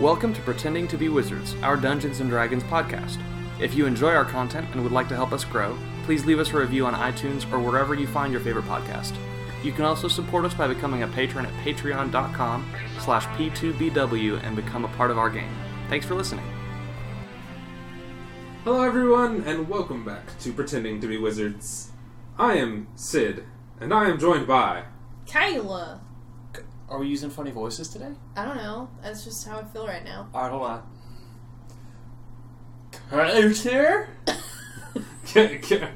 Welcome to Pretending to be Wizards, our Dungeons and Dragons podcast. If you enjoy our content and would like to help us grow, please leave us a review on iTunes or wherever you find your favorite podcast. You can also support us by becoming a patron at patreon.com slash p2bw and become a part of our game. Thanks for listening. Hello, everyone, and welcome back to Pretending to be Wizards. I am Sid, and I am joined by. Kyla. Are we using funny voices today? I don't know. That's just how I feel right now. Alright, hold on. Carter? K- K-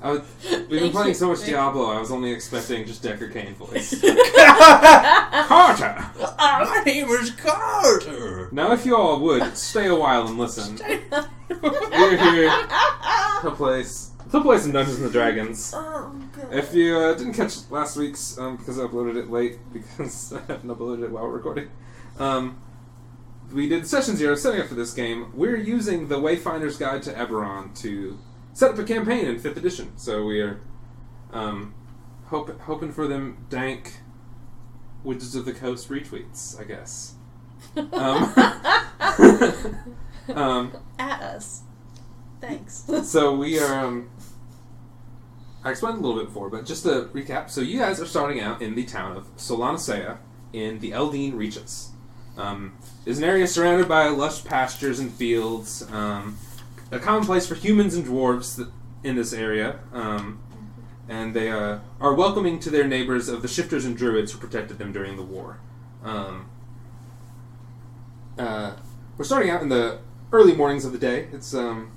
I was, we've been playing so much Diablo, I was only expecting just Deckard Cain voice. Carter. My name is Carter! Now, if you all would, stay a while and listen. We're here to play, s- to play some Dungeons and Dragons. Oh, If you uh, didn't catch last week's, um, because I uploaded it late, because I haven't uploaded it while we're recording, um, we did session zero setting up for this game. We're using the Wayfinder's Guide to Eberron to set up a campaign in fifth edition. So we are um, hope, hoping for them dank Wizards of the Coast retweets, I guess. Um, um, At us. Thanks. so we are. Um, I explained a little bit before, but just to recap. So you guys are starting out in the town of Solanacea in the Eldeen Reaches. Um, it's an area surrounded by lush pastures and fields. Um, a common place for humans and dwarves that, in this area. Um, and they uh, are welcoming to their neighbors of the shifters and druids who protected them during the war. Um, uh, we're starting out in the early mornings of the day. It's um,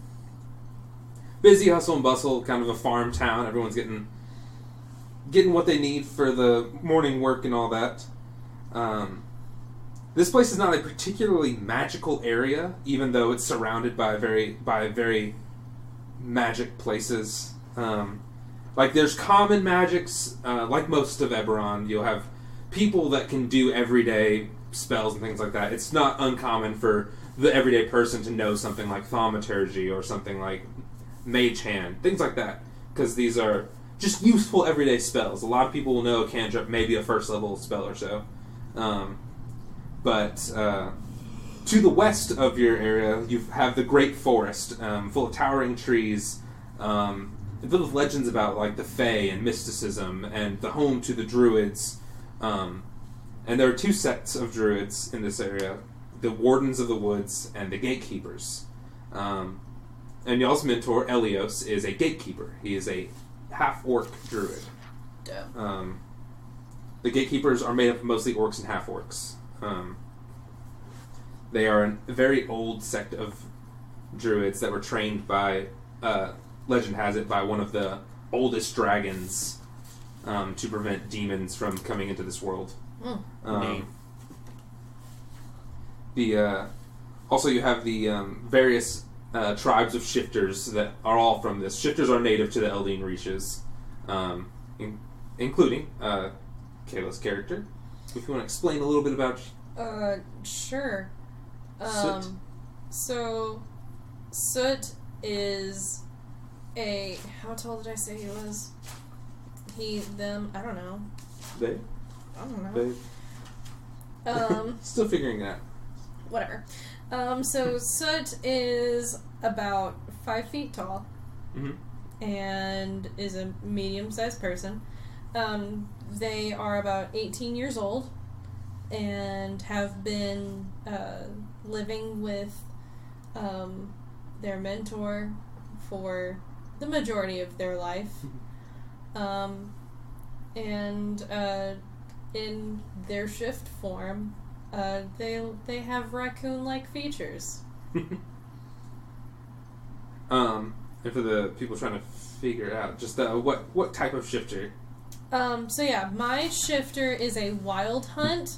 busy hustle and bustle, kind of a farm town. Everyone's getting getting what they need for the morning work and all that. Um, this place is not a particularly magical area, even though it's surrounded by very by very magic places. Um, like there's common magics, uh, like most of Eberron. You'll have people that can do everyday spells and things like that. It's not uncommon for the everyday person to know something like thaumaturgy or something like mage hand, things like that, because these are just useful everyday spells. A lot of people will know a cantrip, maybe a first level spell or so. Um, but uh, to the west of your area, you have the Great Forest, um, full of towering trees, um, filled with legends about like the Fae and mysticism, and the home to the Druids. Um, and there are two sets of Druids in this area: the Wardens of the Woods and the Gatekeepers. Um, and y'all's mentor Elios is a gatekeeper. He is a half orc druid. Dope. Um, the gatekeepers are made up of mostly orcs and half orcs. Um, they are a very old sect of druids that were trained by, uh, legend has it, by one of the oldest dragons um, to prevent demons from coming into this world. Mm. Um, the uh, also you have the um, various uh, tribes of shifters that are all from this. Shifters are native to the Eldeen Reaches, um, in, including uh, Kayla's character. If you want to explain a little bit about Uh, sure. Soot. Um, so, Soot is a. How tall did I say he was? He, them, I don't know. they, I don't know. they Um, still figuring that. whatever. Um, so Soot is about five feet tall Mhm. and is a medium-sized person. Um, they are about 18 years old and have been uh, living with um, their mentor for the majority of their life. Um, and uh, in their shift form, uh, they they have raccoon-like features. um, and for the people trying to figure it out, just uh, what what type of shifter? Um, so yeah, my shifter is a wild hunt,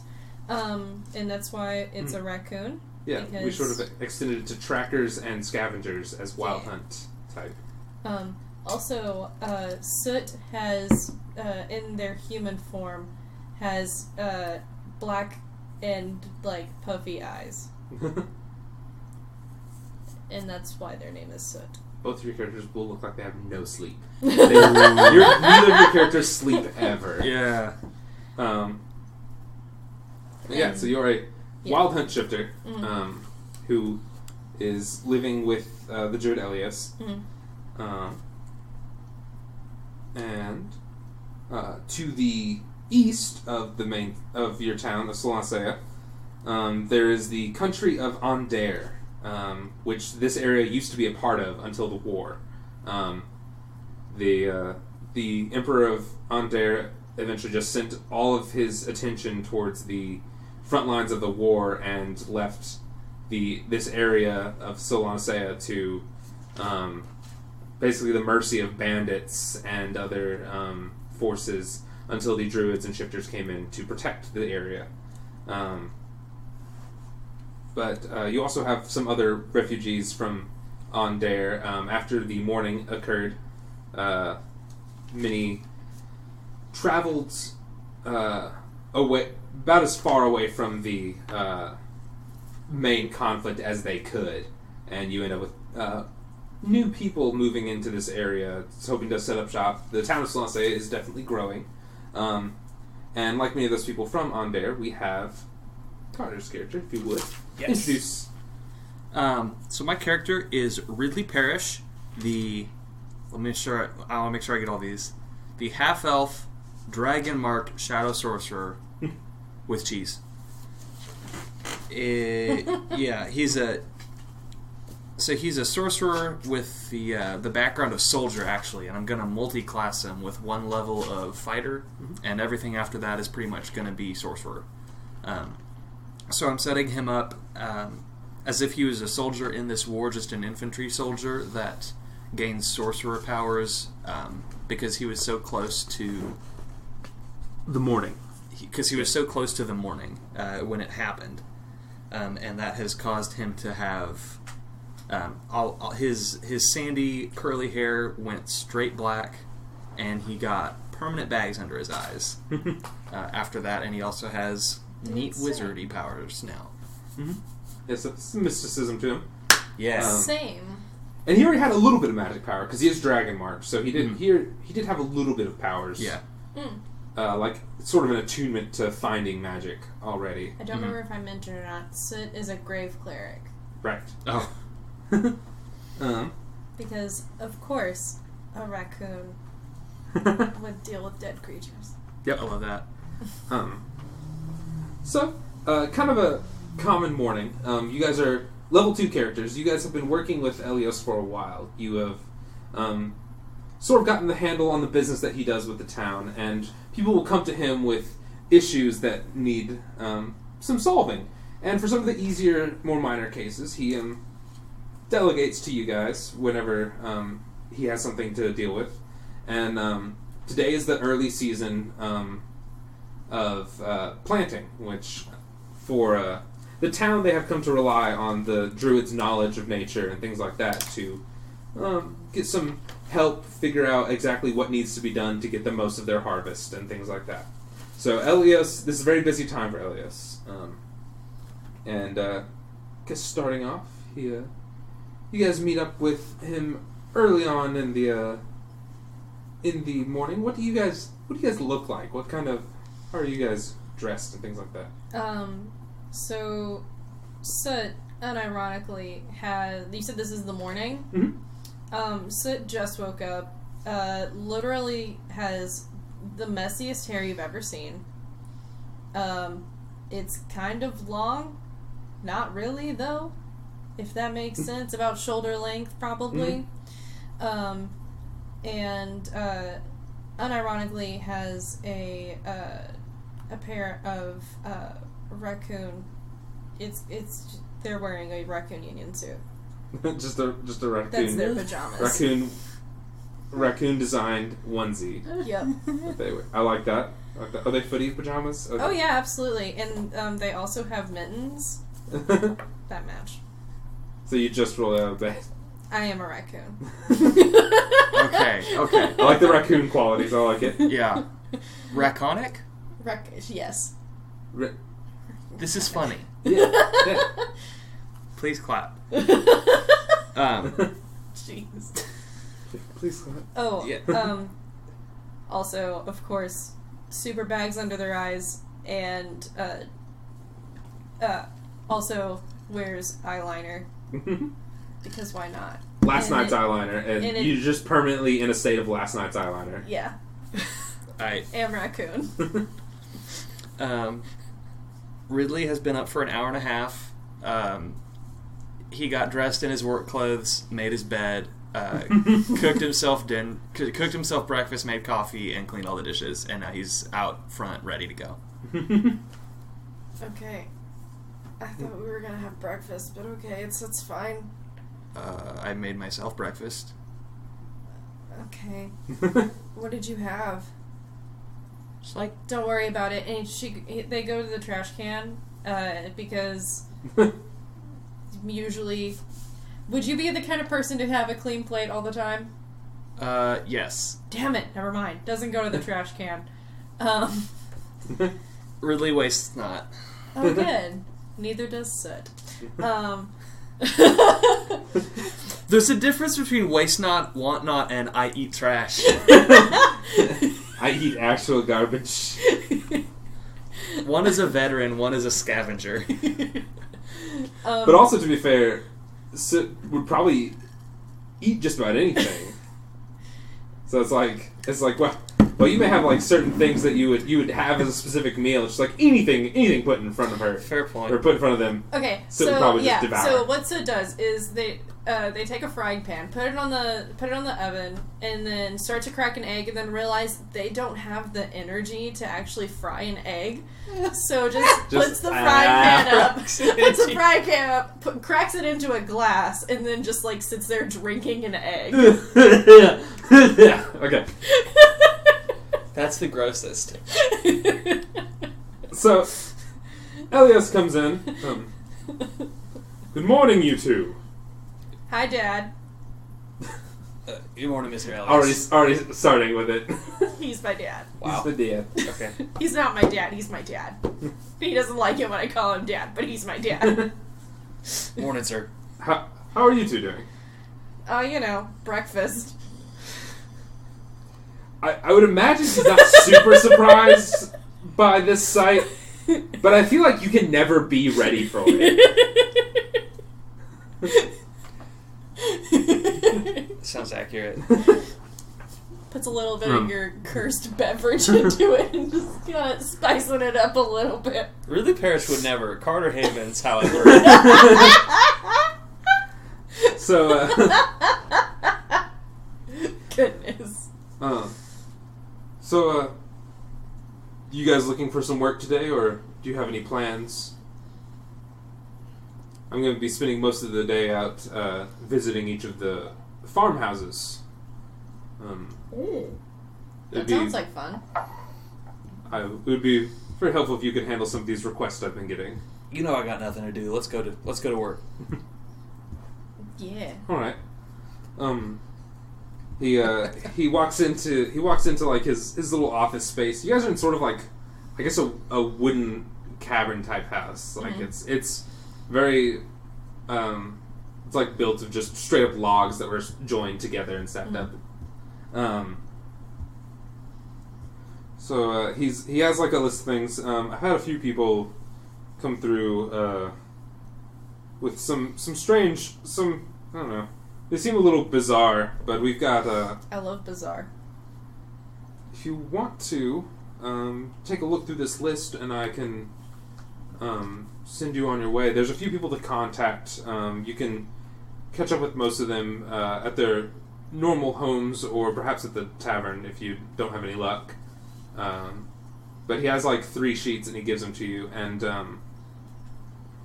um, and that's why it's a raccoon. Yeah, we sort of extended it to trackers and scavengers as wild Yeah. hunt type. Um, also, uh, Soot has uh, in their human form has uh, black and like puffy eyes, and that's why their name is Soot. Both of your characters will look like they have no sleep. They, your, neither of your characters sleep ever. Yeah. Um, Yeah, And- so you're a Yeah. wild hunt shifter Mhm. um, who is living with uh, the druid Elias. Mhm. Um, and uh, to the east of the main of your town of Solancea, um, there is the country of Aundair, um, which this area used to be a part of until the war. Um, the uh, the emperor of Aundair eventually just sent all of his attention towards the front lines of the war and left the this area of Solancea to um, basically the mercy of bandits and other um, forces until the druids and shifters came in to protect the area. Um, but uh, you also have some other refugees from Aundair. Um, after the Mourning occurred, uh, many traveled uh, away, about as far away from the uh, main conflict as they could, and you end up with uh, new people moving into this area, hoping to set up shop. The town of Solancea is definitely growing, um, and like many of those people from Aundair, we have Carter's character, if you would Yes. introduce. Um, so my character is Ridley Parrish, the. Let me make sure. I want to make sure I get all these. The half elf, dragon marked shadow sorcerer, with cheese. Eh, yeah, he's a. So he's a sorcerer with the uh, the background of soldier actually, and I'm gonna multi-class him with one level of fighter, and everything after that is pretty much gonna be sorcerer. Um, so I'm setting him up um, as if he was a soldier in this war, just an infantry soldier that gains sorcerer powers um, because he was so close to The Mourning. because he, was so close to the Mourning uh, when it happened, um, and that has caused him to have um, all, all his his sandy curly hair went straight black, and he got permanent bags under his eyes uh, after that, and he also has neat Insane. wizardy powers now. Yes, it's some mysticism to him. Yes. Um, Same. And he already had a little bit of magic power because he is dragon marked, so he did Mhm. he, he did have a little bit of powers. yeah. Mm. uh, like sort of an attunement to finding magic already. I don't Mhm. remember if I mentioned or not. Soot is a grave cleric Right. Oh. Um. because, of course, a raccoon would deal with dead creatures. Yep. I love that. Um, so, uh, kind of a common morning. Um, you guys are level two characters. You guys have been working with Elios for a while. You have um, sort of gotten the handle on the business that he does with the town, and people will come to him with issues that need um, some solving. And for some of the easier, more minor cases, he um, delegates to you guys whenever um, he has something to deal with. And um, today is the early season. Um, of uh, planting, which for uh, the town they have come to rely on the druids' knowledge of nature and things like that to um, get some help figure out exactly what needs to be done to get the most of their harvest and things like that. So Elias, this is a very busy time for Elias, um, and uh, I guess starting off, he, uh, you guys meet up with him early on in the uh, in the morning. What do you guys What do you guys look like? What kind of how are you guys dressed and things like that? Um, so Soot, unironically, had. You said this is the morning? Mhm. Um, Soot just woke up. Uh, literally has the messiest hair you've ever seen. Um, it's kind of long. Not really, though. If that makes sense. About shoulder length, probably. Um, and, uh, unironically has a, uh, a pair of, uh, raccoon. It's, it's, they're wearing a raccoon union suit. just a just a That's raccoon their pajamas. raccoon raccoon designed onesie. Yep. they. I like that. I like that. Are they footy pajamas? Oh yeah, absolutely. And um, they also have mittens that match. So you just roll out of bed. I am a raccoon. Okay, okay. I like the raccoon qualities. I like it. Yeah. Raconic? Rac- yes. Ra- This is funny. yeah. yeah. Please clap. Um, Jeez. Please. go ahead. Oh, Yeah. um, also, of course, super bags under their eyes and uh, uh, also wears eyeliner because why not? last And night's it- eyeliner, and, and it- you're just permanently in a state of last night's eyeliner. Yeah, I am raccoon. um, Ridley has been up for an hour and a half. Um, he got dressed in his work clothes, made his bed, uh, cooked himself din- cooked himself breakfast, made coffee, and cleaned all the dishes. And now he's out front, ready to go. Okay. I thought we were gonna have breakfast, but okay, it's it's fine. Uh, I made myself breakfast. Okay. What did you have? Just like Don't worry about it. And she, they go to the trash can uh, because usually, would you be the kind of person to have a clean plate all the time? uh, yes, Damn it! Never mind. Doesn't go to the trash can. Um, Ridley wastes not. oh, good. Neither does soot. Um, There's a difference between waste not, want not, and I eat trash. I eat actual garbage. one is a veteran, one is a scavenger. um, But also, to be fair, Soot would probably eat just about anything. so it's like it's like well, well, you may have like certain things that you would you would have as a specific meal. It's just like anything anything put in front of her Fair point. or put in front of them. Okay, So so, it'd probably just yeah, devour. so what Soot does is they uh, they take a frying pan, put it on the put it on the oven, and then start to crack an egg, and then realize they don't have the energy to actually fry an egg, so just, Just- puts the frying ah. pan up, puts the frying pan up, put, cracks it into a glass, and then just like sits there drinking an egg. yeah. Okay. That's the grossest. So Elias comes in. Um, Good morning, you two. Hi, Dad. Uh, good morning, Mr. Ellis. Already, already starting with it. He's my dad. Wow. He's the dad. Okay. He's not my dad. He's my dad. He doesn't like it when I call him dad, but he's my dad. Morning, sir. How, how are you two doing? Oh, you know, breakfast. I, I would imagine he's not super surprised by this sight, but I feel like you can never be ready for it. Sounds accurate. Puts a little bit of your cursed beverage into it and just kind of spicing it up a little bit. Really, Parrish would never. Carter Havens, however. So, uh, Goodness. uh, so, uh, you guys looking for some work today, or do you have any plans? I'm going to be spending most of the day out uh, visiting each of the farmhouses. Um, That it'd be- sounds like fun. I, it would be very helpful if you could handle some of these requests I've been getting. you know I got nothing to do. Let's go to let's go to work. Yeah. All right. Um, he uh, he walks into he walks into like his his little office space. You guys are in sort of like, I guess a, a wooden cavern type house. Like Mhm. it's it's very, um, it's like built of just straight up logs that were joined together and stacked up. Um. So uh, he's he has like a list of things. Um, I've had a few people come through uh, with some some strange some I don't know. They seem a little bizarre, but we've got uh, I love Bizarre. if you want to um, take a look through this list, and I can um, send you on your way. There's a few people to contact. Um, you can catch up with most of them uh, at their normal homes, or perhaps at the tavern if you don't have any luck. Um, but he has like three sheets, and he gives them to you. And um,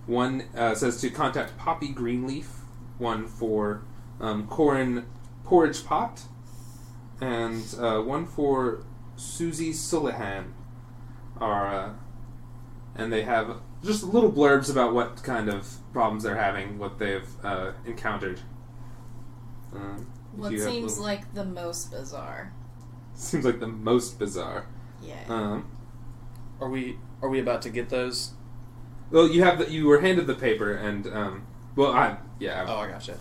one uh, says to contact Poppy Greenleaf. One for um, Corin Porridge Pot and uh, one for Susie Sulihan. Are uh, and they have just little blurbs about what kind of problems they're having, what they've uh, encountered. Um, What seems little- like the most bizarre. seems like the most bizarre. Yeah. Um, Are we are we about to get those? well, you have the, you were handed the paper, and um, well, I yeah, Oh, I gotcha.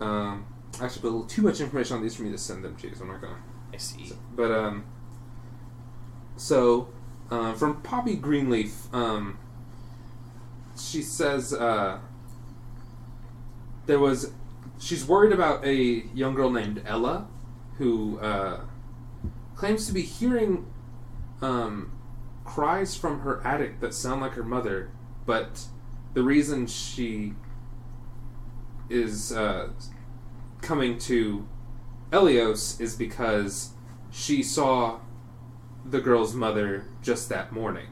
um, actually, but a little too much information on these for me to send them to you, so I'm not gonna. I see. But um, so uh, from Poppy Greenleaf, um, she says uh, there was. She's worried about a young girl named Ella, who uh, claims to be hearing um, cries from her attic that sound like her mother, but the reason she is uh, coming to Elios is because she saw the girl's mother just that morning.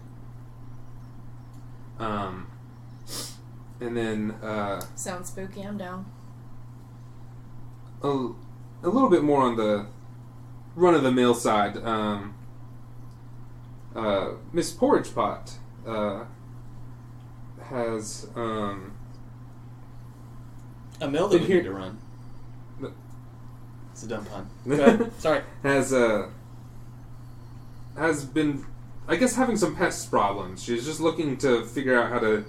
Um, and then uh, Sounds spooky. I'm down. a, a little bit more on the run of the mill side. Um, uh, Miss Porridge Pot uh, has um, A mill that we you- need to run. It's a dumb pun. Sorry. has uh, has been, I guess, having some pest problems. She's just looking to figure out how to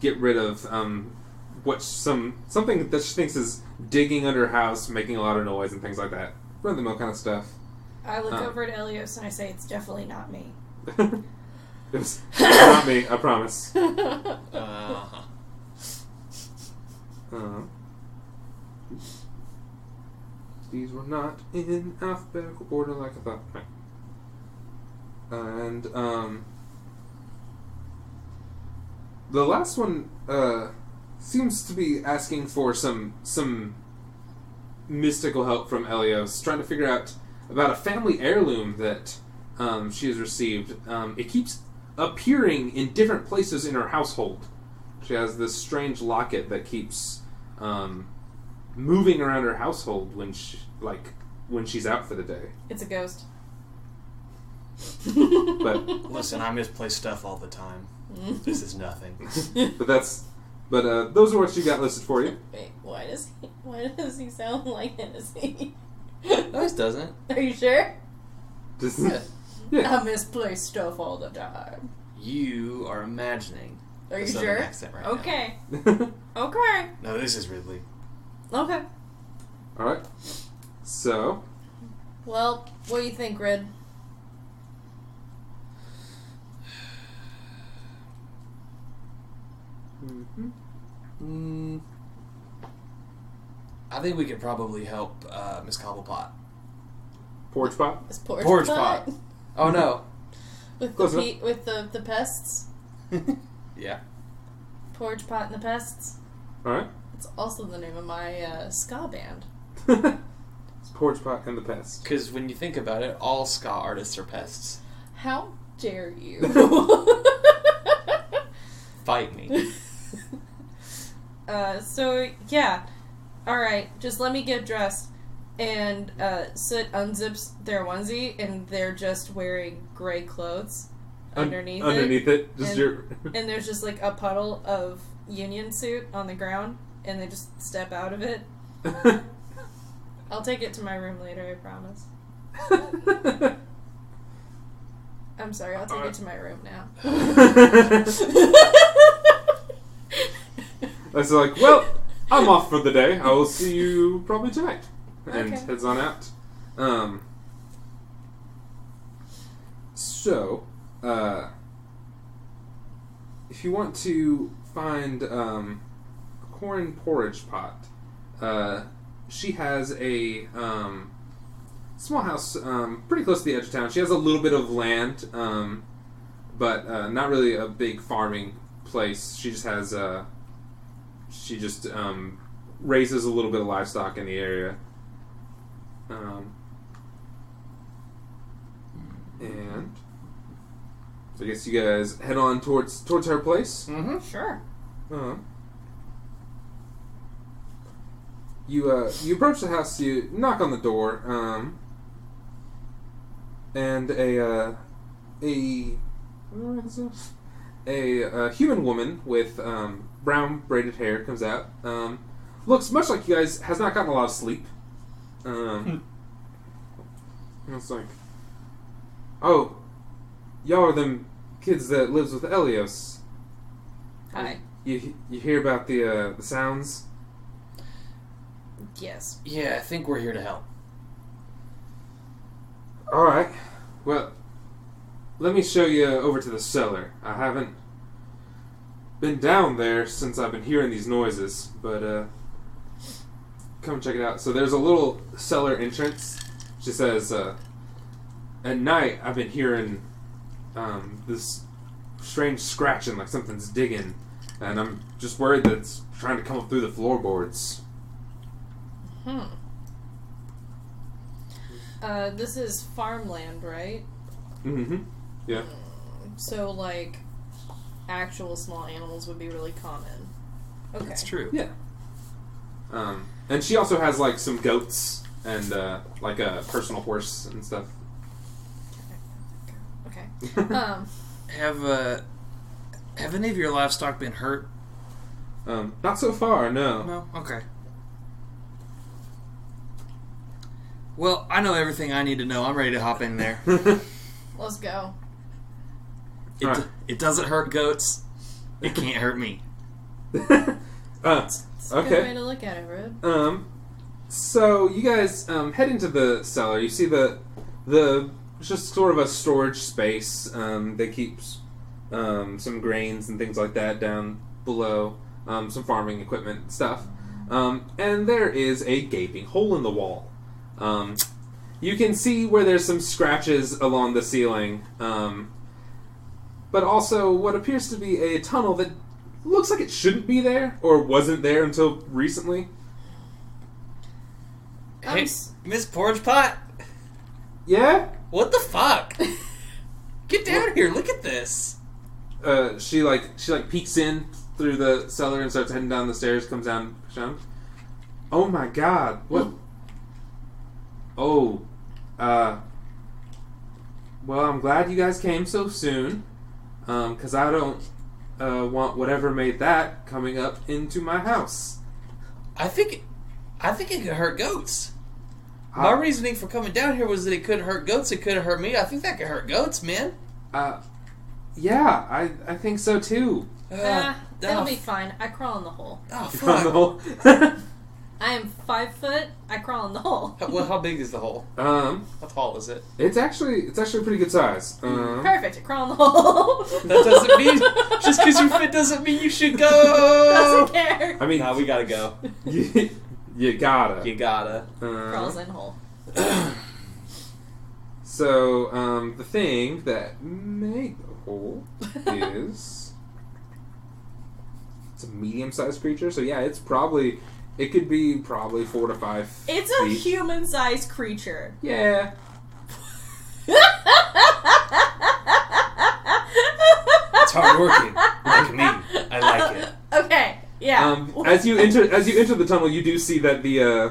get rid of um, what some something that she thinks is digging under her house, making a lot of noise and things like that. Run the mill kind of stuff. I look Uh. over at Elios and I say, "It's definitely not me." it was not me, I promise. Uh-huh. Uh, these were not in alphabetical order like I thought. Right. And um, the last one uh, seems to be asking for some some mystical help from Elios, trying to figure out about a family heirloom that um, she has received. Um, it keeps appearing in different places in her household. She has this strange locket that keeps um, moving around her household when she, like when she's out for the day. It's a ghost. But Listen, I misplace stuff all the time. This is nothing. but that's but uh, those are what you got listed for you. Wait, why does he? Why does he sound like Hennessy? No, this doesn't. Are you sure? Just Yeah. yeah. I misplace stuff all the time. You are imagining. Are you Southern sure? accent right now. okay. Okay. No, this is Ridley. Okay. All right. So Well, what do you think, Red? Mm, I think we could probably help uh, Miss Cobblepot. porch pot. This porch, Porridge pot. pot. Oh no. With the Close enough. pe- with the the pests. yeah. Porridge pot and the pests. All right. It's also the name of my uh, ska band. it's porch pot and the pest. Because when you think about it, all ska artists are pests. How dare you? Fight me. Uh, so yeah, all right. Just let me get dressed. And uh, Soot unzips their onesie, and they're just wearing gray clothes Un- underneath it. underneath it, just And- your. And there's just like a puddle of Union suit on the ground, and they just step out of it. I'll take it to my room later. I promise. I'm sorry. I'll take it to my room now. That's like, well, I'm off for the day. I will see you probably tonight. And Okay. heads on out. Um, so, uh, if you want to find um, a corn porridge pot, uh, she has a um, small house um, pretty close to the edge of town. She has a little bit of land, um, but uh, not really a big farming place. She just has uh, she just um, raises a little bit of livestock in the area. Um, and so I guess you guys head on towards towards her place. mm-hmm. Sure. Uh-huh. You uh, you approach the house. You knock on the door, um, and a uh, a what is this? A, uh human woman with um, brown braided hair comes out. Um, looks much like you guys has not gotten a lot of sleep. Um, and it's like, oh, y'all are them kids that lives with Elios. Hi. You you hear about the uh, the sounds? Yes. Yeah, I think we're here to help. All right. Well, let me show you over to the cellar. I haven't been down there since I've been hearing these noises, but uh, come check it out. So there's a little cellar entrance. She says, uh, at night I've been hearing um, this strange scratching, like something's digging, and I'm just worried that it's trying to come up through the floorboards. Hmm. Uh, this is farmland, right? Mm-hmm. Yeah. So, like, actual small animals would be really common. Okay. That's true. Yeah. Um, and she also has like some goats and uh, like a personal horse and stuff. Okay. Um, Have uh, have any of your livestock been hurt? um, not so far, no. No. Okay. Well, I know everything I need to know. I'm ready to hop in there. let's go. It, Alright. it doesn't hurt goats. It can't hurt me. uh, It's a good way to look at it, Rude. Um, so you guys um, head into the cellar. You see the the it's just sort of a storage space. Um, they keep um, some grains and things like that down below. Um, some farming equipment and stuff. Um, and there is a gaping hole in the wall. Um, you can see where there's some scratches along the ceiling, um, but also what appears to be a tunnel that looks like it shouldn't be there or wasn't there until recently. I'm Hey, Miss Porridge Pot, Yeah? what the fuck? Get down here. Look at this. Uh, she like she like peeks in through the cellar and starts heading down the stairs. Comes down. down. Oh my god! What? Oh, uh. Well, I'm glad you guys came so soon, um, because I don't uh, want whatever made that coming up into my house. I think, I think it could hurt goats. My Uh, reasoning for coming down here was that it couldn't hurt goats. It couldn't hurt me. I think that could hurt goats, man. uh, yeah, I I think so too. Uh, it'll oh, be fine. I crawl in the hole. oh, From the fuck. whole- I am five foot. I crawl in the hole. How- well, how big is the hole? um, How tall is it? it's actually it's actually a pretty good size. Um, Perfect. I crawl in the hole. That doesn't mean just because you fit doesn't mean you should go. Doesn't care. I mean, Nah, we gotta go. you, you gotta. You gotta. Crawls Uh, in hole. so um, the thing that made the hole is it's a medium-sized creature. So yeah, it's probably it could be probably four to five. It's a feet. human-sized creature. Yeah. It's hard working. Like me. I like it. Okay. Yeah. Um, as you enter as you enter the tunnel, you do see that the uh,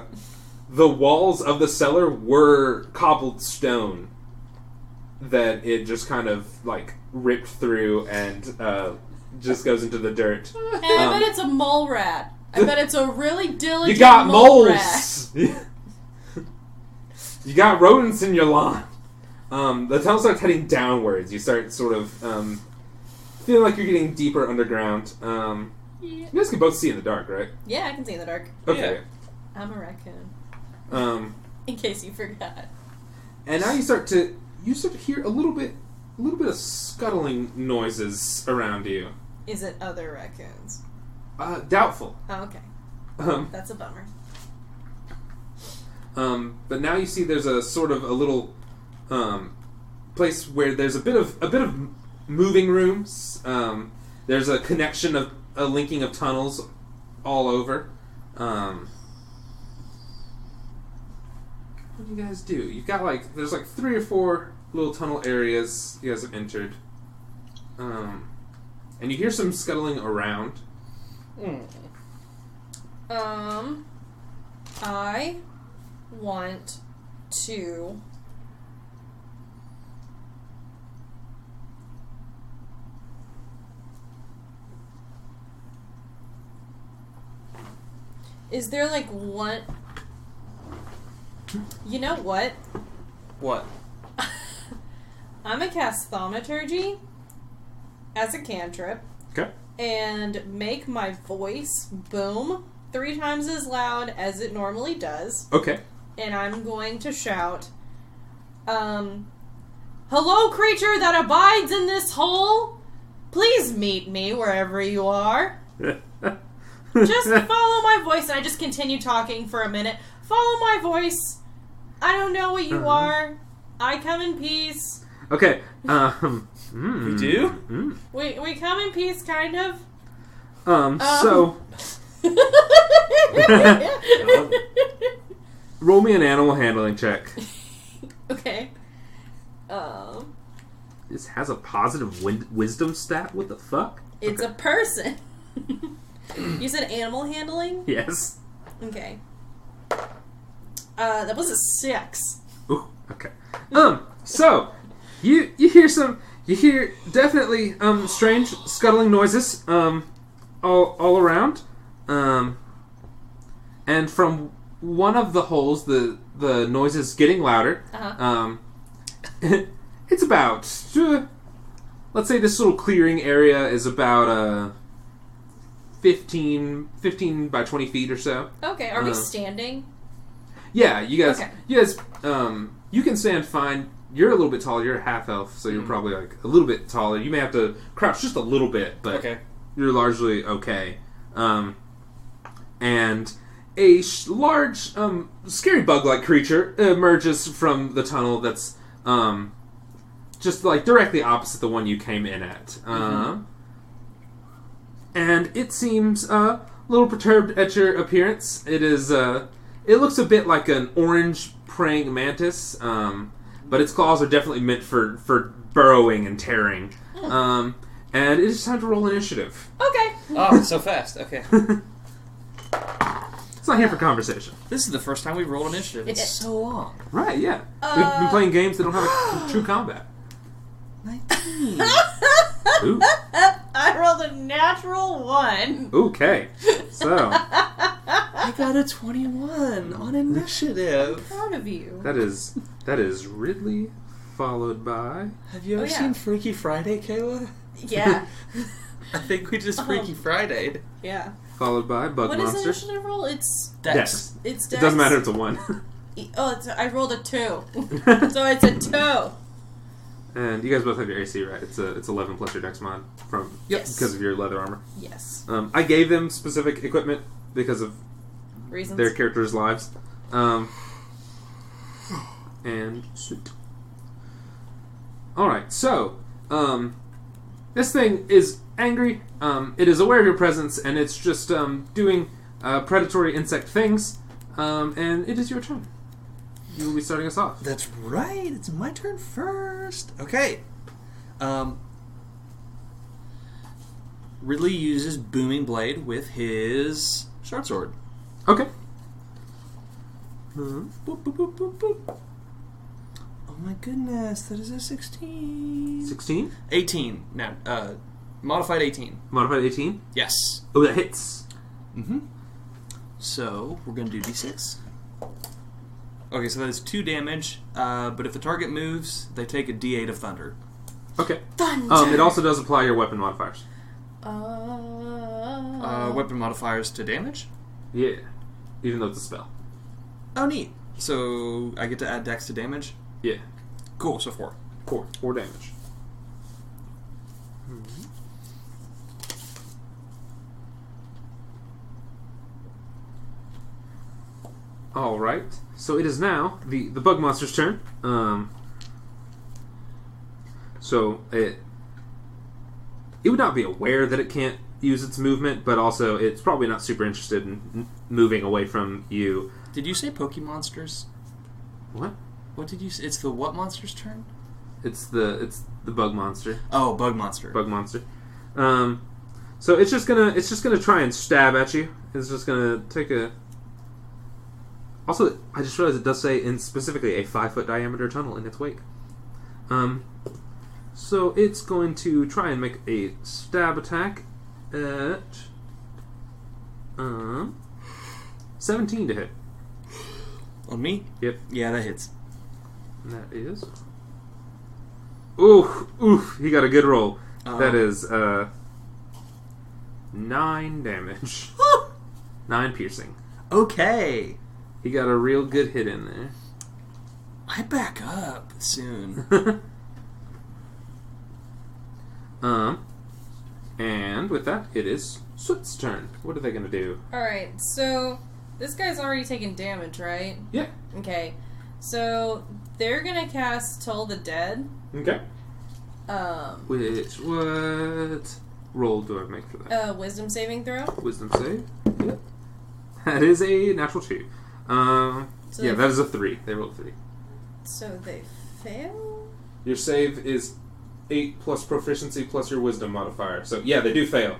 the walls of the cellar were cobbled stone that it just kind of like ripped through and uh, just goes into the dirt. and I um, bet it's a mole rat. I bet it's a really diligent You got mole rat. moles. you got rodents in your lawn. Um, the tunnel starts heading downwards. You start sort of um, feeling like you're getting deeper underground. Um, Yeah. you guys can both see in the dark, right? Yeah, I can see in the dark. Okay. I'm a raccoon. Um, In case you forgot. and now you start to you start to hear a little bit, a little bit of scuttling noises around you. Is it other raccoons? Uh, doubtful. Oh, okay. Um, That's a bummer. Um, but now you see there's a sort of a little um, place where there's a bit of a bit of moving rooms. Um, there's a connection of a linking of tunnels all over. Um, what do you guys do? You've got like there's like three or four little tunnel areas you guys have entered, um, and you hear some scuttling around. Um, I want to. Is there like one? You know what? What? I'm a cast thaumaturgy as a cantrip Okay. And make my voice boom three times as loud as it normally does. Okay. And I'm going to shout, um, Hello, creature that abides in this hole! Please meet me wherever you are. Just follow my voice. And I just continue talking for a minute. Follow my voice. I don't know what you Uh-huh. are. I come in peace. Okay. Um. mm, We do? mm. We we come in peace, kind of. Um. Um. So roll me an animal handling check. okay. Um, This has a positive win- wisdom stat. What the fuck? it's a person. you said animal handling. Yes. Okay. Uh, that was a six. Ooh, okay. Um, so you you hear some you hear definitely um strange scuttling noises um all all around. Um and from one of the holes the the noise is getting louder. Uh-huh. Um it's about uh, let's say this little clearing area is about uh 15, 15 by 20 feet or so. Okay. Are we Uh, standing? Yeah, you guys. Okay. You guys. Um, you can stand fine. You're a little bit taller. You're a half elf, so you're Mm. probably like a little bit taller. You may have to crouch just a little bit, but Okay. you're largely okay. Um, and a sh- large, um, scary bug-like creature emerges from the tunnel. That's um, just like directly opposite the one you came in at. Uh, and it seems uh, a little perturbed at your appearance. It is. Uh, it looks a bit like an orange praying mantis, um, but its claws are definitely meant for for burrowing and tearing. Um, and it is time to roll initiative. Okay. Oh, so fast. Okay. It's not here for conversation, This is the first time we've rolled initiative. It's so long. right? Yeah, we've been Uh. playing games that don't have a true combat. 19. Ooh, I rolled a natural one. okay. So I got a 21 on initiative. Proud of you. that is that is Ridley, followed by Have you ever Oh, yeah. seen Freaky Friday, Kayla? Yeah. I think we just Um, Freaky Friday. Yeah. followed by Bug What is Monster. initiative roll? It's Dex. it's It doesn't matter. It's a one. Oh, it's I rolled a two, so it's a two. And you guys both have your AC, right? It's a it's eleven plus your Dex mod from Yes. because of your leather armor. Yes. Um, I gave them specific equipment because of Reasons. their characters' lives. Um, and shoot. All right, so um, this thing is angry. Um, it is aware of your presence, and it's just um, doing uh, predatory insect things. Um, and it is your turn. You will be starting us off. That's right. It's my turn first. Okay. Um, Ridley uses Booming Blade with his short sword. Okay. Boop, boop, boop, boop, boop. Oh my goodness, that is a 16. Sixteen. 18. No, uh, modified 18. Modified eighteen. Yes. Oh, that hits. Mm-hmm. So, we're going to do d6. Okay, so that is 2 damage, uh, but if the target moves, they take a d8 of thunder. Okay. Thunder. Um, it also does apply your weapon modifiers. Uh, Uh, weapon modifiers to damage? Yeah. Even though it's a spell. Oh, neat. So, I get to add dex to damage? Yeah. Cool, so 4. Four. Four damage. All right. So it is now the the bug monster's turn. Um. So it it would not be aware that it can't use its movement, but also it's probably not super interested in moving away from you. Did you say Pokemonsters? What? What did you say? It's the what monster's turn? It's the it's the bug monster. Oh, Bug Monster. bug monster. Um, so it's just gonna it's just gonna try and stab at you. It's just gonna take a. Also, I just realized it does say in specifically a five foot diameter tunnel in its wake. Um, so it's going to try and make a stab attack at um seventeen to hit. On me? Yep, Yeah, that hits. that is. Oof, oof! He got a good roll. Uh, That is uh nine damage, nine piercing. Okay. He got a real good hit in there. I back up soon. um, And with that, it is Soot's turn. What are they going to do? Alright, so this guy's already taken damage, right? Yeah. Okay. So they're gonna cast Toll the Dead. Okay. Um Which, what roll do I make for that? uh wisdom saving throw. Wisdom save? Yep. That is a natural two. Um, So yeah, that is a three. They rolled three. So they fail? Your save is eight plus proficiency plus your wisdom modifier. So yeah, they do fail.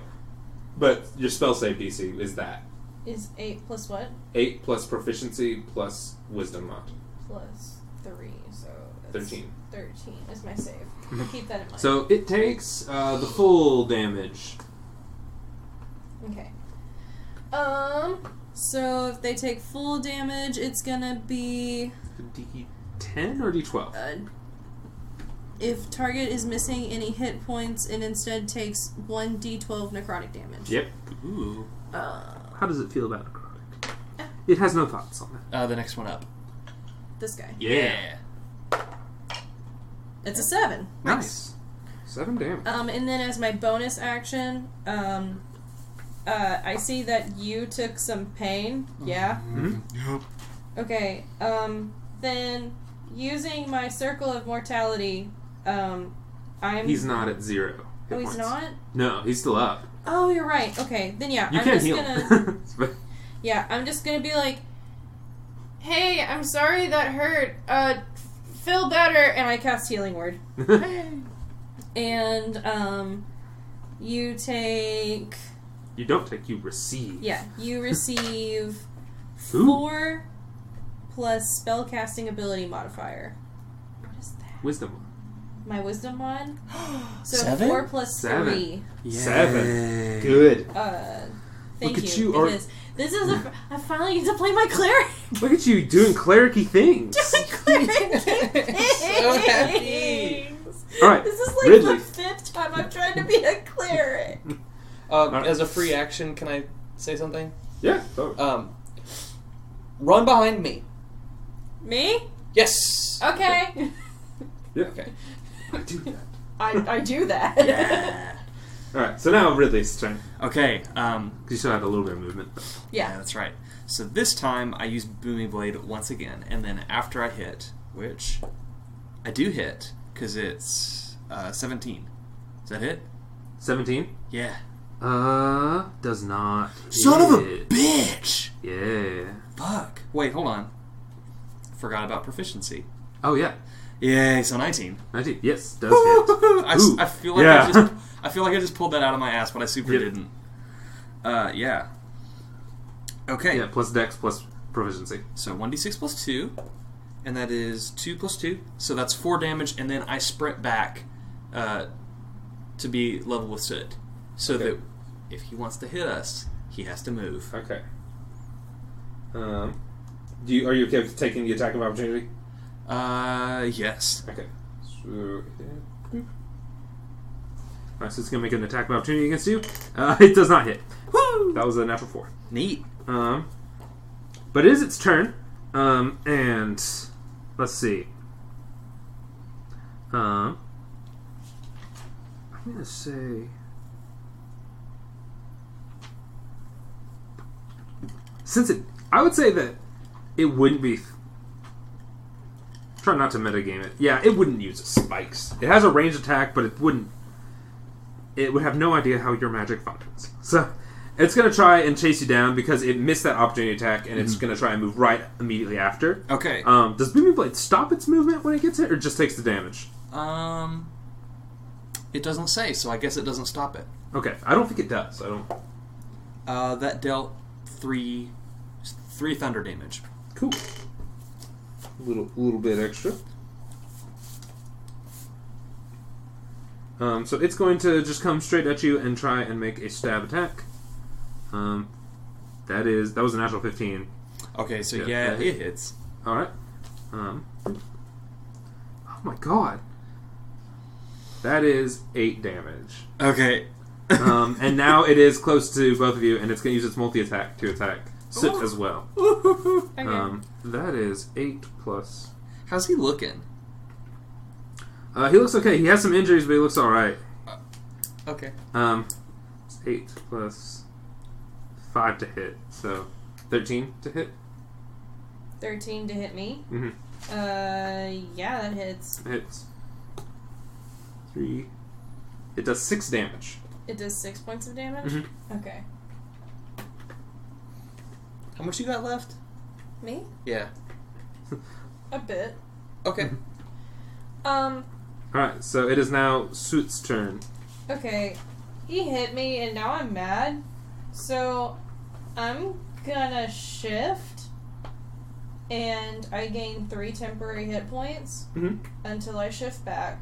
But your spell save DC is that. Is eight plus what? Eight plus proficiency plus wisdom mod. Plus three, so that's 13. Thirteen is my save. Keep that in mind. So it takes uh, the full damage. Okay. Um so if they take full damage, it's gonna be D10 or D12? uh, if target is missing any hit points, it instead takes one d12 necrotic damage. Yep. Ooh. Uh, How does it feel about necrotic? It has no thoughts on that. Uh, the next one up. this guy. Yeah. It's a seven. Nice. Seven damage. Um, and then as my bonus action, um, uh, I see that you took some pain. Yeah. Mhm. Okay. Um, then using my circle of mortality, um, I'm. He's not at zero. Oh, he's points. not. No, he's still up. Oh, you're right. Okay, then yeah, You I'm can just heal. gonna. Yeah, I'm just gonna be like, "Hey, I'm sorry that hurt. Uh, feel better." And I cast Healing Word. And um, you take you don't take, you receive. yeah, you receive four plus spellcasting ability modifier. What is that? Wisdom. My Wisdom mod. So Seven? four plus Seven. three. Seven. Good. Uh, thank Look at you. you, Ar- It is. This is a. I finally get to play my cleric. Look at you doing clericy things. cleric So happy. things. All right, This is like Ridley. the fifth time I've tried to be a cleric. Um, Alright. as a free action, can I say something? Yeah. totally. Um, run behind me. Me? Yes. Okay. yeah. Okay. I do that. I, I do that. Yeah. All right. So now Ridley's turn. Okay. Um, You still had a little bit of movement. yeah, yeah. that's right. So this time I use Booming Blade once again, and then after I hit, which I do hit because it's uh, 17. Is that hit? Seventeen. Yeah. Uh, does not. Son of a hit. bitch! Yeah. Fuck. Wait, hold on. Forgot about proficiency. Oh yeah. Yay! So 19. Nineteen. Yes, does hit. I, Ooh. I feel like Yeah. I just I feel like I just pulled that out of my ass, but I super didn't. Uh, yeah. Okay. Yeah. Plus Dex plus proficiency. So 1d6 plus 2, and that is 2 plus 2. So that's 4 damage, and then I sprint back uh, to be level with Soot. So Okay. that if he wants to hit us, he has to move. Okay. Um, do you are you okay with taking the attack of opportunity? Uh, yes. Okay. So, Alright, so it's gonna make an attack of opportunity against you. Uh, it does not hit. Woo! That was a natural four. Neat. Um, but it is its turn. Um, and let's see. Um, I'm gonna say. Since it, I would say that it wouldn't be. Try not to metagame it. Yeah, it wouldn't use spikes. It has a ranged attack, but it wouldn't. It would have no idea how your magic functions. So, it's gonna try and chase you down because it missed that opportunity attack, and it's gonna try and move right immediately after. Okay. Um, does Booming Blade stop its movement when it gets hit, or just takes the damage? Um, it doesn't say, so I guess it doesn't stop it. Okay, I don't think it does. I don't. Uh, that dealt three, three thunder damage. Cool. A Little little bit extra. Um, so it's going to just come straight at you and try and make a stab attack. Um, that is that was a natural fifteen. Okay, so Yeah, yeah, it hits. All right. Um, oh my god. That is eight damage. Okay. Um, and now it is close to both of you, and it's going to use its multi attack to attack Soot as well. Okay. Um, that is eight plus. How's he looking? Uh, he looks okay. He has some injuries, but he looks all right. Okay. Um, 8 plus 5 to hit. So 13 to hit. 13 to hit me. Mm-hmm. Uh, yeah, that hits. Hits. 3. It does 6 damage. It does six points of damage. Mhm. Okay. How much you got left? Me? Yeah. A bit. Okay. Um. Alright, so it is now Soot's turn. Okay. He hit me, and now I'm mad. So, I'm gonna shift, and I gain three temporary hit points Mm-hmm. until I shift back.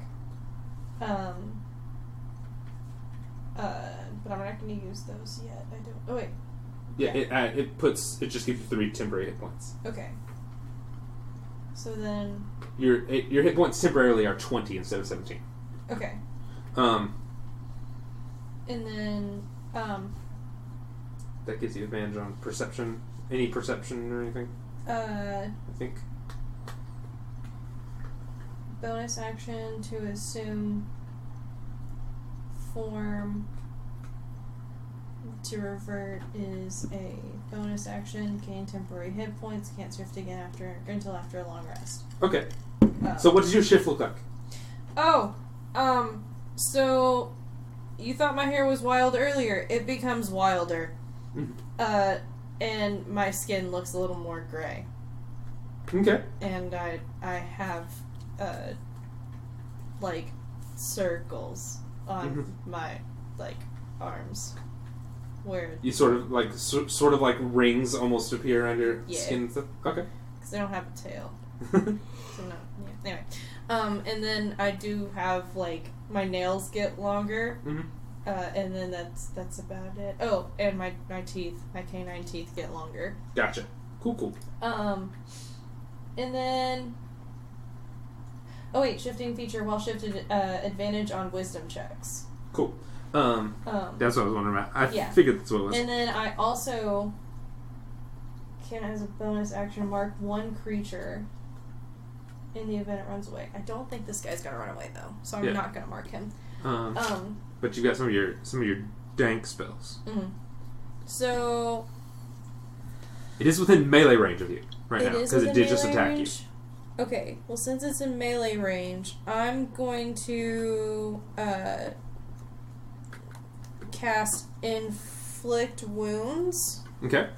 Um. Uh, but I'm not gonna use those yet. I don't. Oh wait. Yeah, Yeah. It, uh, it puts it just gives you three temporary hit points. Okay. So then, Your it, your hit points temporarily are twenty instead of seventeen. okay, Um, and then, um, that gives you advantage on perception, any perception or anything. uh, I think. bonus action to assume form to revert is a bonus action. Gain temporary hit points. Can't shift again after until after a long rest. Okay. Um, So what does your shift look like? Oh, um, so you thought my hair was wild earlier. It becomes wilder. Mhm. Uh, and my skin looks a little more gray. Okay. And I I have uh like circles on Mhm. my like arms where You sort of like so, sort of like rings almost appear around your Yeah. skin. Okay. because I don't have a tail. So no, yeah. Anyway, um, and then I do have like my nails get longer, Mhm. uh, and then that's that's about it. Oh, and my my teeth, my canine teeth get longer. Gotcha. Cool. Cool. Um, and then. Oh wait, shifting feature while shifted uh, advantage on wisdom checks. Cool. Um, Um, that's what I was wondering about. I Yeah. figured that's what it was. and then I also can, as a bonus action, mark one creature in the event it runs away. I don't think this guy's gonna run away though, so I'm Yeah. not gonna mark him. um, Um, but you got some of your some of your dank spells. mhm. so It is within melee range of you right now because it did just attack range. Okay, well since it's in melee range, I'm going to uh, cast inflict wounds. Okay.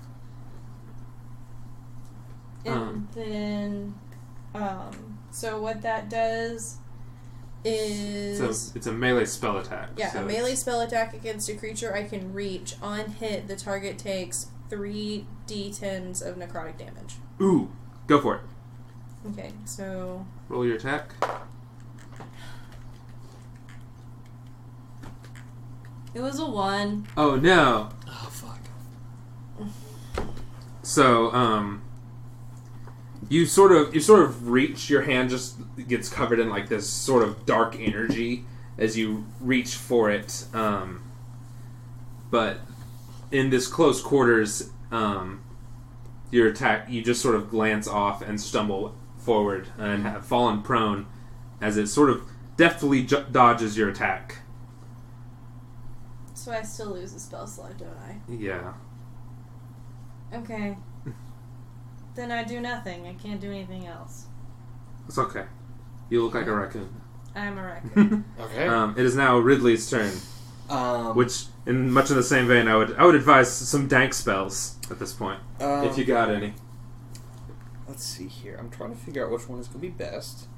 and Um. then um, so what that does is So it's a melee spell attack. Yeah, so a melee spell attack against a creature I can reach. On hit, the target takes three d10s of necrotic damage. Ooh, go for it. Okay, so Roll your attack. it was a one. Oh no. Oh fuck. So, um, you sort of you sort of reach your hand just gets covered in like this sort of dark energy as you reach for it. Um, but in this close quarters, um, your attack you just sort of glance off and stumble forward and have fallen prone as it sort of deftly ju- dodges your attack. So I still lose a spell slot, don't I? Yeah. Okay. then I do nothing. I can't do anything else. It's okay. You look like a raccoon. I'm a raccoon. Okay. um, it is now Ridley's turn. um, Which, in much in the same vein, I would I would advise some dank spells at this point, um, if you got any. Let's see here. I'm trying to figure out which one is going to be best.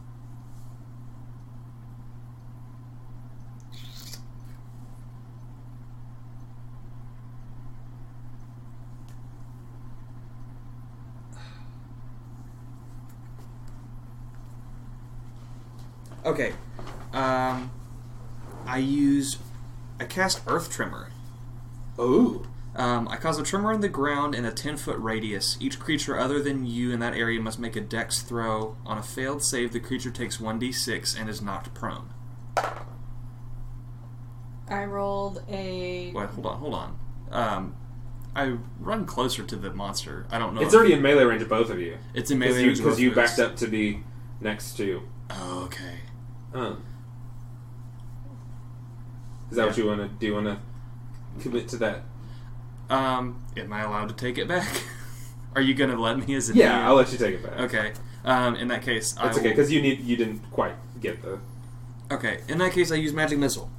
Okay. Um, I use. I cast Earth Tremor. Oh, Um, I cause a tremor in the ground in a 10 foot radius. Each creature other than you in that area must make a dex throw. On a failed save, the creature takes 1d6 and is knocked prone. I rolled a. Wait, hold on, hold on. Um, I run closer to the monster. I don't know. it's if- already in melee range of both of you. It's in Because melee you, range. 'cause you both backed up to be next to. Oh, okay. Um, is that what you want to do? You want to commit to that. Um, am I allowed to take it back? Are you gonna let me as a Yeah, DM? I'll let you take it back. Okay. Um, in that case, I That's okay will- because you need you didn't quite get the Okay. In that case, I use magic missile.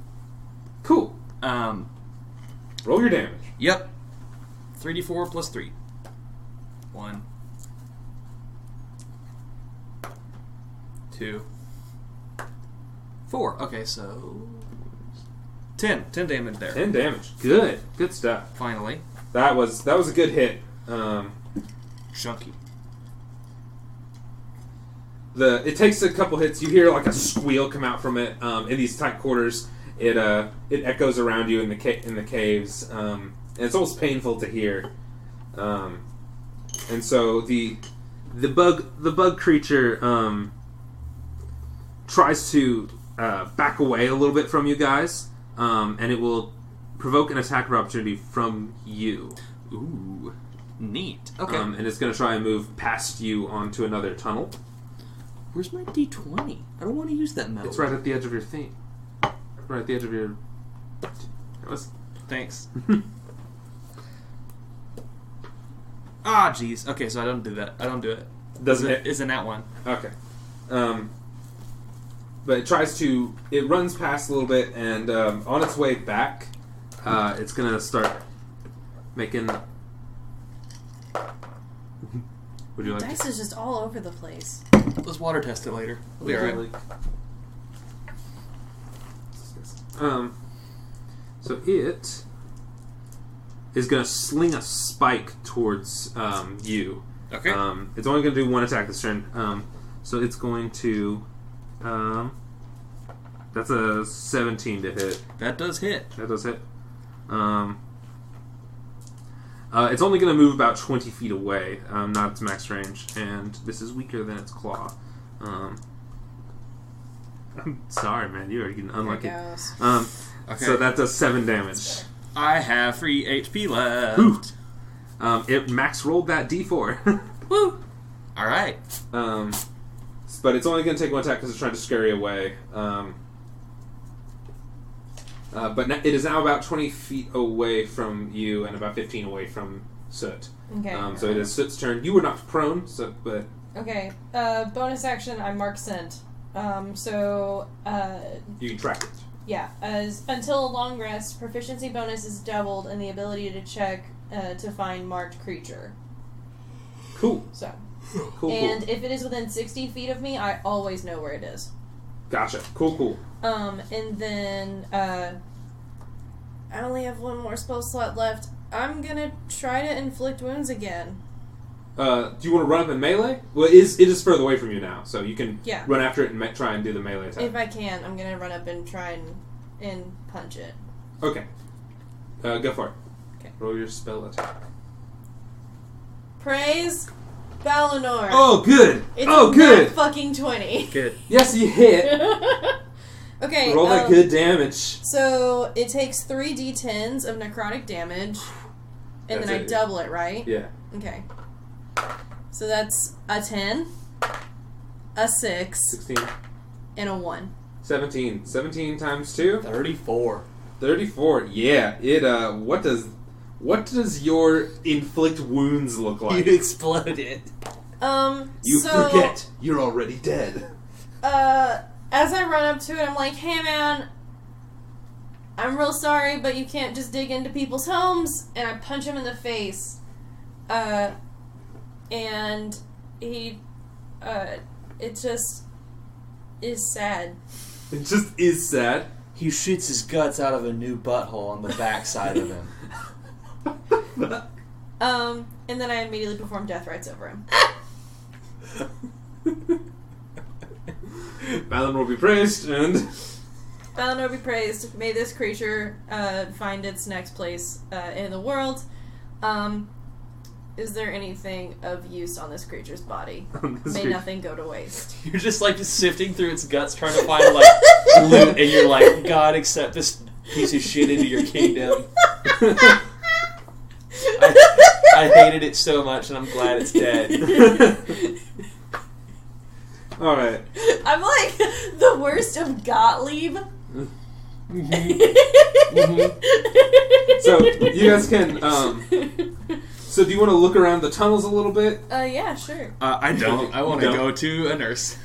cool. Um, Roll your damage. yep. Three d four plus three. One. Two. Four. Okay, so ten. Ten damage there. Ten damage. Good, good stuff. Finally, That was that was a good hit. Um, chunky. the it takes a couple hits. You hear like a squeal come out from it um, in these tight quarters. It uh it echoes around you in the ca- in the caves. Um, and it's almost painful to hear. Um, and so the the bug the bug creature um, tries to uh, back away a little bit from you guys, um, and it will provoke an attack of opportunity from you. Ooh, neat. Okay. Um, and it's going to try and move past you onto another tunnel. Where's my d twenty? I don't want to use that metal. It's right at the edge of your thing. Right at the edge of your. Was. Thanks. ah, jeez. Okay, so I don't do that. I don't do it. Doesn't Is it? Isn't that one? Okay. Um, but it tries to. It runs past a little bit, and um, on its way back, uh, it's going to start making. Would you like Dice is just all over the place. Let's water test it later. We'll be alright. Um, so it is going to sling a spike towards um, you. Okay. Um, it's only going to do one attack this turn. Um, so it's going to. Um, that's a 17 to hit. that does hit. That does hit. Um, uh, it's only going to move about 20 feet away, um, not its max range, and this is weaker than its claw. Um, I'm sorry, man. You are getting There unlucky. goes. Um, Okay. So that does 7 damage. I have free HP left. Ooh. Um, it max rolled that d4. Woo. All right. Um, but it's only going to take one attack because it's trying to scurry away. Um, uh, but it is now about 20 feet away from you and about 15 away from Soot. Okay. Um, so it is Soot's turn. You were knocked prone, so but Okay. Uh, bonus action. I mark scent. Um, so uh, you can track it. yeah, as until a long rest, proficiency bonus is doubled, and the ability to check uh, to find marked creature. Cool. So, Cool, cool. and if it is within sixty feet of me, I always know where it is. Gotcha. Cool, cool. Um, and then uh, I only have one more spell slot left. I'm gonna try to inflict wounds again. Uh, do you want to run up in melee? Well, it is, it is further away from you now, so you can Yeah. run after it and ma- try and do the melee attack. If I can, I'm gonna run up and try and and punch it. okay. Uh, go for it. Okay. Roll your spell attack. Praise Balinor. Oh, good. It's oh, good. nat fucking twenty. Good. Yes, you hit. okay. Roll that um, good damage. So it takes three d10s of necrotic damage, and That's then I it. double it, right? Yeah. Okay. So that's a ten, a six, 16. and a one. 17. 17 times 2? Thirty-four. 34. Yeah. It, uh, what does, what does your inflict wounds look like? You exploded. Um. You so, forget. You're already dead. Uh, as I run up to it, I'm like, "Hey, man." I'm real sorry, but you can't just dig into people's homes. And I punch him in the face. Uh, and he, uh, it just is sad. It just is sad. He shoots his guts out of a new butthole on the backside of him. Um, and then I immediately perform death rites over him. Balinor will be praised, and Balinor will be praised. May this creature uh, find its next place uh, in the world. Um, is there anything of use on this creature's body? This May creature- nothing go to waste. You're just like sifting through its guts, trying to find like loot, and you're like, God, accept this piece of shit into your kingdom. I, I hated it so much, and I'm glad it's dead. All right. I'm like the worst of Gottlieb. So you guys can. Um, so do you want to look around the tunnels a little bit? Uh, yeah, sure. Uh, I don't. I want to go to a nurse.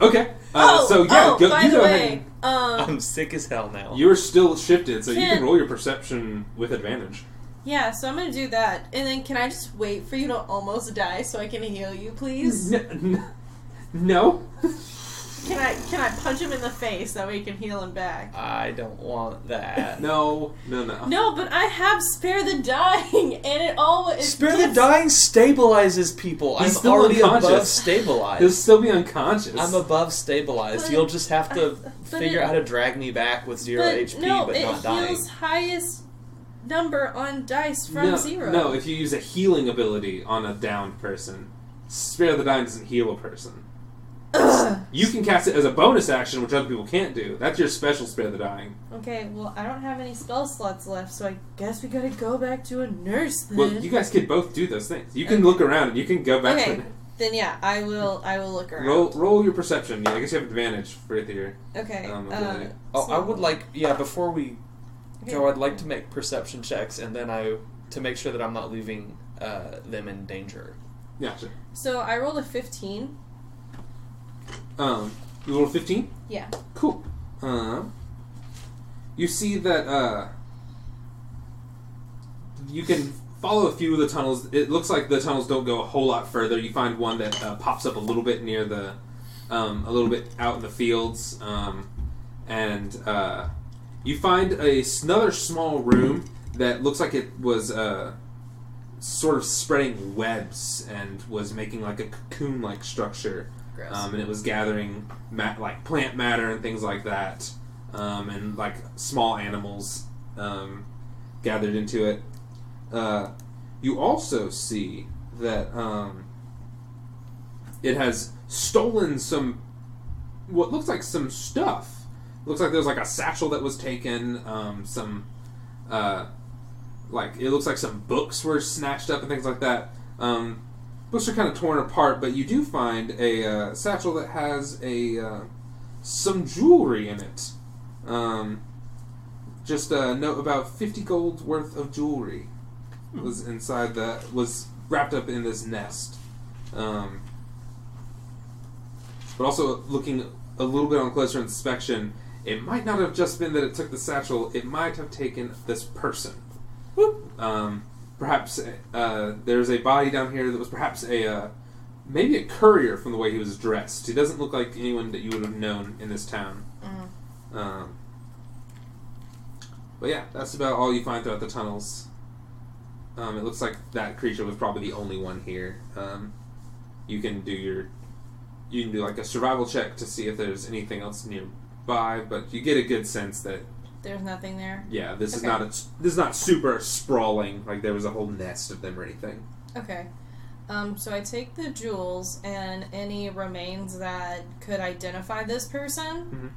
Okay. Uh, oh, so yeah, oh, go, by you the go way, ahead. um, I'm sick as hell now. You're still shifted, so you can Can- roll your perception with advantage. Yeah. So I'm gonna do that, and then can I just wait for you to almost die so I can heal you, please? N- n- no. Can I can I punch him in the face that way he can heal him back? I don't want that. No. No. No. No, but I have spare the dying, and it always Spare the dying stabilizes people. He's I'm still already unconscious. above stabilized. He'll still be unconscious. I'm above stabilized. But- You'll just have to but figure it- out how to drag me back with zero But HP, no, but it not dying. heals highest number on dice from no, zero. No, if you use a healing ability on a downed person, Spare the Dying doesn't heal a person. Ugh. You can cast it as a bonus action, which other people can't do. That's your special Spare the Dying. Okay, well, I don't have any spell slots left, so I guess we gotta go back to a nurse then. Well, you guys could both do those things. You can look around and you can go back okay, to then yeah, I will. I will look around. roll. Roll your perception. Yeah, I guess you have advantage for it here. Okay. um, uh, ability. Oh, I would like, yeah, before we okay. go, I'd like to make perception checks, and then I to make sure that I'm not leaving uh, them in danger. Yeah, sure. So I rolled a fifteen. Um, you roll fifteen. Yeah. Cool. Um, you see that uh, you can follow a few of the tunnels. It looks like the tunnels don't go a whole lot further. You find one that uh, pops up a little bit near the, um, a little bit out in the fields, um, and uh, you find a another small room that looks like it was uh, sort of spreading webs and was making like a cocoon-like structure Gross. um, and it was gathering ma- like plant matter and things like that, um, and like small animals um, gathered into it. Uh, you also see that um, it has stolen some what looks like some stuff. Looks like there's like a satchel that was taken. Um, some uh, like it looks like some books were snatched up and things like that. Um, books are kind of torn apart, but you do find a uh, satchel that has a uh, some jewelry in it. Um, just a note about fifty gold worth of jewelry was inside that was wrapped up in this nest. Um, but also looking a little bit on closer inspection, it might not have just been that it took the satchel. It might have taken this person. Um, perhaps uh, there's a body down here that was perhaps a uh, maybe a courier from the way he was dressed. He doesn't look like anyone that you would have known in this town. Mm. Um, but yeah, that's about all you find throughout the tunnels. Um, it looks like that creature was probably the only one here. Um, you can do your you can do like a survival check to see if there's anything else but you get a good sense that There's nothing there. yeah, this is not a, this is not super sprawling like there was a whole nest of them or anything. Okay. Um, so I take the jewels and any remains that could identify this person.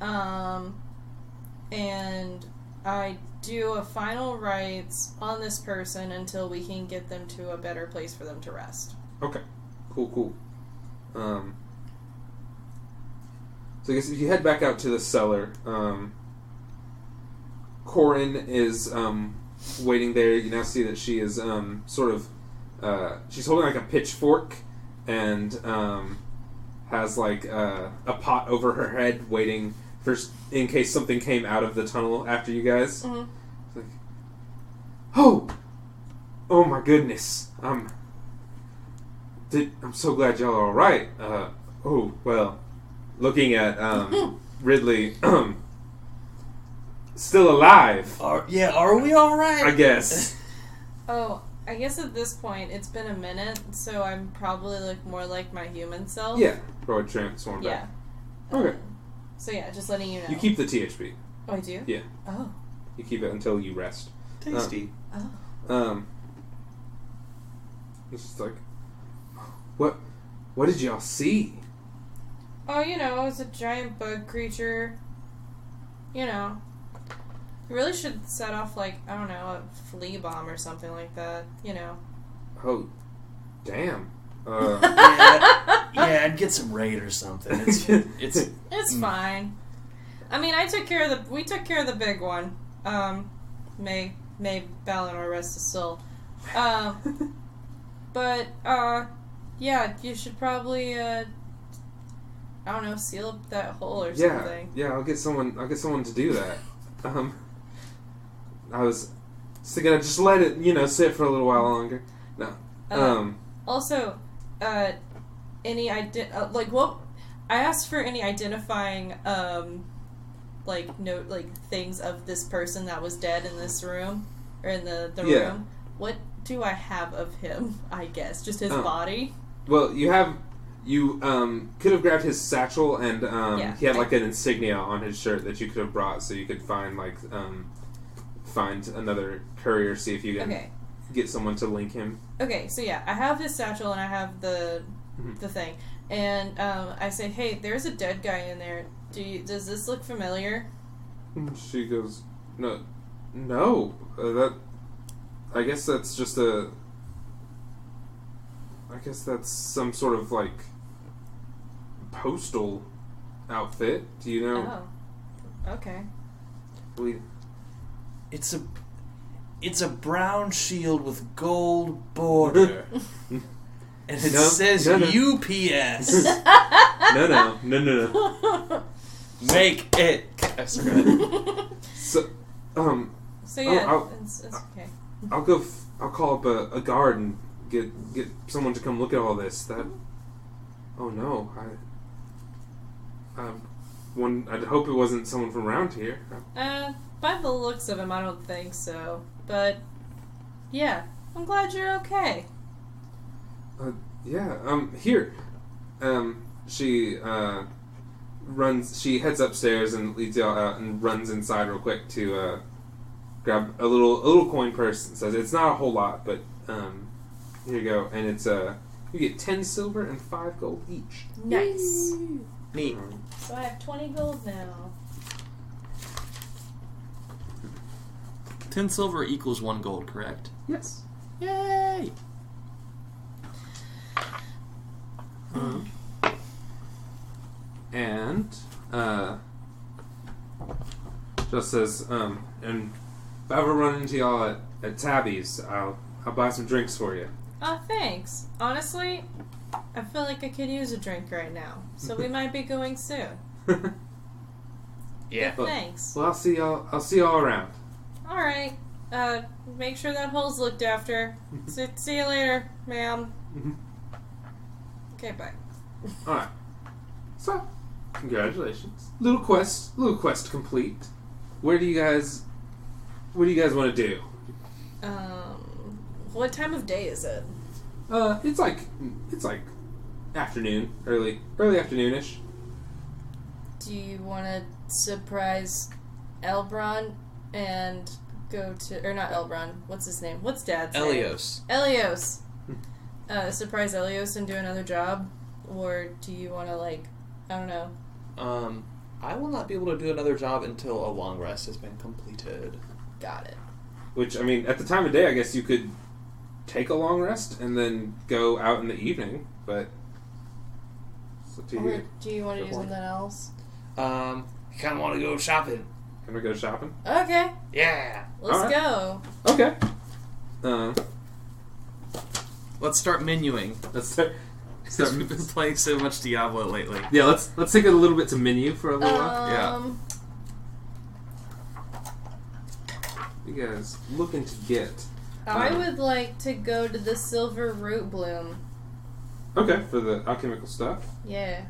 Um, and I do a final rites on this person until we can get them to a better place for them to rest. Okay. Cool, cool. Um, so I guess if you head back out to the cellar, um, Corin is um, waiting there. You now see that she is um, sort of uh, she's holding like a pitchfork and um, has like uh, a pot over her head, waiting for in case something came out of the tunnel after you guys. Mhm. It's like, oh, oh my goodness! I'm did, I'm so glad y'all are all right. Uh, oh well, looking at um, Ridley, um, still alive, Are, yeah, are we all right? I guess. Oh, I guess at this point it's been a minute, so I'm probably like more like my human self. yeah, probably transform Yeah. back. Okay. Um, so yeah, just letting you know. You keep the THP. Oh, I do. Yeah. Oh. You keep it until you rest. Tasty. Oh. Um, it's just like, what? What did y'all see? Oh, you know, it's a giant bug creature. You know. You really should set off, like, I don't know, a flea bomb or something like that. You know. Oh, damn. Uh, yeah, yeah, I'd get some raid or something. It's, it's It's Mm. fine. I mean, I took care of the. We took care of the big one. Um, may may Balinor rest his soul. Um, but uh, yeah, you should probably uh, I don't know, seal up that hole or Yeah, something. yeah. I'll get someone. I'll get someone to do that. Um, I was thinking I'd just let it, you know, sit for a little while longer. No. Uh, Um. Also, uh, any ident uh, like what I asked for any identifying um like note like things of this person that was dead in this room or in the the Yeah. room. What do I have of him? I guess just his Oh. body. Well, you have. You um, could have grabbed his satchel, and um, Yeah. he had like an insignia on his shirt that you could have brought, so you could find like um, find another courier, see if you can Okay. get someone to link him. Okay, so yeah, I have his satchel and I have the Mhm. the thing, and um, I say, "Hey, there's a dead guy in there. Do you, does this look familiar?" She goes, "No, no. Uh, that. I guess that's just a. I guess that's some sort of like postal outfit. Do you know? Oh, okay. We It's a it's a brown shield with gold border. and it No, says no, no. UPS. no, no, no, no, no. Make it. I forgot. So, um, so Oh, yeah, I'll- it's, it's okay. I'll go. F- I'll call up a, a guard and get get someone to come look at all this. That. Oh no, I. Um, one. I'd hope it wasn't someone from around here. Uh, by the looks of him, I don't think so. But yeah, I'm glad you're okay. Uh, yeah. Um. Here. Um. She. Uh. Runs. She heads upstairs and leads y'all out and runs inside real quick to uh, grab a little a little coin purse and says it's not a whole lot, but um, here you go, and it's uh, you get ten silver and five gold each. Nice. Neat. Um, So I have 20 gold now. Ten silver equals one gold, correct? yes. Yay! and uh, just says, um, and if I ever run into y'all at, at Tabby's, I'll I'll buy some drinks for you. Oh, thanks. Honestly, I feel like I could use a drink right now. So we might be going soon. Yeah. Well- Thanks. well, I'll see y'all. I'll see y'all around. Alright. Uh, make sure that hole's looked after. see, see you later, ma'am. Mhm. Okay, bye. All right. So, congratulations. Little quest. Little quest complete. Where do you guys? What do you guys want to do? Um, what time of day is it? Uh, it's like it's like afternoon, early early afternoonish. Do you want to surprise Elbron and go to, or not Elbron? What's his name? What's Dad's name? Elios. Elios. Uh, surprise Elios and do another job, or do you want to like, I don't know. Um, I will not be able to do another job until a long rest has been completed. Got it. Which I mean, at the time of day, I guess you could take a long rest and then go out in the evening. But it's Or you. do you want to do point. something else? Um, I kind of want to go shopping. Can we go shopping? Okay, Yeah. let's Alright. go. Okay. Um, Let's start menuing. let's start. Because we've been playing so much Diablo lately. Yeah, let's let's take it a little bit to menu for a little while. Yeah. Um, You guys looking to get? I Um, would like to go to the Silver Root Bloom. Okay, for the alchemical stuff, Yeah.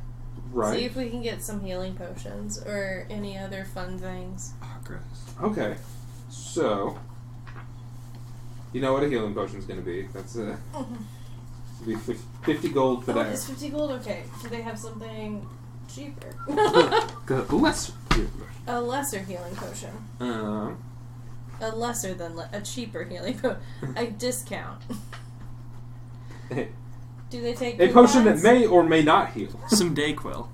Right. See if we can get some healing potions or any other fun things. Oh, gross. Okay, so you know what a healing potion is going to be. That's uh, be fifty gold for Oh, that. it's 50 gold? Okay. Do they have something cheaper? The lesser healing potion. a lesser healing potion. Um, A lesser than le- a cheaper healing potion. a discount. a Do they take A potion that coupons? may or may not heal. Some Dayquil.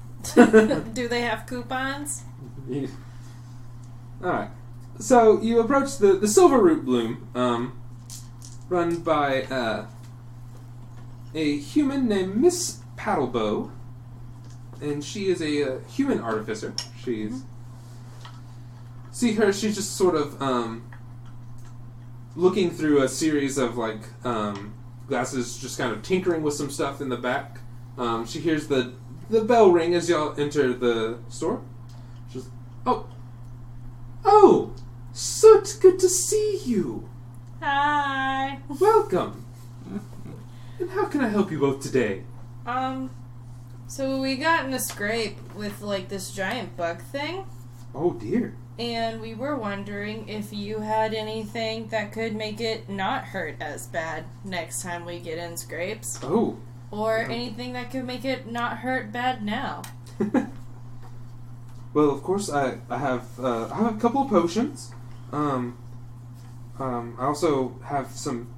Do they have coupons? You- All right. So you approach the the Silver Root Bloom, um, run by uh, a human named Miss Paddlebow, and she is a uh, human artificer. She's see her. She's just sort of um, looking through a series of like um, glasses, just kind of tinkering with some stuff in the back. Um, she hears the the bell ring as y'all enter the store. She's oh oh, so it's good to see you. Hi. Welcome. and how can I help you both today? Um, so we got in a scrape with like this giant bug thing, Oh dear. And we were wondering if you had anything that could make it not hurt as bad next time we get in scrapes, Oh. or anything that could make it not hurt bad now. well, of course, I I have uh, I have a couple of potions. Um, um, I also have some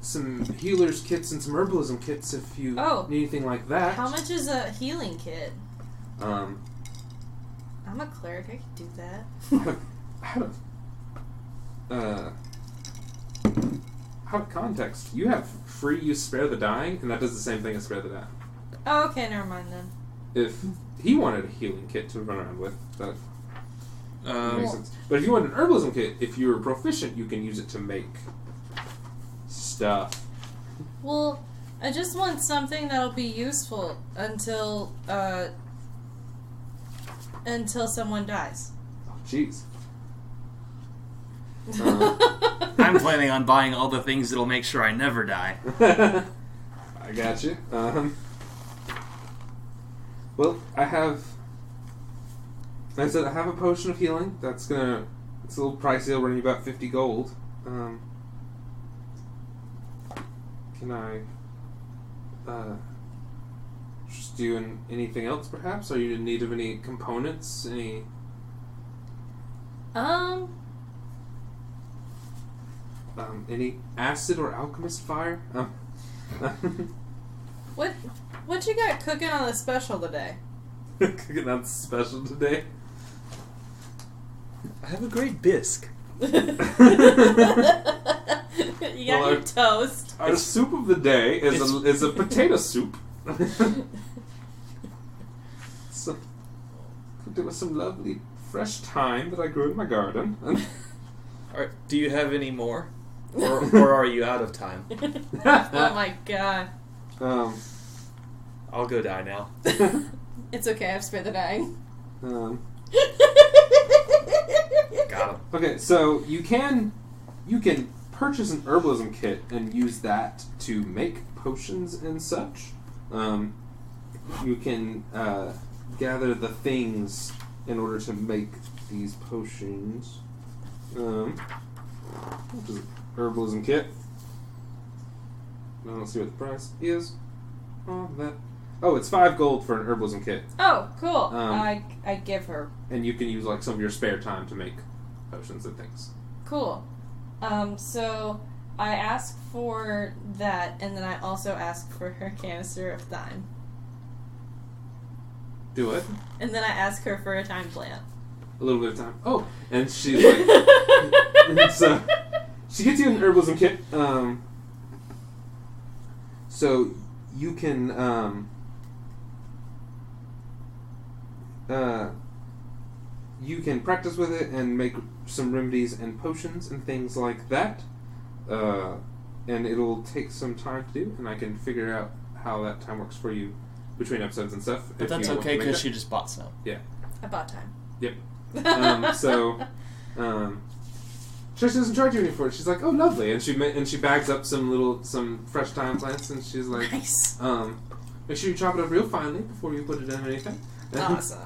some healers kits and some herbalism kits if you Oh. need anything like that. How much is a healing kit? Um, I'm a cleric. I could do that. I have, I uh, out of context. You have free use spare the dying, and that does the same thing as spare the dying. Oh, okay, never mind then. If he wanted a healing kit to run around with, that Um, makes sense. But if you want an herbalism kit, if you're proficient, you can use it to make stuff. Well, I just want something that'll be useful until uh until someone dies. Oh, jeez. Uh, I'm planning on buying all the things that'll make sure I never die. I got you. Um, well, I have. I said I have a potion of healing. That's gonna. It's a little pricey. It'll run you about fifty gold. Um, can I? Uh, just do an, anything else, perhaps? Are you in need of any components? Any? um, Um, any acid or alchemist fire? Um, what what you got cooking on the special today? cooking that special today. I have a great bisque. you got Well, your I- toast. Our soup of the day is a, is a potato soup. so, cooked it with some lovely fresh thyme that I grew in my garden. Are, do you have any more? Or, or are you out of time? oh my god. um, I'll go die now. It's okay, I've spared the dying. um, Got him. okay, so you can you can purchase an herbalism kit and use that to make potions and such. Um, you can uh, gather the things in order to make these potions. Um, what is it? Herbalism kit. I don't see what the price is. Oh, that. Oh, it's five gold for an herbalism kit, Oh, cool. Um, I I give her. and you can use like some of your spare time to make potions and things. Cool. Um, so I ask for that, and then I also ask for her canister of thyme. Do it. And then I ask her for a time plant. A little bit of time. Oh, and she's like, so she gets you an herbalism kit. Um, so you can um, uh, you can practice with it and make some remedies and potions and things like that. Uh, and it'll take some time to do, and I can figure out how that time works for you between episodes and stuff. But that's okay because she just bought some. Yeah. I bought time. Yep. Um, so, um, Trish doesn't charge you any for it. She's like, "Oh, lovely," and she ma- and she bags up some little some fresh thyme plants, and she's like, nice. um, "Make sure you chop it up real finely before you put it in anything." Awesome.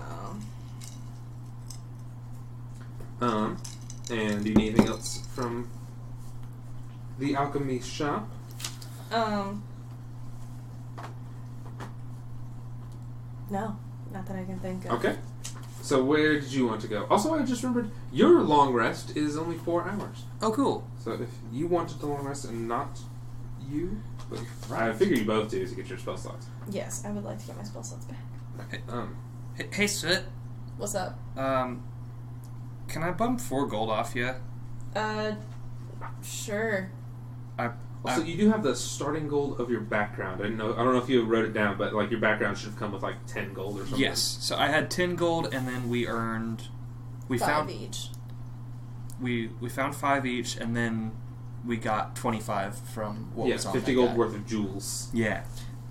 um, and do you need anything else from the alchemy shop? Um. No, not that I can think of. Okay. So where did you want to go? Also, I just remembered your long rest is only four hours. Oh, cool. So if you wanted the long rest and not you, but I figure you both do to get your spell slots. Yes, I would like to get my spell slots back. Um, Hey, hey Sit. What's up? Um, can I bump four gold off you? Uh, sure. I, also, you do have the starting gold of your background. I know. I don't know if you wrote it down, but like your background should have come with like ten gold or something. yes. So I had ten gold, and then we earned, we five found each. we we found five each, and then we got twenty five from what yeah, was on fifty that gold guy. worth of jewels. Yeah.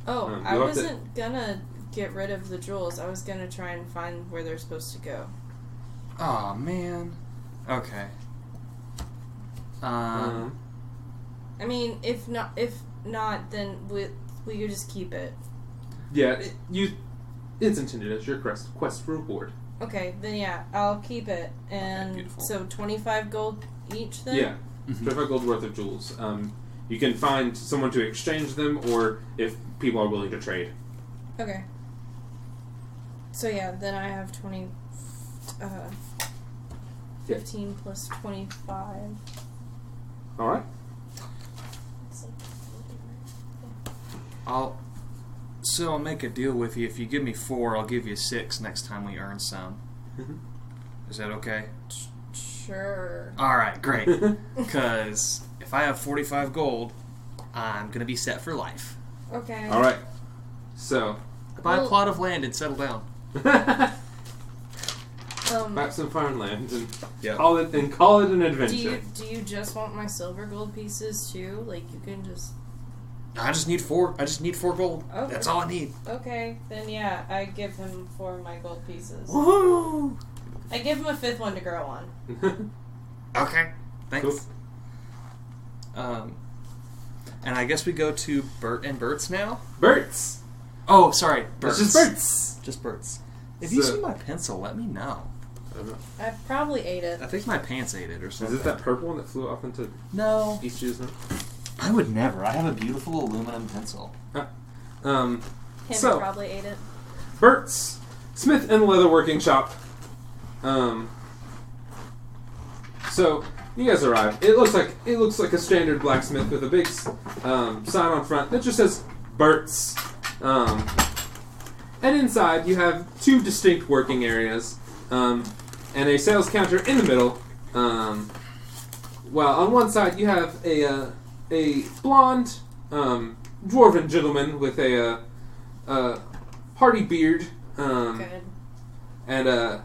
Oh, Um, I you'll have to- wasn't gonna get rid of the jewels. I was gonna try and find where they're supposed to go. Oh man. Okay. Um. Um, I mean, if not, if not, then we we could just keep it. yeah, it, you. It's intended as your quest quest reward. Okay, then yeah, I'll keep it. And beautiful. so twenty five gold each. Then Yeah, mhm. twenty-five gold worth of jewels. Um, you can find someone to exchange them, or if people are willing to trade. Okay. So yeah, then I have twenty. Uh, Yeah. Fifteen plus twenty five. All right. I'll. So I'll make a deal with you. If you give me four, I'll give you six next time we earn some. Mhm. Is that okay? Sure. All right, great. Because if I have forty-five gold, I'm gonna be set for life. Okay. All right. So, Buy a Well- plot of land and settle down. Um, map some farmland and Yeah. call it and call it an adventure. do adventure. you do you just want my silver gold pieces too? Like you can just I just need four. I just need four gold. Okay. That's all I need. okay. Then yeah, I give him four of my gold pieces. Woohoo! I give him a fifth one to grow on. Okay. Thanks. Cool. Um, and I guess we go to Bert and Bert's now. Bert's. Oh, sorry, Bert's. It's just Bert's. Just Bert's. If you see my pencil, let me know. I don't know. I probably ate it. I think my pants ate it or something. Is it that purple one that flew off into No, each of I would never. I have a beautiful aluminum pencil. Um, Him So- probably ate it. Bert's Smith and Leatherworking Shop. Um, so you guys arrive. It looks like it looks like a standard blacksmith with a big um, sign on front that just says Bert's. Um, and inside you have two distinct working areas um, and a sales counter in the middle. Um, well, on one side you have a uh, a blonde um, dwarven gentleman with a uh, uh, hardy beard. Um, and uh,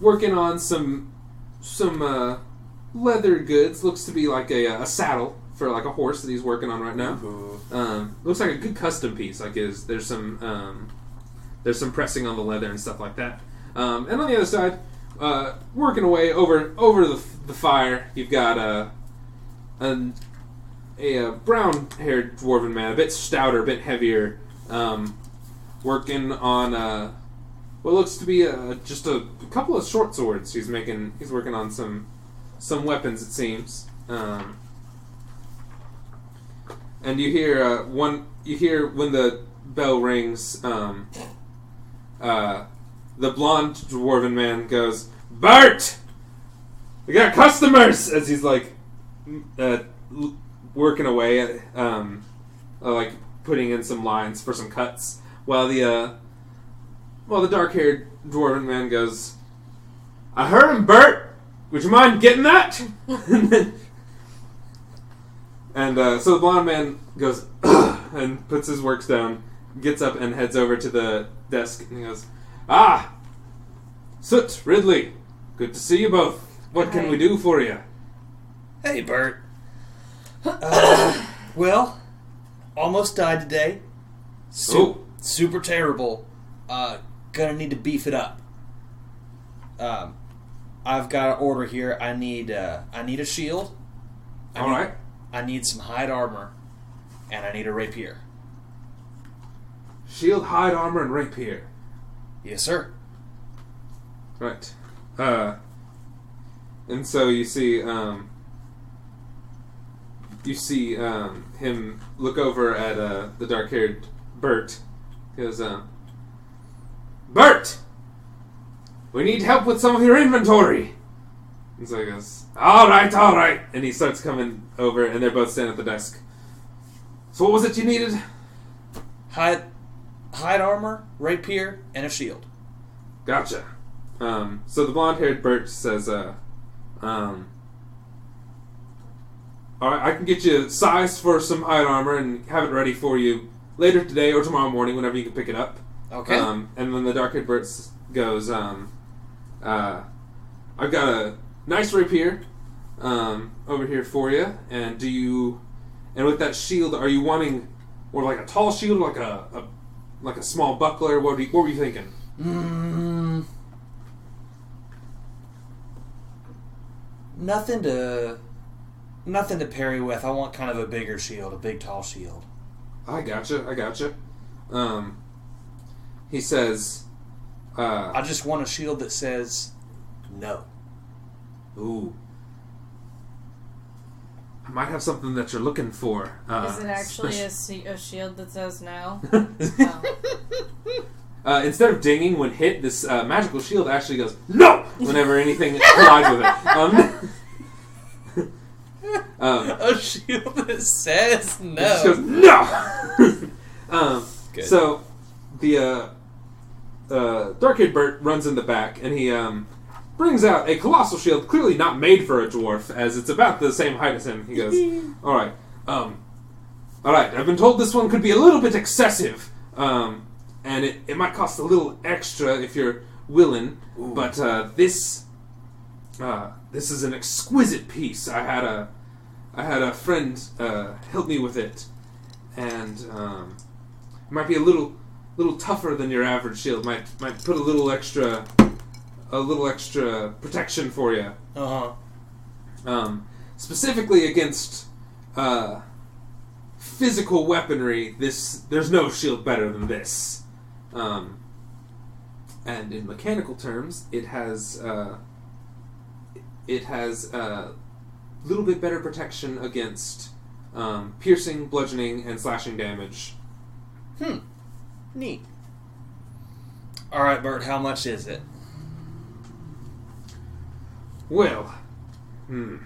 working on some some uh, leather goods. Looks to be like a, a saddle for like a horse that he's working on right now. Um, looks like a good custom piece. Like is there's some um, there's some pressing on the leather and stuff like that. Um, and on the other side, uh, working away over over the, the fire, you've got a an, a, uh brown-haired dwarven man, a bit stouter, a bit heavier, um, working on uh, what looks to be a, just a couple of short swords. He's making he's working on some some weapons, it seems. Um, and you hear uh, one. You hear when the bell rings. Um, uh, the blonde dwarven man goes, "Bert, we got customers!" As he's like uh, working away, at, um, uh, like putting in some lines for some cuts, while the uh, while the dark-haired dwarven man goes, "I heard him, Bert. Would you mind getting that?" and then, and uh, so the blonde man goes and puts his works down, gets up and heads over to the desk, and he goes, "Ah, Soot Ridley, good to see you both. What can we do for you?" Hey, Bert. Uh, well, almost died today. Su- Oh. Super terrible. Uh, gonna need to beef it up. Um, I've got an order here. I need uh, I need a shield. I All need, right. I need some hide armor, and I need a rapier. Shield, hide armor, and rapier. Yes, sir. Right. Uh, and so you see, um, you see um, him look over at uh, the dark-haired Bert. He goes, um, Bert, we need help with some of your inventory. And so he goes, all right, all right. And he starts coming over, and they're both standing at the desk. So what was it you needed? Hide, hide armor, rapier, and a shield. Gotcha. Um, so the blonde-haired Bert says, uh, um, all right, I can get you size for some hide armor and have it ready for you later today or tomorrow morning, whenever you can pick it up. Okay. Um, and then the dark-haired Bert goes, um, uh, I've got a nice rapier um, over here for you. And do you? And with that shield, are you wanting more like a tall shield, or like a, a like a small buckler? What, were you, what were you thinking? Mm, nothing to nothing to parry with. I want kind of a bigger shield, a big tall shield. I gotcha. I gotcha. Um, he says, uh, I just want a shield that says no. "Ooh, I might have something that you're looking for." Uh, Is it actually a, se- a shield that says no? Oh. Uh, instead of dinging when hit, this uh, magical shield actually goes no whenever anything collides with it. Um, um, A shield that says just goes no. no. um, so the uh, uh, Dark-Haired Bert runs in the back and he um, brings out a colossal shield, clearly not made for a dwarf, as it's about the same height as him. He goes, "All right, um, all right. I've been told this one could be a little bit excessive, um, and it, it might cost a little extra if you're willing. But uh, this uh, this is an exquisite piece. I had a I had a friend uh, help me with it, and um, it might be a little little tougher than your average shield. Might might put a little extra a little extra protection for you, Uh huh. um, specifically against uh, physical weaponry. This there's no shield better than this. Um, and in mechanical terms, it has uh, it has a little bit better protection against um, piercing, bludgeoning, and slashing damage. Hmm. Neat. All right, Bert. How much is it? Well, hmm.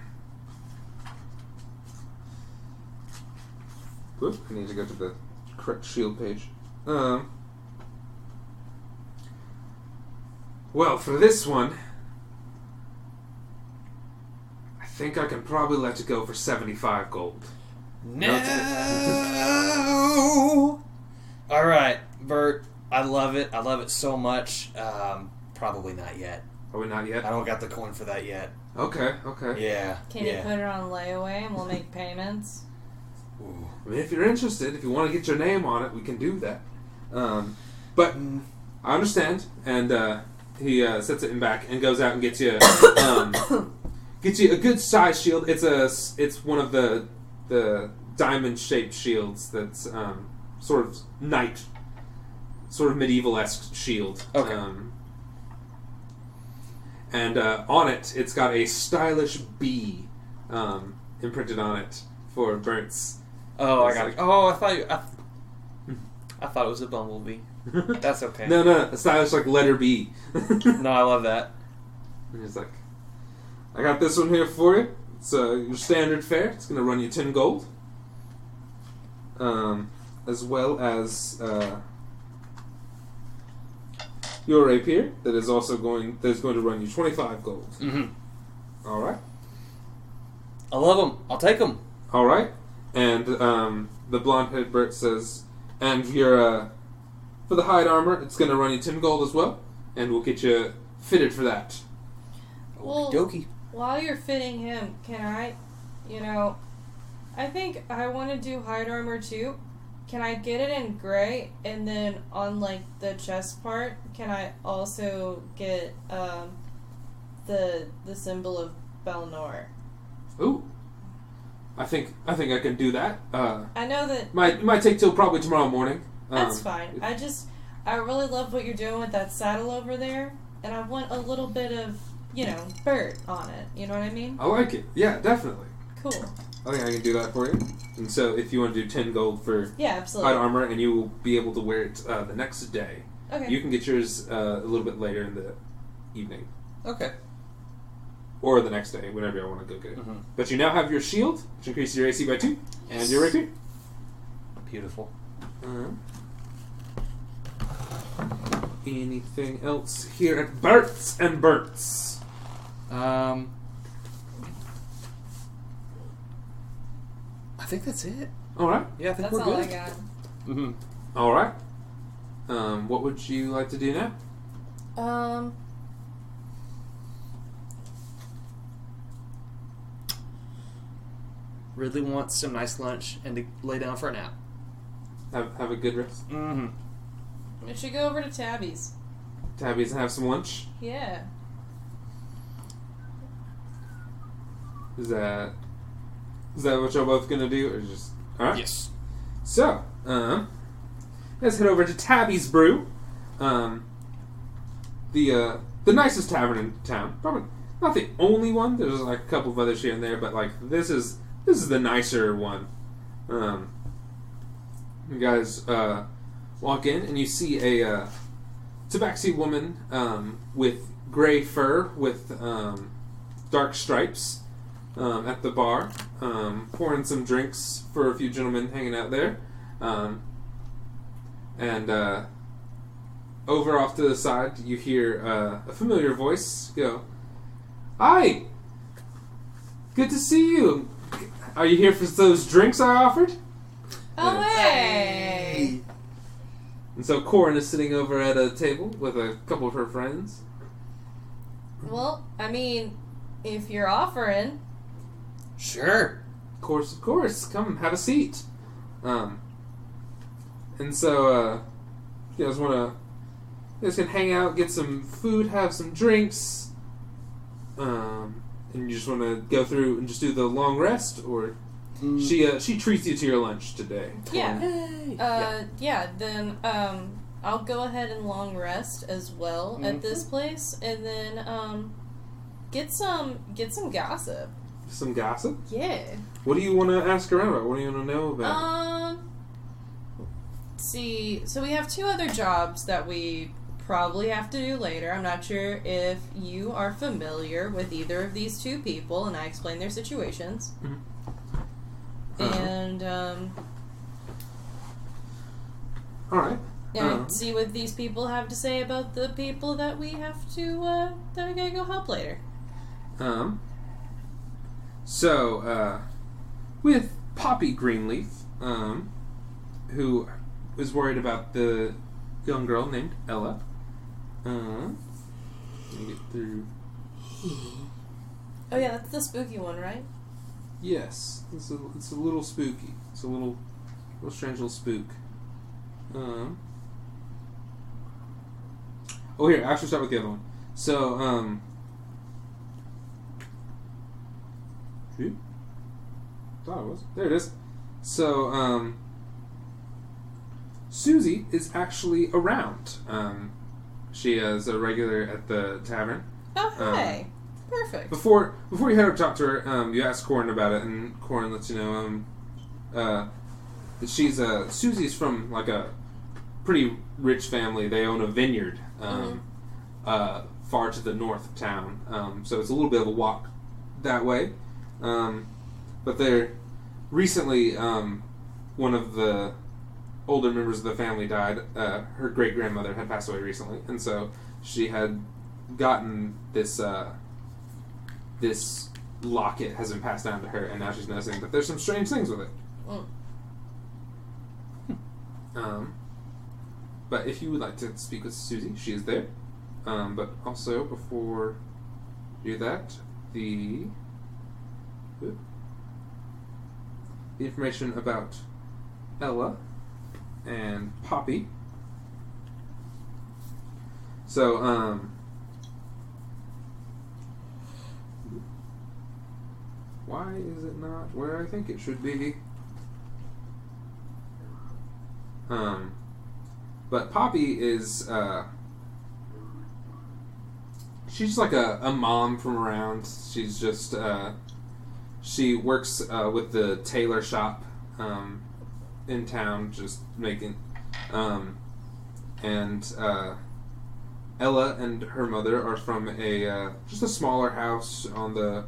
Whoop, I need to go to the correct shield page. Um. Well, for this one, I think I can probably let it go for 75 gold. No. All right, Bert. I love it. I love it so much. Um, probably not yet. Are we not yet? I don't got the coin for that yet. Okay, okay. Yeah. Can yeah. you put it on layaway and we'll make payments? Ooh. I mean, if you're interested, if you want to get your name on it, we can do that. Um, but I understand, and uh, he uh, sets it in back and goes out and gets you um, gets you a good size shield. It's a it's one of the the diamond shaped shields that's um, sort of knight, sort of medieval esque shield. Okay. Um, and uh, on it, it's got a stylish bee um, imprinted on it for Bert's. Oh, I got like- it. Oh, I thought you, I, I thought it was a bumblebee. That's okay. No, no, a stylish like letter B. No, I love that. And he's like, I got this one here for you. It's uh, your standard fare. It's going to run you 10 gold. Um, as well as uh, your rapier that is also going that is going to run you 25 gold. Mm-hmm. All right. I love them. I'll take them. All right. And um, the blonde head Bert says, and your uh, for the hide armor, it's going to run you 10 gold as well, and we'll get you fitted for that. Well, Dokie. While you're fitting him, can I, you know, I think I want to do hide armor too. Can I get it in gray and then on like the chest part, can I also get um, the the symbol of Balinor? Ooh. I think I think I can do that. Uh, I know that might might take till probably tomorrow morning. Um, that's fine. I just I really love what you're doing with that saddle over there, and I want a little bit of you know Bert on it. You know what I mean? I like it. Yeah, definitely. Cool. I think I can do that for you. And so, if you want to do ten gold for Yeah, hide absolutely. armor, and you will be able to wear it uh, the next day, Okay. you can get yours uh, a little bit later in the evening Okay. or the next day, whenever I want to go get it. Mhm. But you now have your shield, which increases your AC by two, and your rapier. Beautiful. Uh-huh. Anything else here at Bert's and Bert's? Um, I think that's it. All right. Yeah, I think That's we're all good. I got. Mm-hmm. All right. Um, what would you like to do now? Um. Ridley wants some nice lunch and to lay down for a nap. Have have a good rest. Mm-hmm. We should go over to Tabby's. Tabby's and have some lunch. Yeah. Is that is that what y'all both gonna do, or just all right? Yes. So, um, let's head over to Tabby's Brew, um, the uh, the nicest tavern in town. Probably not the only one. There's like a couple of others here and there, but like this is this is the nicer one. Um, you guys uh, walk in and you see a uh, tabaxi woman um, with gray fur with um, dark stripes um, at the bar, um, pouring some drinks for a few gentlemen hanging out there. Um, and uh, over off to the side, you hear uh, a familiar voice go, Hi! Good to see you. Are you here for those drinks I offered? Oh, hey! And so Corin is sitting over at a table with a couple of her friends. Well, I mean, if you're offering, Sure. Of course, of course. Come, have a seat. Um, and so, uh, you guys want to, you guys can hang out, get some food, have some drinks. Um, and you just want to go through and just do the long rest, or she uh, she treats you to your lunch today. yeah. Hey. Uh, yeah, then um, I'll go ahead and long rest as well at this place, and then um, get some get some gossip. Some gossip. Yeah. What do you want to ask around about? What do you want to know about? Um. See, so we have two other jobs that we probably have to do later. I'm not sure if you are familiar with either of these two people, and I explain their situations. Uh-huh. And um, All right. and Uh-huh. see what these people have to say about the people that we have to uh, that we gotta go help later. Um. So, uh, with Poppy Greenleaf, um, who was worried about the young girl named Ella. Uh, let me get through. Oh yeah, that's the spooky one, right? Yes, it's a, it's a little spooky. It's a little, little strange little spook. Um. Oh, here, I actually, start with the other one. So, um. Shoot. Thought it was. There it is. So, um. Susie is actually around. Um, she is a regular at the tavern. Oh Um, perfect. Before before you head up to talk to her, um, you ask Corin about it, and Corin lets you know um, uh, that she's uh, Susie's from like a pretty rich family. They own a vineyard um, uh, far to the north of town, um, so it's a little bit of a walk that way. Um, but they're recently um, one of the older members of the family died. Uh, her great grandmother had passed away recently, and so she had gotten this. Uh, this locket has been passed down to her, and now she's noticing that there's some strange things with it. Mm. Um, but if you would like to speak with Susie, she is there. Um, but also, before you do that, the the information about Ella and Poppy. So, um, why is it not where I think it should be? Um, but Poppy is, uh, she's like a, a mom from around. She's just, uh, she works uh, with the tailor shop um, in town, just making, um, and uh, Ella and her mother are from a uh, just a smaller house on the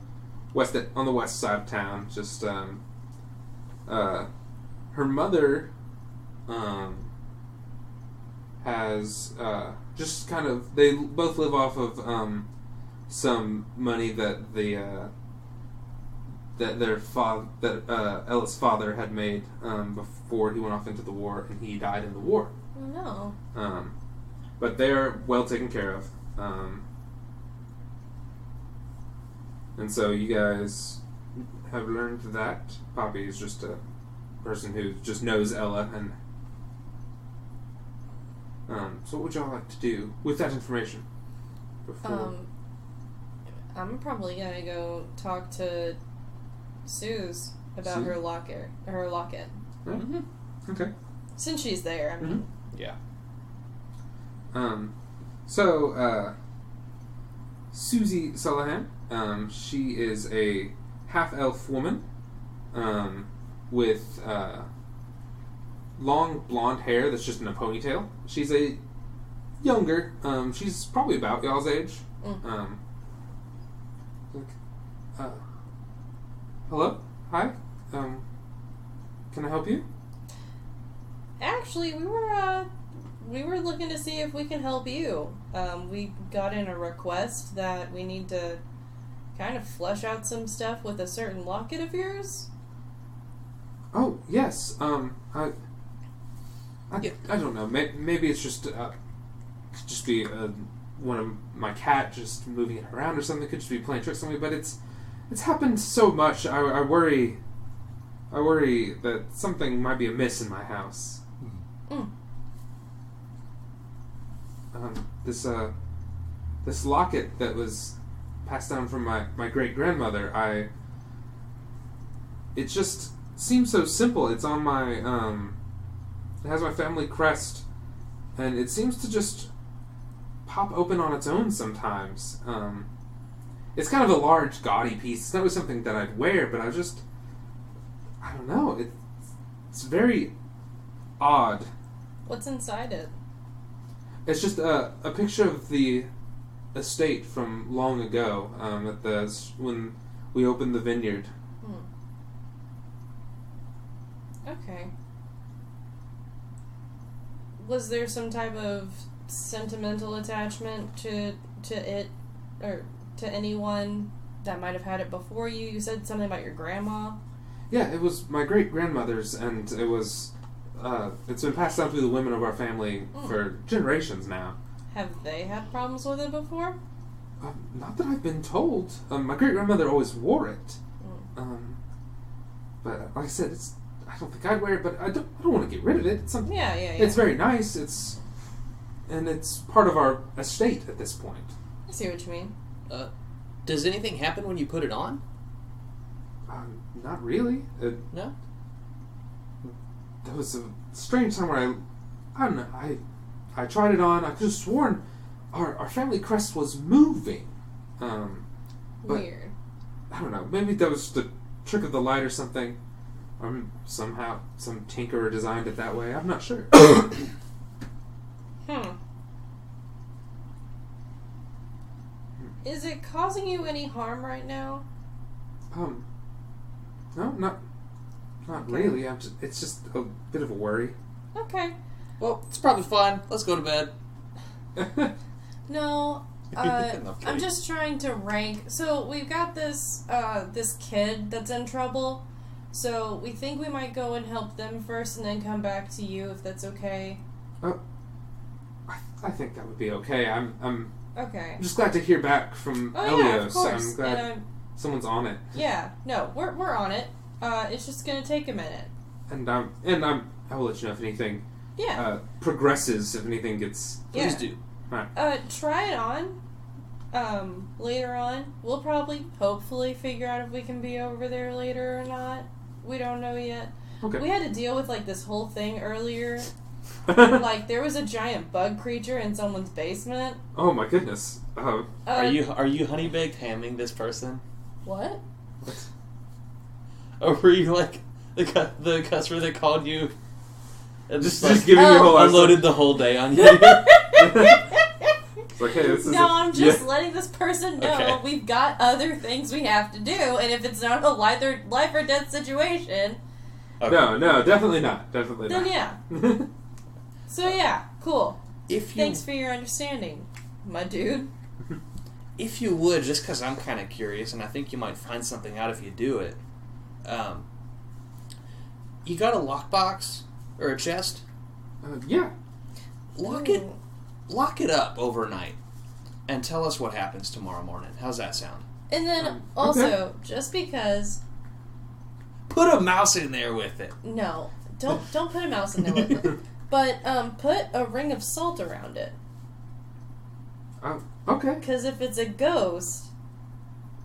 west on the west side of town. Just um, uh, her mother um, has uh, just kind of they both live off of um, some money that the uh, that their father that uh, Ella's father had made um, before he went off into the war and he died in the war. Oh, no. Um, but they're well taken care of. Um, and so you guys have learned that. Poppy is just a person who just knows Ella, and um, so what would y'all like to do with that information? Before Um, I'm probably gonna go talk to Suze about Sue? her locker, Her locket. okay. Since she's there, I mean, Yeah. Um, so, uh, Susie Sulahan, um, she is a half elf woman um, with uh, long blonde hair that's just in a ponytail. She's a younger, um, she's probably about y'all's age. Mm. Um, like, uh, hello? Hi? Um, can I help you? actually, we were uh, we were looking to see if we can help you. Um, we got in a request that we need to kind of flesh out some stuff with a certain locket of yours. Oh yes. Um, I. I, Yeah. I don't know. Maybe it's just uh, could just be uh, one of my cat just moving it around or something. Could just be playing tricks on me. But it's it's happened so much. I, I worry. I worry that something might be amiss in my house. Mm. Um, this uh, this locket that was passed down from my my great grandmother. I. It just seems so simple. It's on my um, it has my family crest, and it seems to just pop open on its own sometimes. Um, it's kind of a large, gaudy piece. It's not really something that I'd wear, but I just, I don't know. It, it's very odd. What's inside it? It's just a, a picture of the estate from long ago. Um, at the when we opened the vineyard. Hmm. Okay. Was there some type of sentimental attachment to to it or to anyone that might have had it before you? You said something about your grandma. Yeah, it was my great grandmother's, and it was. Uh, it's been passed down through the women of our family Mm. for generations now. Have they had problems with it before? Um, not that I've been told. Um, my great grandmother always wore it. Mm. Um, but like I said, it's. I don't think I'd wear it, but I don't. I don't want to get rid of it. It's something. Yeah, yeah, yeah. It's very nice. It's, and it's part of our estate at this point. I see what you mean. Uh, does anything happen when you put it on? Um, not really. It, No. there was a strange time where I, I don't know. I, I tried it on. I could have sworn, our our family crest was moving. Um, But- Weird. I don't know. Maybe that was the trick of the light or something. Or somehow some tinkerer designed it that way. I'm not sure. Hmm. Is it causing you any harm right now? um, no, not not Okay. really. I'm just, it's just a bit of a worry. Okay. Well, it's probably fine. Let's go to bed. No, uh, No, I'm just trying to rank. So we've got this uh, this kid that's in trouble. So we think we might go and help them first, and then come back to you if that's okay. I, I think that would be okay. I'm I'm Okay. I'm just glad to hear back from Oh Elios. yeah, of course. I'm glad And, um, someone's on it. yeah. No, we're we're on it. Uh, it's just gonna take a minute. And I'm and I'm I will let you know if anything Yeah. uh, progresses. If anything gets Please yeah. do. Uh, try it on. Um, later on, we'll probably, hopefully, figure out if we can be over there later or not. We don't know yet. okay. We had to deal with like this whole thing earlier. like there was a giant bug creature in someone's basement. oh my goodness. Uh, Uh, are you are you honey baked hamming this person, what? or were you like the cu- the customer that called you and just just, just like, giving you a whole unloaded the whole day on you? It's like, hey, this is no, a- I'm just yeah. letting this person know Okay. we've got other things we have to do, and if it's not a life or life or death situation, Okay. No, no, definitely not. Definitely then not. yeah. So yeah, cool. If you Thanks for your understanding, my dude. if you would, just because I'm kind of curious, and I think you might find something out if you do it. Um, you got a lockbox or a chest? Uh, yeah. Lock it, lock it up overnight, and tell us what happens tomorrow morning. How's that sound? And then Um, also, okay. just because put a mouse in there with it. No, don't don't put a mouse in there with it. But um, put a ring of salt around it. Oh, okay. Because if it's a ghost,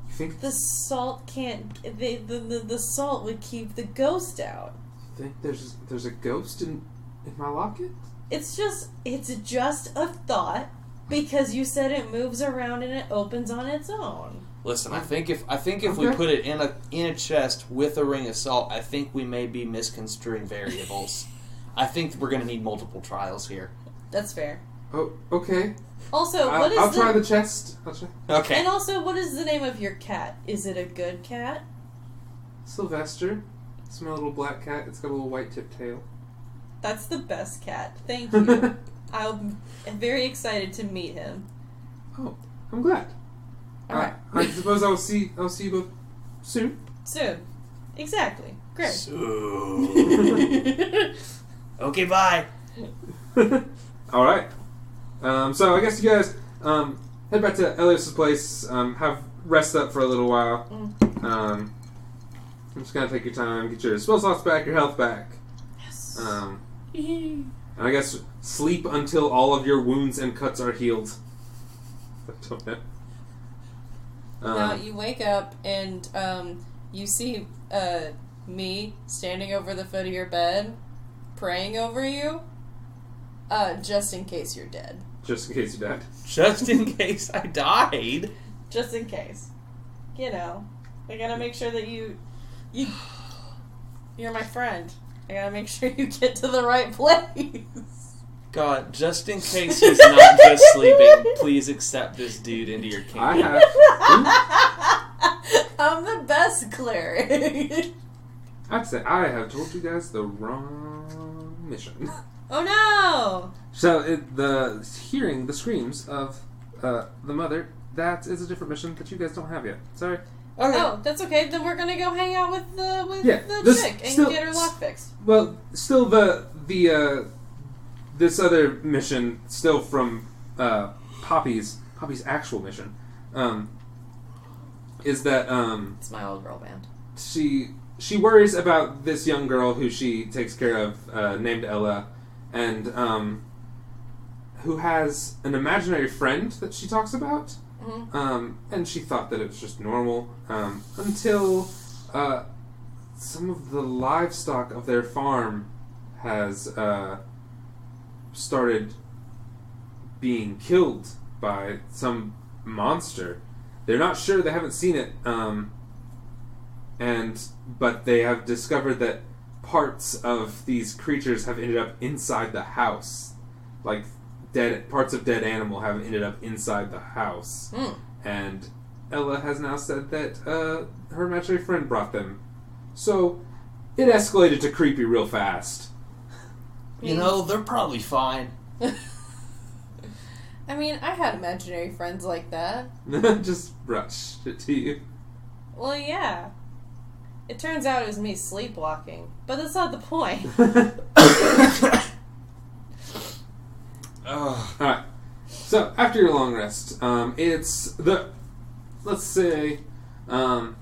You think the salt can't. The, the, the, the salt would keep the ghost out. You think there's there's a ghost in in my locket? It's just it's just a thought because you said it moves around and it opens on its own. Listen, I think if I think if we put it in a in a chest with a ring of salt, I think we may be misconstruing variables. I think we're going to need multiple trials here. That's fair. Oh, okay. Also, I, what is I'll the, try the chest. I'll try. Okay. and also what is the name of your cat? Is it a good cat? Sylvester. It's my little black cat. It's got a little white tip tail. That's the best cat. Thank you. I'm very excited to meet him. oh, I'm glad. All right, I, I suppose I'll see. I'll see you both soon. soon. Exactly. Great. So- okay, bye. All right. Um, so I guess you guys um, head back to Elias's place. Um, have rest up for a little while. Um, I'm just gonna take your time, get your spell slots back, your health back. Yes. Um, and I guess sleep until all of your wounds and cuts are healed. I don't know. now Um, you wake up and um, you see uh, me standing over the foot of your bed, praying over you, uh, just in case you're dead. just in case you died. Just in case I died. Just in case. You know, I gotta make sure that you, you, you're my friend. I gotta make sure you get to the right place. God, just in case he's not just sleeping, please accept this dude into your kingdom. I have. I'm the best cleric. I'd say I have told you guys the wrong mission. oh no! So it, the hearing the screams of uh, the mother that is a different mission that you guys don't have yet. Sorry. Okay. Oh, that's okay. Then we're gonna go hang out with the with Yeah, the this- chick and still- get her lock fixed. Well, still the the uh, this other mission still from uh, Poppy's Poppy's actual mission um, is that um, It's my old girl band. she she worries about this young girl who she takes care of uh, named Ella and um, who has an imaginary friend that she talks about Mhm. um, and she thought that it was just normal um, until uh, some of the livestock of their farm has uh, started being killed by some monster. They're not sure; they haven't seen it, um, and but they have discovered that parts of these creatures have ended up inside the house, like dead parts of dead animal have ended up inside the house Hmm. and Ella has now said that uh, her imaginary friend brought them. So it escalated to creepy real fast. You know, they're probably fine. I mean, I had imaginary friends like that. Just rush it to you. Well, yeah. It turns out it was me sleepwalking, but that's not the point. Ugh. Alright. So after your long rest, um, it's the let's say um,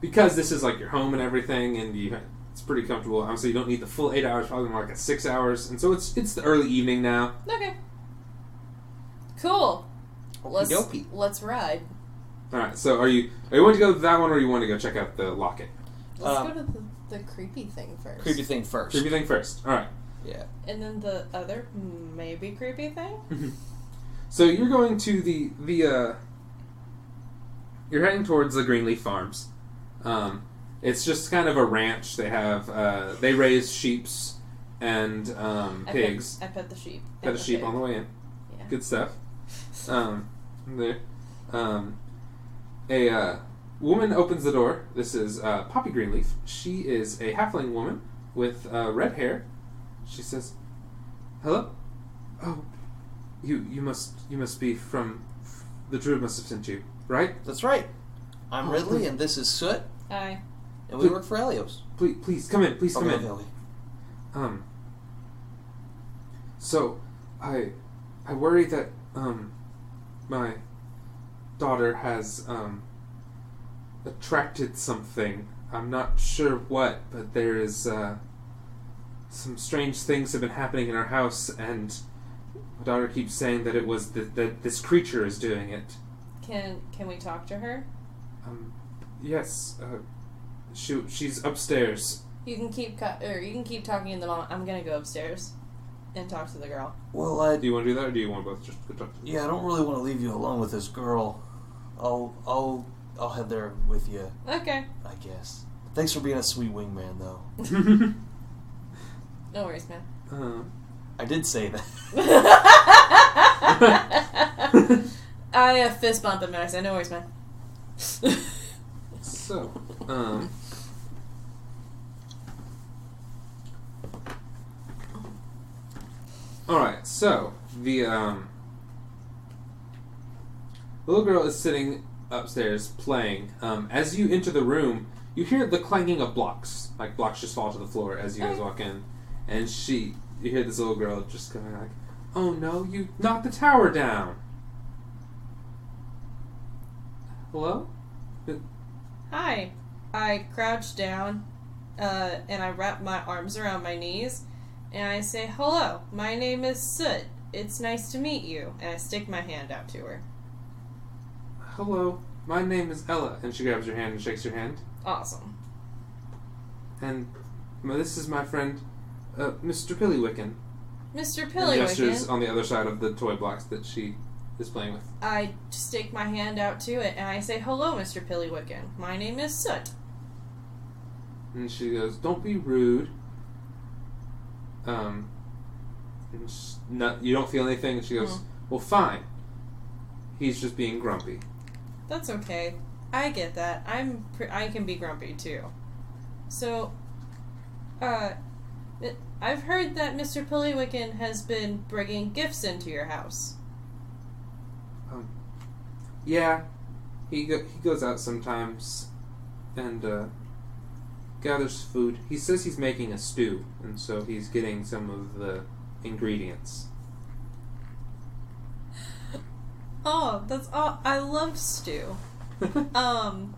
because this is like your home and everything, and you it's pretty comfortable. Obviously, you don't need the full eight hours, probably more like a six hours, and so it's it's the early evening now. okay. Cool. Let's Okey-dokey. let's ride. All right. So are you are you want to go to that one, or you want to go check out the locket? Let's Um, go to the, the creepy thing first. Creepy thing first. Creepy thing first. All right. Yeah. And then the other maybe creepy thing? So you're going to the the uh, you're heading towards the Greenleaf Farms. Um, it's just kind of a ranch. They have uh, they raise sheep's and um, I pigs. Pet, I pet the sheep. Got a sheep on the way in. Yeah. Good stuff. Um, there. Um, a uh, woman opens the door. This is uh, Poppy Greenleaf. She is a halfling woman with uh, red hair. She says, "Hello. Oh, you you must you must be from the druid must have sent you, right? That's right. I'm Oh, Ridley, please. and this is Soot, Hi. and we Please. work for Helios. Please please come in. Please come Okay, in. okay, okay. Um. So, I, I worry that um, my daughter has um, attracted something I'm not sure what, but there is uh, some strange things have been happening in our house, and my daughter keeps saying that it was th- that this creature is doing it. Can can we talk to her? Um, yes, uh, she she's upstairs. You can keep cu- or you can keep talking in the mom. I'm gonna go upstairs and talk to the girl. Well, I Do you want to do that, or do you want to both just go talk to yeah, I don't really want to leave you alone with this girl. I'll I'll I'll head there with you, Okay. I guess. Thanks for being a sweet wingman, though. No worries, man. uh, I did say that. I uh, fist bump him and I say, "No worries, man." so, um, all right. So the um, little girl is sitting upstairs playing. Um, as you enter the room, you hear the clanging of blocks, like blocks just fall to the floor as you guys walk in, and she, you hear this little girl just going like, "Oh no, you knocked the tower down." Hello. Hi. I crouch down, uh, and I wrap my arms around my knees, and I say, "Hello, my name is Soot. It's nice to meet you." And I stick my hand out to her. Hello, my name is Ella. And she grabs your hand and shakes your hand. Awesome. And this is my friend, uh, Mr. Pillywicken. Mr. And gestures on the other side of the toy blocks that she is playing with. I stick my hand out to it, and I say, "Hello, Mr. Pillywicken. My name is Soot." And she goes, "Don't be rude." Um, and sh- no, you don't feel anything. And she goes, Mm. "Well, fine. He's just being grumpy." That's okay. I get that. I'm pr- I can be grumpy too. So, uh, I've heard that Mr. Pillywicken has been bringing gifts into your house. Um, yeah, he go- he goes out sometimes, and uh, gathers food. He says he's making a stew, and so he's getting some of the ingredients. Oh, that's all. I love stew. Um.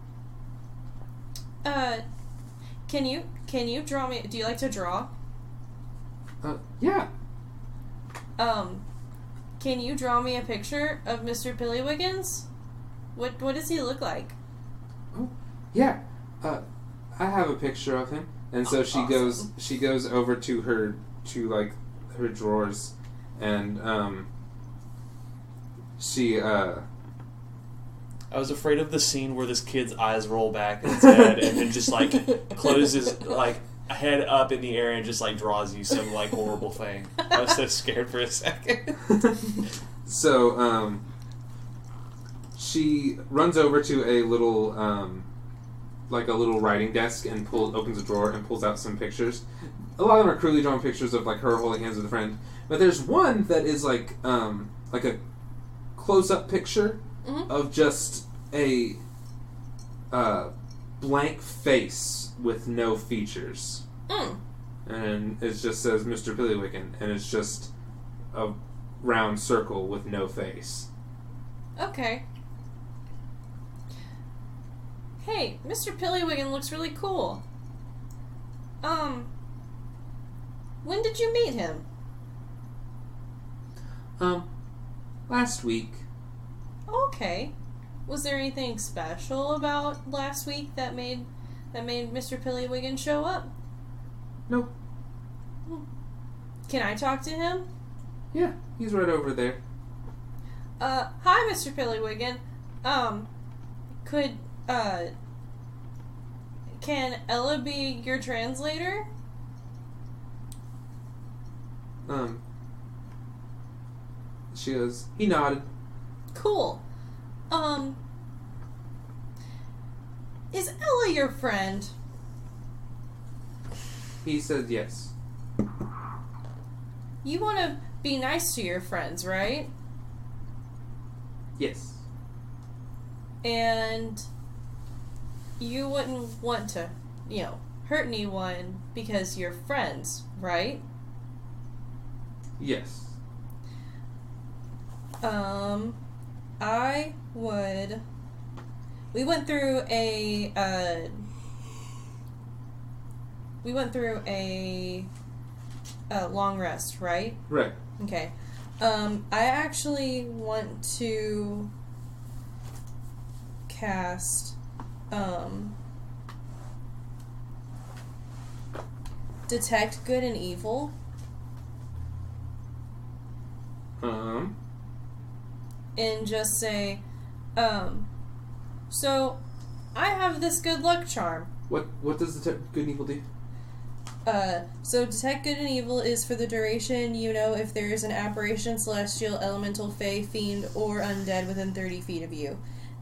Uh, can you can you draw me? Do you like to draw? uh, yeah, Um, can you draw me a picture of Mr. Pillywiggins? What what does he look like? Oh, yeah. Uh, I have a picture of him, and so she goes. She goes over to her to like her drawers, and um, she uh. I was afraid of the scene where this kid's eyes roll back in his head and then just like closes like head up in the air and just like draws you some like horrible thing. I was so scared for a second. so um, she runs over to a little um, like a little writing desk and pulls opens a drawer and pulls out some pictures. A lot of them are crudely drawn pictures of like her holding hands with a friend, but there's one that is like um, like a close up picture Mhm. of just a uh, blank face with no features Mm. and it just says Mr. Pillywicken, and it's just a round circle with no face. Okay. Hey, Mr. Pillywiggin looks really cool. Um, when did you meet him? Um, last week, Okay. Was there anything special about last week that made that made Mr. Pillywiggin show up? nope, Can I talk to him? yeah, he's right over there. Uh, hi, Mr. Pillywiggin. Um, could uh, can Ella be your translator? Um, she goes, he nodded. Cool. Um, is Ella your friend? He said yes. You want to be nice to your friends, right? Yes. And you wouldn't want to, you know, hurt anyone because you're friends, right? Yes. Um, I would. We went through a uh, we went through a, a long rest, right? Right. Okay. Um, I actually want to cast um, detect good and evil Um. And just say, um, so I have this good luck charm. What What does the good and evil do? Uh, so detect good and evil is for the duration you know if there is an apparition, celestial, elemental, fey, fiend, or undead within 30 feet of you,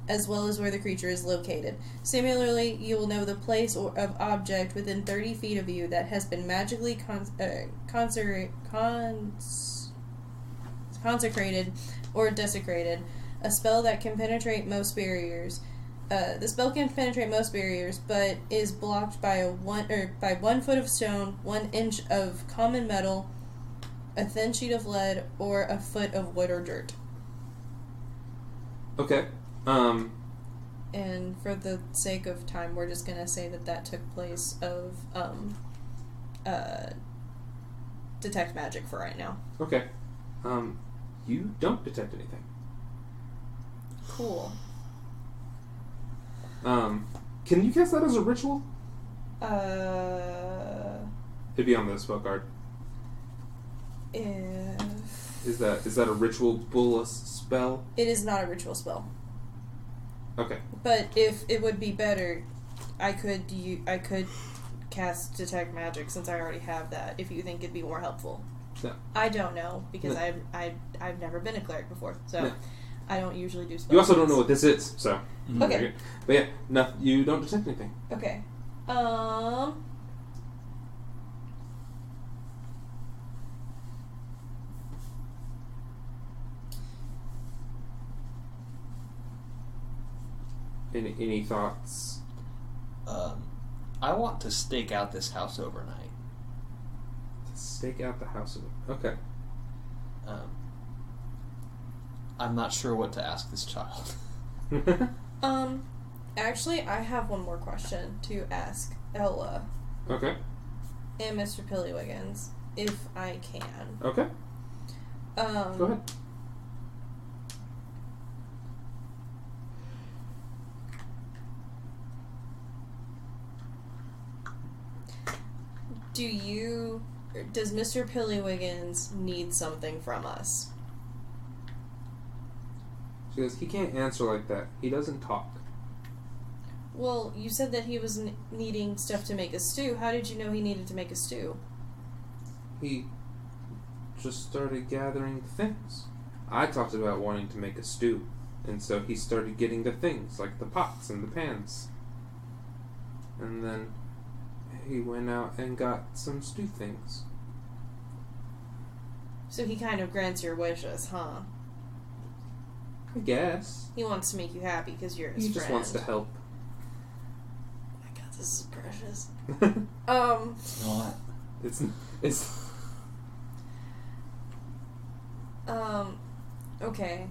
as well as where the creature is located. Similarly, you will know the place or of object within 30 feet of you that has been magically con- uh, conser- cons- consecrated or desecrated. A spell that can penetrate most barriers. Uh, the spell can penetrate most barriers, but is blocked by a one or by one foot of stone, one inch of common metal, a thin sheet of lead, or a foot of wood or dirt. Okay. Um. And for the sake of time, we're just gonna say that that took place of um, uh, detect magic for right now. Okay. Um. You don't detect anything. Cool. Um. Can you cast that as a ritual? Uh, It'd be on the spell card. if Is that is that a ritual bullus spell? it is not a ritual spell. Okay. But if it would be better, I could you I could cast detect magic since I already have that. If you think it'd be more helpful, Yeah. I don't know because No. I've I I've never been a cleric before, so No. I don't usually do spells. You also don't know what this is, so. Okay. But yeah, no, you don't detect anything. Okay. Um. Any any thoughts? Um, I want to stake out this house overnight. Stake out the house of it. Okay. Um, I'm not sure what to ask this child. Um. Actually, I have one more question to ask Ella okay. and Mr. Pillywiggins, if I can. Okay. Um, Go ahead. Do you. Does Mr. Pillywiggins need something from us? She goes. He can't answer like that. He doesn't talk. Well, you said that he was n- needing stuff to make a stew. How did you know he needed to make a stew? He just started gathering things. I talked about wanting to make a stew, and so he started getting the things like the pots and the pans. And then he went out and got some stew things. So he kind of grants your wishes, huh? I guess He wants to make you happy because you're his he friend. just wants to help. Oh my god, this is precious. Um, Not. it's it's um, okay.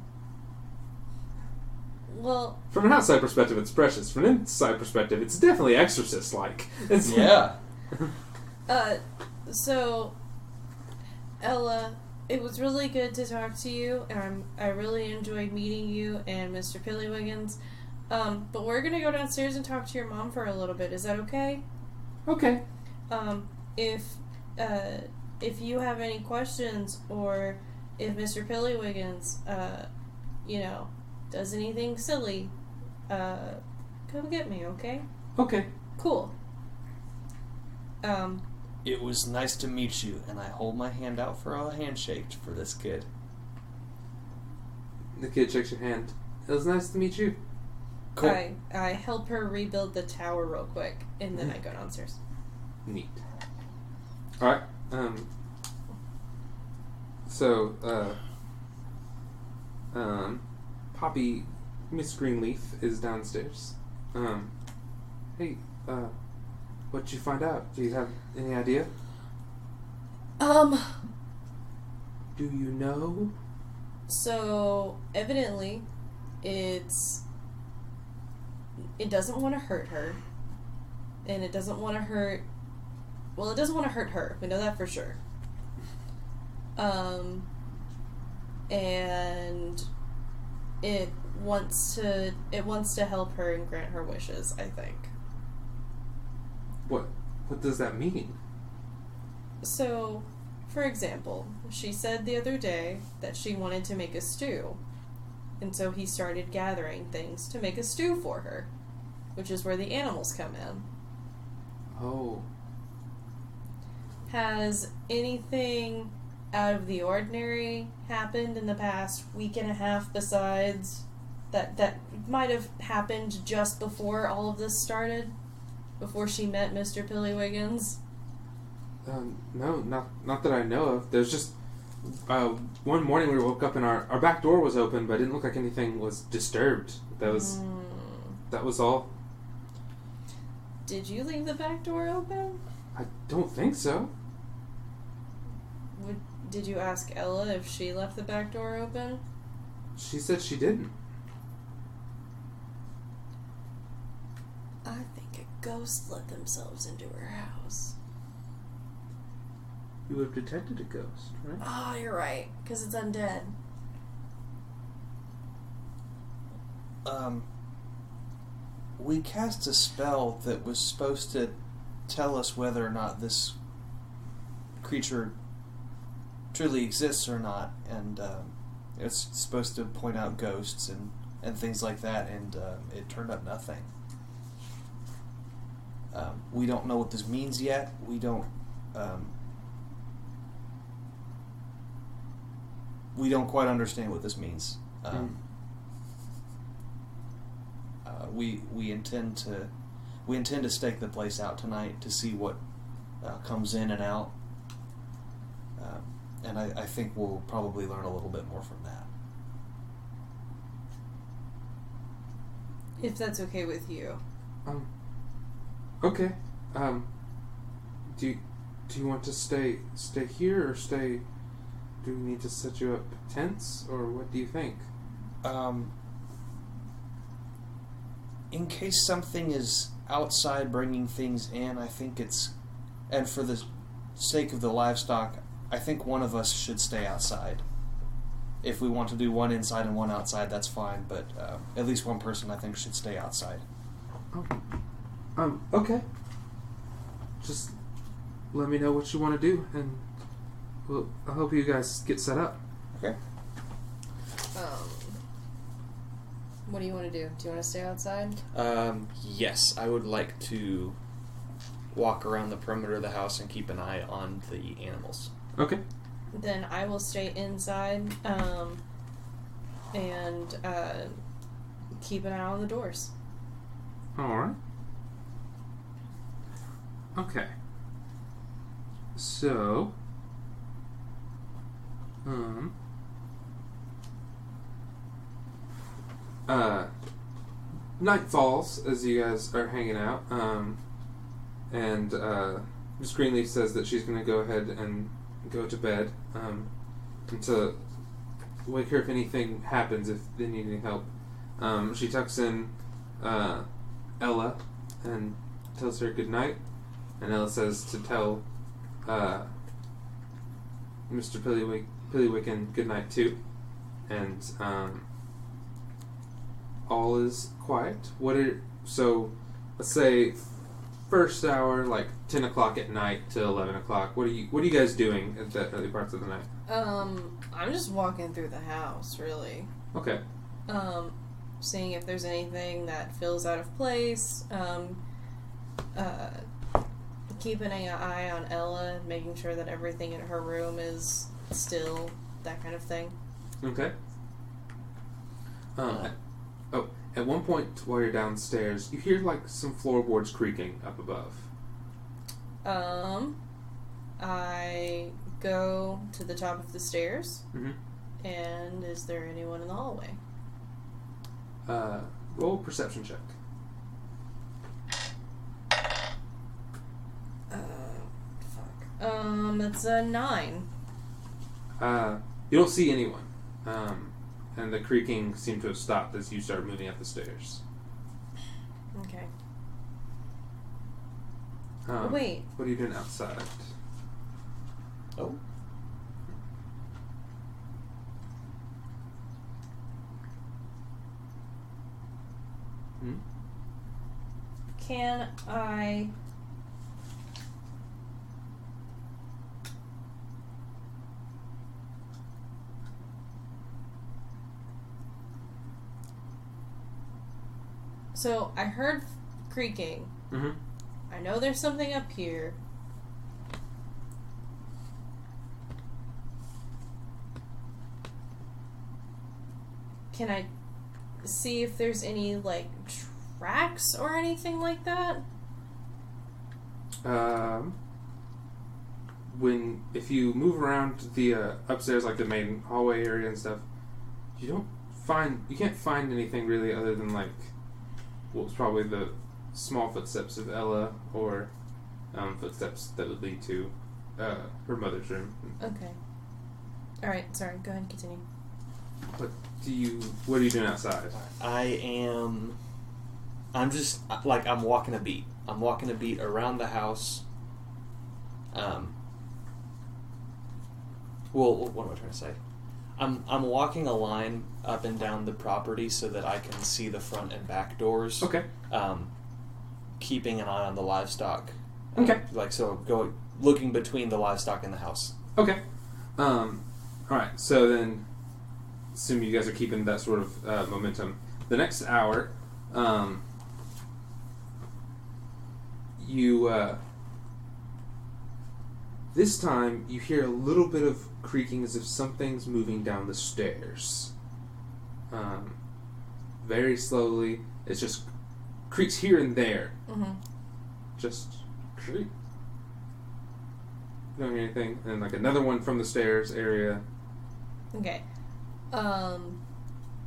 Well, from an outside perspective, it's precious. From an inside perspective, it's definitely exorcist-like. It's Yeah. uh, so Ella, it was really good to talk to you, and I'm, I really enjoyed meeting you and Mr. Pillywiggins. Um, but we're gonna go downstairs and talk to your mom for a little bit. Is that okay? okay. Um, if uh, if you have any questions or if Mr. Pillywiggins, uh, you know, does anything silly, uh, come get me, okay? Okay. Cool. Um, It was nice to meet you, and I hold my hand out for a handshake for this kid. The kid shakes your hand. It was nice to meet you. Cool. I I help her rebuild the tower real quick, and then I go downstairs. Neat. All right. Um. So, uh, um, Poppy, Miss Greenleaf is downstairs. Um, hey, uh, what'd you find out? Do you have any idea? Um, Do you know? so evidently, it's it doesn't want to hurt her, and it doesn't want to hurt well, it doesn't want to hurt her. We know that for sure. Um, and it wants to it wants to help her and grant her wishes. I think. What what does that mean? So, for example, she said the other day that she wanted to make a stew. And so he started gathering things to make a stew for her, which is where the animals come in. Oh. Has anything out of the ordinary happened in the past week and a half besides that that might have happened just before all of this started? Before she met Mr. Pillywiggins? Um, no, not not that I know of. There's just uh, one morning we woke up and our, our back door was open, but it didn't look like anything was disturbed. That was Hmm. that was all. Did you leave the back door open? I don't think so. Would, did you ask Ella if she left the back door open? She said she didn't. I think a ghost let themselves into her house. You would have detected a ghost, right? Oh, you're right, because it's undead. Um, we cast a spell that was supposed to tell us whether or not this creature truly exists or not, and um, it's supposed to point out ghosts and, and things like that, and um, it turned up nothing. Um, we don't know what this means yet. We don't. Um, we don't quite understand what this means. Um, uh, we we intend to we intend to stake the place out tonight to see what uh, comes in and out, um, and I, I think we'll probably learn a little bit more from that. If that's okay with you. Um. Okay. Um. Do you, do you want to stay stay here or stay? Do we need to set you up tents or what do you think? Um, in case something is outside bringing things in, I think it's, and for the sake of the livestock, I think one of us should stay outside. If we want to do one inside and one outside, that's fine. But uh, at least one person, I think, should stay outside. Oh. Um. Okay. Just let me know what you want to do, and well, I hope you guys get set up. Okay. Um, what do you want to do? Do you want to stay outside? Um, yes, I would like to walk around the perimeter of the house and keep an eye on the animals. Okay. Then I will stay inside um, and uh, keep an eye on the doors. All right. Okay. So, um, uh, night falls as you guys are hanging out, um, and uh, Miss Greenleaf says that she's going to go ahead and go to bed, um, and to wake her if anything happens, if they need any help. Um, she tucks in uh, Ella and tells her good night, and Ella says to tell uh, Mr. Pillywick, Pillywicken good night too, and um, all is quiet. What are so? Let's say first hour, like ten o'clock at night to eleven o'clock. What are you What are you guys doing at the early parts of the night? Um, I'm just walking through the house, really. Okay. Um, seeing if there's anything that feels out of place. Um, uh, keeping an eye on Ella, making sure that everything in her room is still, that kind of thing. Okay. Um, oh, at one point while you're downstairs, you hear like some floorboards creaking up above. Um, I go to the top of the stairs, Mhm. and is there anyone in the hallway? Uh, roll perception check. Uh, fuck. Um, it's a nine. Uh, you don't see anyone, um, and the creaking seemed to have stopped as you started moving up the stairs. Okay. Um, Wait. What are you doing outside? Oh. Hmm? Can I? So I heard creaking. Mm-hmm. I know there's something up here. Can I see if there's any like tracks or anything like that? Um, when if you move around the uh, upstairs, like the main hallway area and stuff, you don't find you can't find anything really other than like was probably the small footsteps of Ella or um, footsteps that would lead to uh, her mother's room. Okay. All right. Sorry. Go ahead. and Continue. What do you? What are you doing outside? I am. I'm just like I'm walking a beat. I'm walking a beat around the house. Um. Well, what am I trying to say? I'm I'm walking a line up and down the property so that I can see the front and back doors. Okay. Um, keeping an eye on the livestock. Okay. Like so, go looking between the livestock and the house. Okay. Um, all right. So then, assume you guys are keeping that sort of uh, momentum. The next hour, um, you uh, this time you hear a little bit of creaking as if something's moving down the stairs. Um, very slowly. It's just creaks here and there. Mm-hmm. Just creak. Don't hear anything. And then like another one from the stairs area. Okay. Um,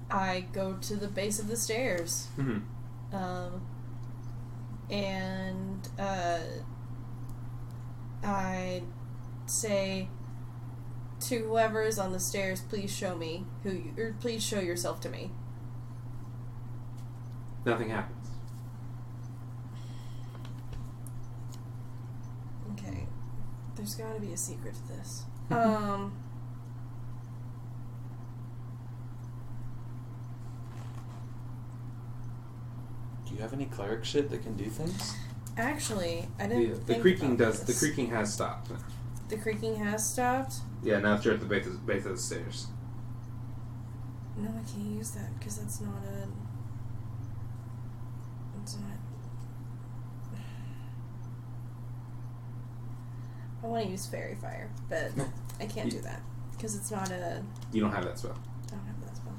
I go to the base of the stairs. Mm-hmm. Um, and uh, I say to whoever is on the stairs, please show me who you, or please show yourself to me. Nothing happens. Okay. There's got to be a secret to this. Um. Do you have any cleric shit that can do things? Actually, I The, didn't. the think creaking about does. The creaking has stopped. The creaking has stopped. Yeah, now you're at the base of, base of the stairs. No, I can't use that because that's not a. It's not. I want to use fairy fire, but I can't do that because it's not a. You don't have that spell. I don't have that spell,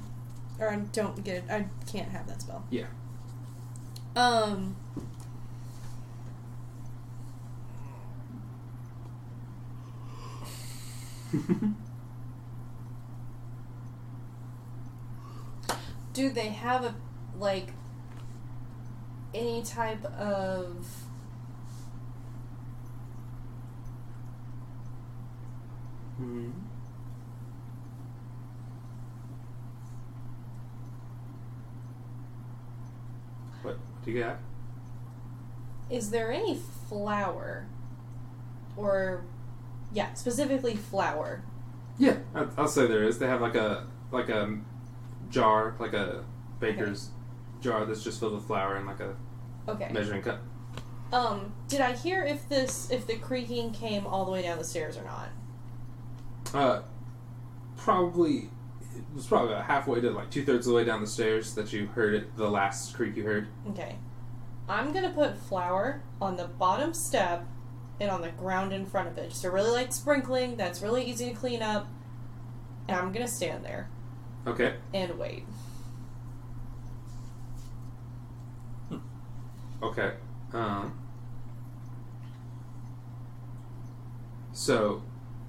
or I don't get it. I can't have that spell. Yeah. Um. Do they have a like any type of hmm What? Do you got? is there any flour or yeah, specifically flour. Yeah, I- I'll say there is. They have like a like a jar, like a baker's jar that's just filled with flour and like a Okay. measuring cup. Um, did I hear if this if the creaking came all the way down the stairs or not? Uh, probably it was probably about halfway to like two thirds of the way down the stairs that you heard it. The last creak you heard. Okay. I'm gonna put flour on the bottom step and on the ground in front of it. Just a really light sprinkling that's really easy to clean up. And I'm gonna stand there Okay. and wait. Okay. Um. So,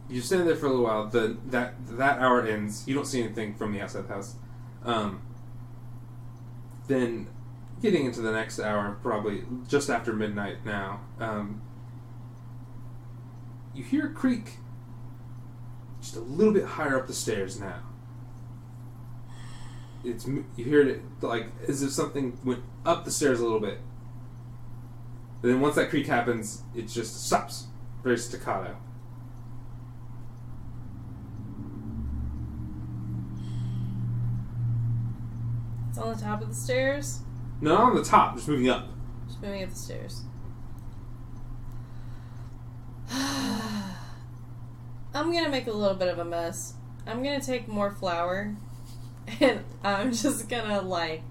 you stand there for a little while. The that that hour ends. You don't see anything from the outside of the house. Um. Then, getting into the next hour, probably just after midnight now. Um. You hear a creak. Just a little bit higher up the stairs now. It's you hear it like as if something went up the stairs a little bit And then once that creak happens, it just stops. Very staccato. It's on the top of the stairs. No, not on the top, just moving up. Just moving up the stairs. I'm gonna make a little bit of a mess. I'm gonna take more flour, and I'm just gonna like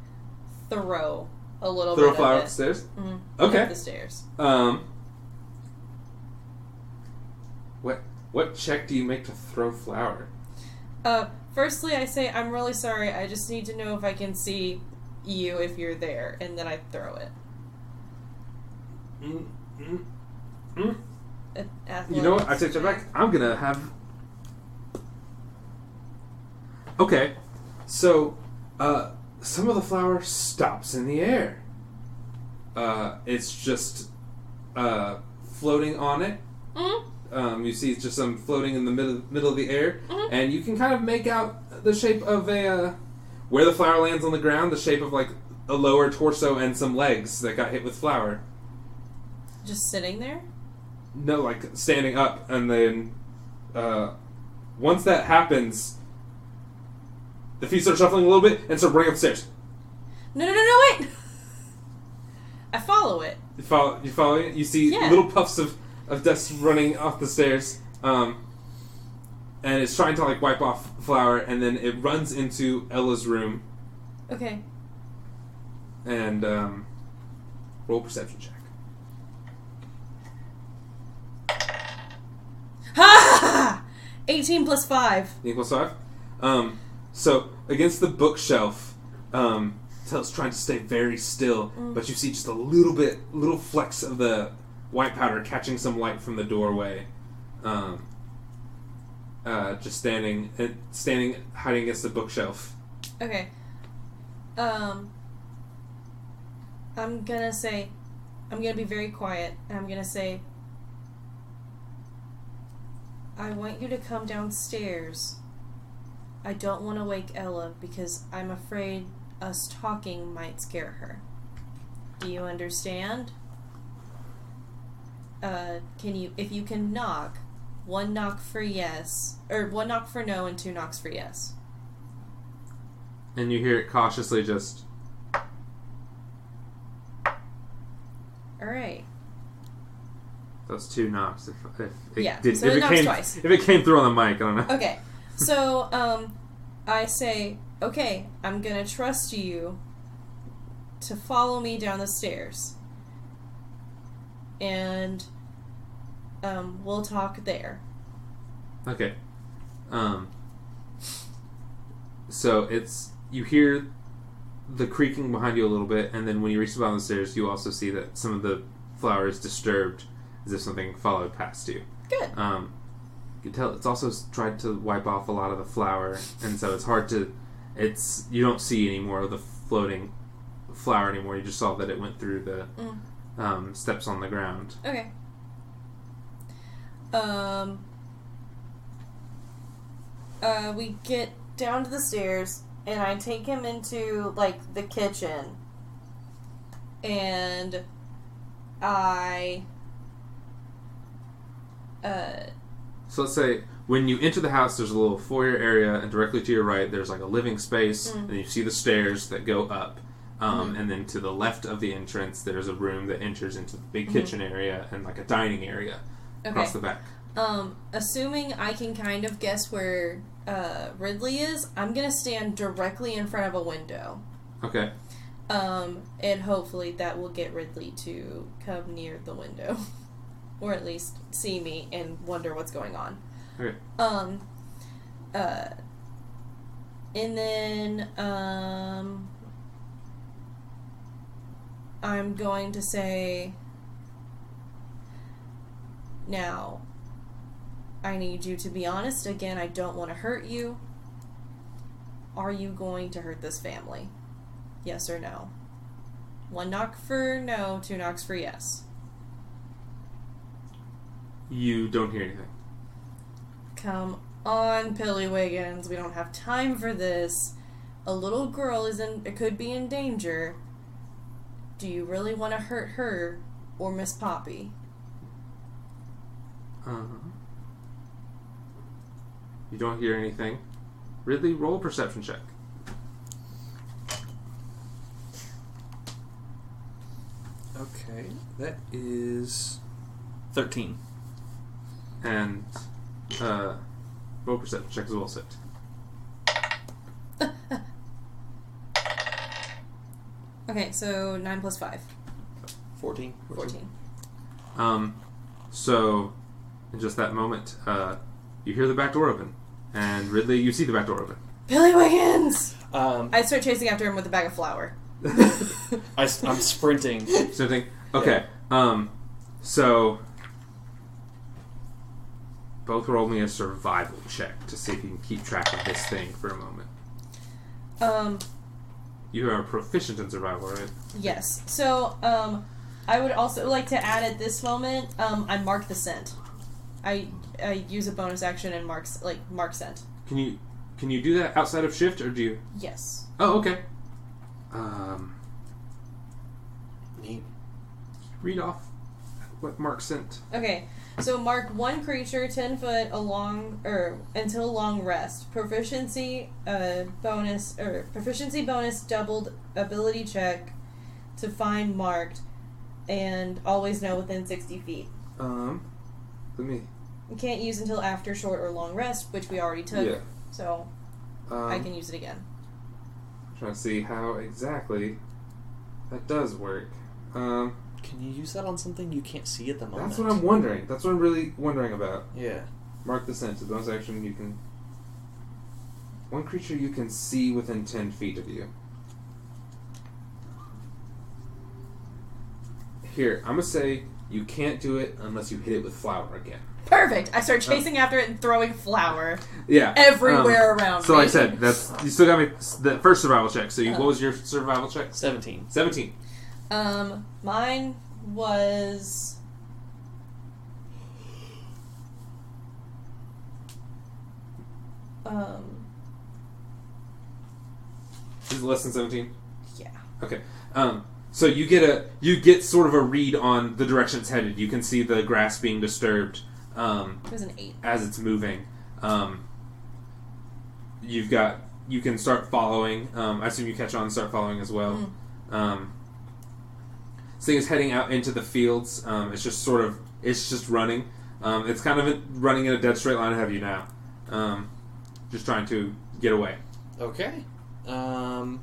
throw a little Throw bit flower of up it the stairs. Mhm. Okay. up the stairs. Um, what what check do you make to throw flour? Uh, firstly, I say I'm really sorry. I just need to know if I can see you if you're there, and then I throw it. Mm, mm, You know what? I take that back. I'm gonna have. Okay, so uh, some of the flour stops in the air. Uh, it's just uh, floating on it. Mhm. Um, you see, it's just some floating in the middle middle of the air, Mhm. and you can kind of make out the shape of a uh, where the flour lands on the ground. The shape of like a lower torso and some legs that got hit with flour. Just sitting there. No, like standing up, and then uh, once that happens, the feet start shuffling a little bit and start running upstairs. No, no, no, no, wait! I follow it. You follow, you follow it. You see Yeah. little puffs of, of dust running off the stairs, um, and it's trying to like wipe off flour, and then it runs into Ella's room Okay. and um, roll perception check. Ha! 18 plus 5. equals five. Um, so against the bookshelf, um, Tell's trying to stay very still, but you see just a little bit, little flecks of the white powder catching some light from the doorway. Um, uh, just standing, uh, standing, hiding against the bookshelf. Okay. Um. I'm gonna say. I'm gonna be very quiet, and I'm gonna say. I want you to come downstairs. I don't want to wake Ella because I'm afraid us talking might scare her. Do you understand? Uh, can you, if you can knock, one knock for yes, or one knock for no and two knocks for yes. And you hear it cautiously just. All Those two knocks. If, if it Yeah, did, so if it it came, twice. if it came through on the mic, I don't know. Okay. So, um, I say, okay, I'm gonna trust you to follow me down the stairs. And, um, we'll talk there. Okay. Um. So it's you hear the creaking behind you a little bit, and then when you reach the bottom of the stairs, you also see that some of the flour is disturbed, as if something followed past you. Good. Um, you can tell it's also tried to wipe off a lot of the flour, and so it's hard to. It's you don't see any more of the floating flour anymore. You just saw that it went through the Mm. um, steps on the ground. Okay. Um, uh, we get down to the stairs, and I take him into, like, the kitchen. And I. Uh, So let's say when you enter the house, there's a little foyer area, and directly to your right, there's like a living space, Mm. and you see the stairs that go up. Um, Mhm. And then to the left of the entrance, there's a room that enters into the big Mhm. kitchen area and like a dining area okay. across the back. Um, assuming I can kind of guess where uh, Ridley is, I'm gonna stand directly in front of a window. Okay. Um, and hopefully that will get Ridley to come near the window. or at least see me and wonder what's going on. Okay. Um, uh, and then, um, I'm going to say, now, I need you to be honest. Again, I don't want to hurt you. Are you going to hurt this family? Yes or no? One knock for no, two knocks for yes. You don't hear anything. Come on, Pillywiggins. We don't have time for this. A little girl is in it could be in danger. Do you really want to hurt her or Miss Poppy. Uh-huh. you don't hear anything. Ridley, roll a perception check. Okay, that is thirteen. And uh, roll perception check as well, sit. Okay, so 9 plus 5. Fourteen. 14. Um, so, in just that moment, uh, you hear the back door open. And Ridley, you see the back door open. Billy Wiggins! Um, I start chasing after him with a bag of flour. I, am sprinting. Something. Okay. Um, so both roll me a survival check to see if you can keep track of this thing for a moment. Um, You are proficient in survival, right? yes. So, um, I would also like to add at this moment, um, I mark the scent. I, I use a bonus action and marks, like, mark scent. Can you can you do that outside of shift, or do you? Yes. Oh, okay. Um, Neat. read off what Mark scent. Okay, so mark one creature ten foot along or until long rest. Proficiency uh, bonus or proficiency bonus doubled ability check to find marked, and always know within sixty feet. Um, let me. You can't use until after short or long rest, which we already took. Yeah. So Um, I can use it again. I'm trying to see how exactly that does work. Um, Can you use that on something you can't see at the moment? that's what I'm wondering. That's what I'm really wondering about. Yeah. Mark the scent. The bonus action you can. One creature you can see within 10 feet of you. Here, I'm gonna say you can't do it unless you hit it with flour again. Perfect. I start chasing after it and throwing flour Yeah. everywhere um, around So, me. like I said, that's you still got me the first survival check. So, you, Oh. what was your survival check? 17. Seventeen. 17. Um, mine was. Um, Is it less than 17? yeah. Okay. Um, so you get a you get sort of a read on the direction it's headed. You can see the grass being disturbed um, It was an eight. as it's moving. Um, you've got you can start following. Um, I assume you catch on and start following as well. Um, this thing is heading out into the fields. Um, it's just sort of it's just running. Um, it's kind of running in a dead straight line ahead of you now. Um, just trying to get away. Okay. Um.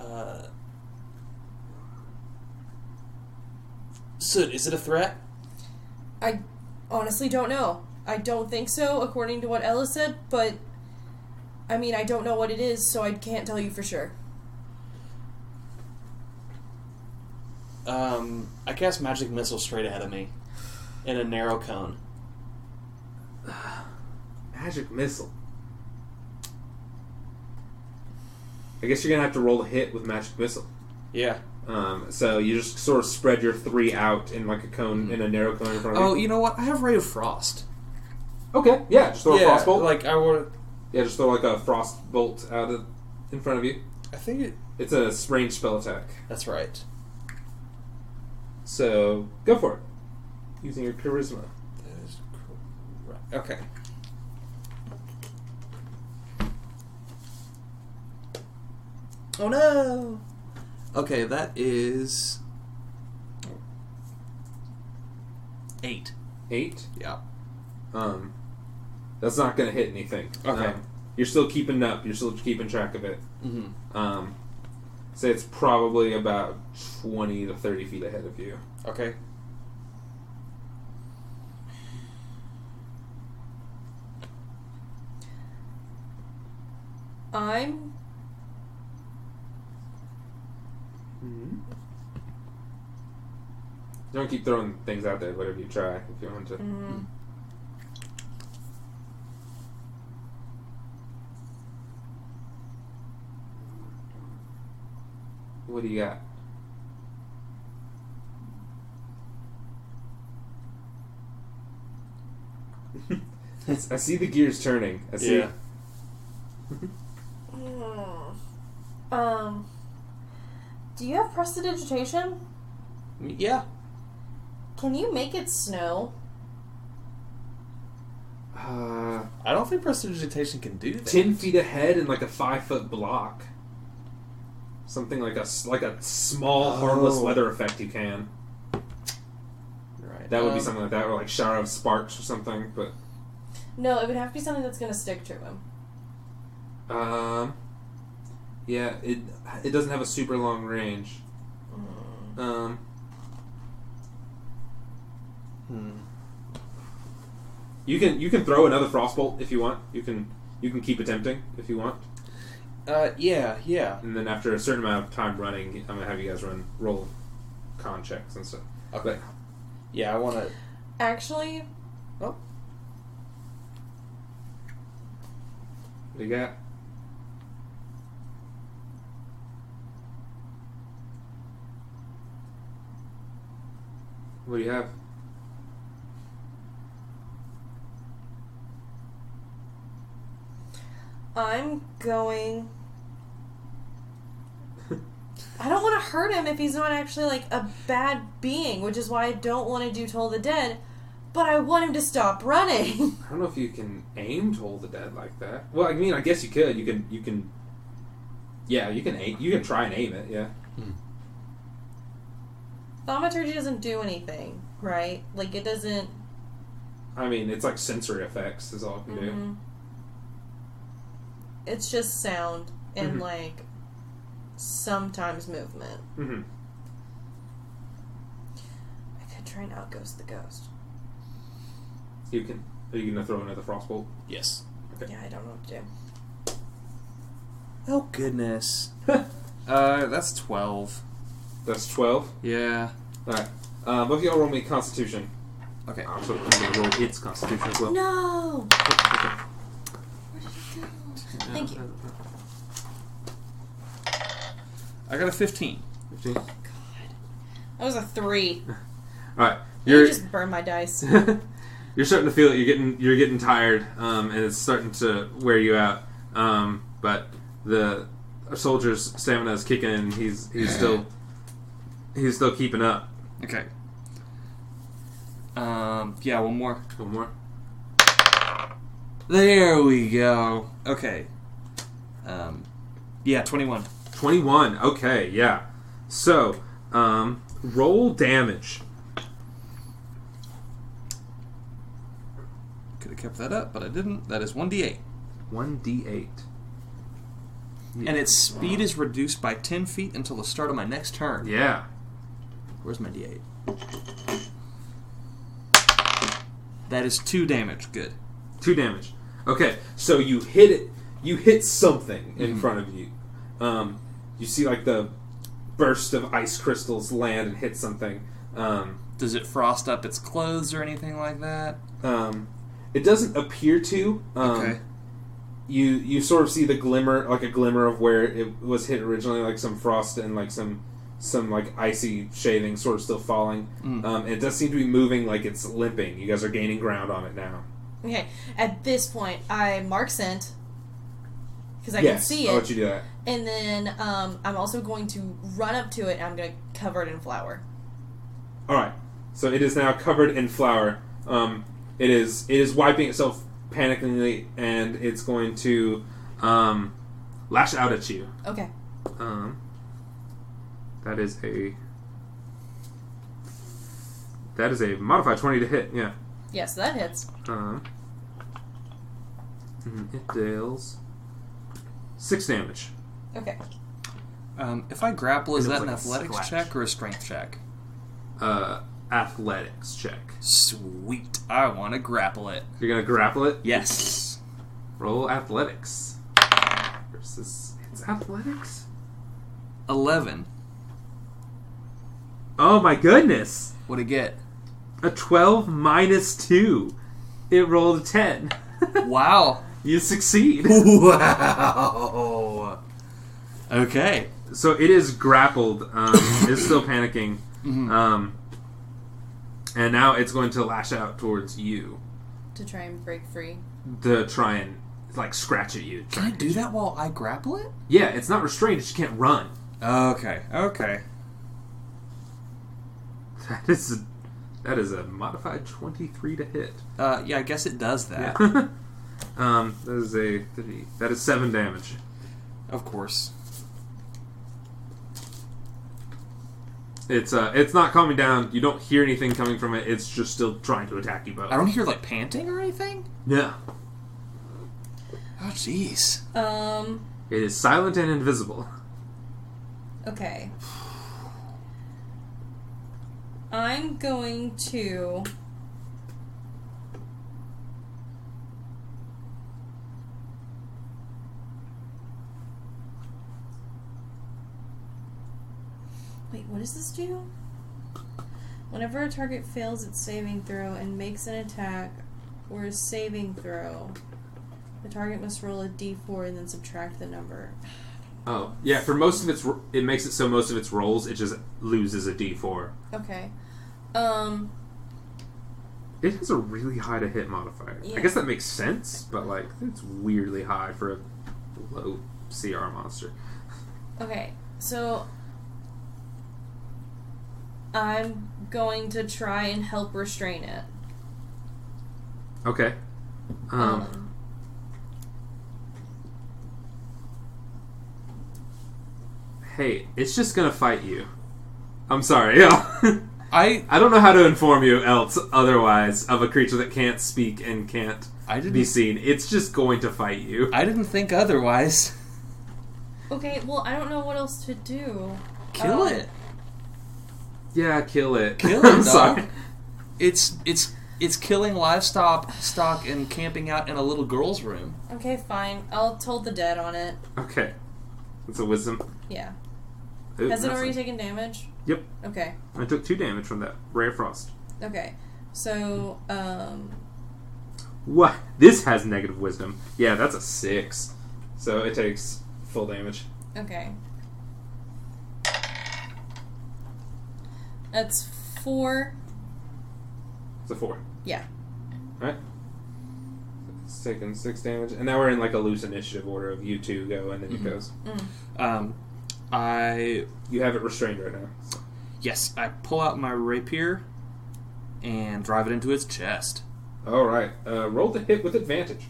Uh. Soot, is it a threat? I honestly don't know. I don't think so, according to what Ella said, but. I mean, I don't know what it is, so I can't tell you for sure. Um, I cast magic missile straight ahead of me, in a narrow cone. Magic missile. I guess you're gonna have to roll a hit with magic missile. Yeah. Um, so you just sort of spread your three out in like a cone in a narrow cone in front of you. Oh, you. know what? I have ray of frost. Okay, yeah, just throw yeah, a frost bolt. like I would. yeah, just throw like a frost bolt out of, in front of you. I think it. It's a range spell attack. That's right. So go for it, using your charisma. That is correct. Okay. Oh no! Okay, that is eight. Eight. Yeah. Um, that's not gonna hit anything. Okay. Um, you're still keeping up. You're still keeping track of it. Mm-hmm. Um, say it's probably about twenty to thirty feet ahead of you. Okay. I'm. Don't keep throwing things out there. Whatever you try, if you want to. Mm, What do you got? I see the gears turning. I see. Yeah. mm. um. Do you have prestidigitation? Yeah. Can you make it snow? Uh, I don't think prestidigitation can do that. ten feet ahead and like a five foot block. Something like a s- like a small harmless Oh. weather effect you can. Right. That would be Um, something like that, or like shower of sparks or something. But No, it would have to be something that's going to stick to him. um, yeah, it it doesn't have a super long range. Um, Hmm. you can you can throw another frostbolt if you want. You can you can keep attempting if you want, Uh, yeah, yeah. and then after a certain amount of time running, I'm gonna have you guys run roll con checks and stuff. Okay. Yeah, I want to. Actually, What do you got? What do you have? I'm going. I don't want to hurt him if he's not actually like a bad being, which is why I don't want to do Toll the Dead. But I want him to stop running. I don't know if you can aim Toll the Dead like that. Well, I mean, I guess you could. You can. You can. Yeah, you can aim. You can try and aim it. Yeah. Hmm. Thaumaturgy doesn't do anything, right? Like it doesn't. I mean, it's like sensory effects is all it can do. Mm-hmm. It's just sound and Mhm. like sometimes movement. Mm-hmm. I could try and outghost the ghost. You can. Are you gonna throw another frostbolt? Yes. Okay. Yeah, I don't know what to do. Oh goodness. uh, that's twelve. That's twelve. Yeah. All right. Uh, both of y'all roll me Constitution. Okay. I'm so I'm gonna roll its Constitution as well. No. Okay. What did you do? Thank you. I got a fifteen. Fifteen. God, that was a three. All right. You You're just burned my dice. you're starting to feel it. You're getting you're getting tired, um, and it's starting to wear you out. Um, but the soldier's stamina is kicking, in. He's he's still he's still keeping up. Okay. Um. Yeah. One more. One more. There we go. Okay. Um. Yeah. Twenty-one. Twenty-one. Okay. Yeah. So, um, roll damage. Could have kept that up, but I didn't. That is one d8, One d eight. and its speed is reduced by ten feet until the start of my next turn. Yeah. Where's my d8? That is two damage. Good. Two damage. Okay, so you hit it. You hit something in Mhm. front of you. Um, you see like the burst of ice crystals land and hit something. Um, Does it frost up its clothes or anything like that? um, it doesn't appear to. Um, Okay. You you sort of see the glimmer, like a glimmer of where it was hit originally, like some frost and like some some like icy shaving sort of still falling. Mm. Um, it does seem to be moving like it's limping. You guys are gaining ground on it now. Okay, at this point, I mark scent because I yes, can see it. I'll let you do that. and then um, I'm also going to run up to it and I'm going to cover it in flour. All right. So it is now covered in flour. Um, it is it is wiping itself panickingly, and it's going to um, lash out at you. Okay, Um, that is a that is a modified twenty to hit. Yeah. yes, that hits. Um, it deals six damage. Okay, Um, if I grapple, is It that was an like a athletics splash. check or a strength check? Uh, athletics check. Sweet. I want to grapple it. You're gonna grapple it. Yes. Roll athletics. Versus it's athletics. Eleven. Oh my goodness! What'd it get? A twelve minus two. It rolled a ten. Wow. You succeed. wow. Okay. So it is grappled. Um, it's still panicking. Mhm. Um, and now it's going to lash out towards you to try and break free. to try and like scratch at you. Can I do that while I grapple it? Yeah, it's not restrained. It just can't run. Okay, okay. That is a, that is a modified twenty three to hit. Uh, yeah, I guess it does that. Yeah. um, that is a that is seven damage. Of course. It's uh, it's not calming down. You don't hear anything coming from it. It's just still trying to attack you both. I don't hear like panting or anything. Yeah, Oh, jeez. Um. it is silent and invisible. Okay. I'm going to. Wait, what does this do? Whenever a target fails its saving throw and makes an attack or a saving throw, the target must roll a d4 and then subtract the number. Oh yeah, for most of its, it makes it so most of its rolls it just loses a D four. Okay. Um. It has a really high to hit modifier. Yeah. I guess that makes sense, but like it's weirdly high for a low CR monster. Okay, so I'm going to try and help restrain it. Okay. Um, Um, hey, it's just gonna fight you. I'm sorry. Yeah. I I don't know how to inform you else otherwise of a creature that can't speak and can't I didn't be seen. It's just going to fight you. I didn't think otherwise. okay, well, I don't know what else to do. Kill Um, it. Yeah, kill it. Kill I'm it, sorry. dog. It's it's it's killing livestock stock and camping out in a little girl's room. Okay, fine. I'll toll the dead on it. Okay. It's a wisdom. Yeah. Ooh, Has it already a- taken damage? Yep. Okay. I took two damage from that ray of frost. Okay. So, um, What? This has negative wisdom. Yeah, that's a six. So it takes full damage. okay. That's four. It's a four. Yeah. Alright. It's taking six damage. And now we're in like a loose initiative order of you two go and then Mhm. it goes. Mm. Um, I You have it restrained right now. so- yes, I pull out my rapier and drive it into its chest. Alright. Uh, roll the hit with advantage.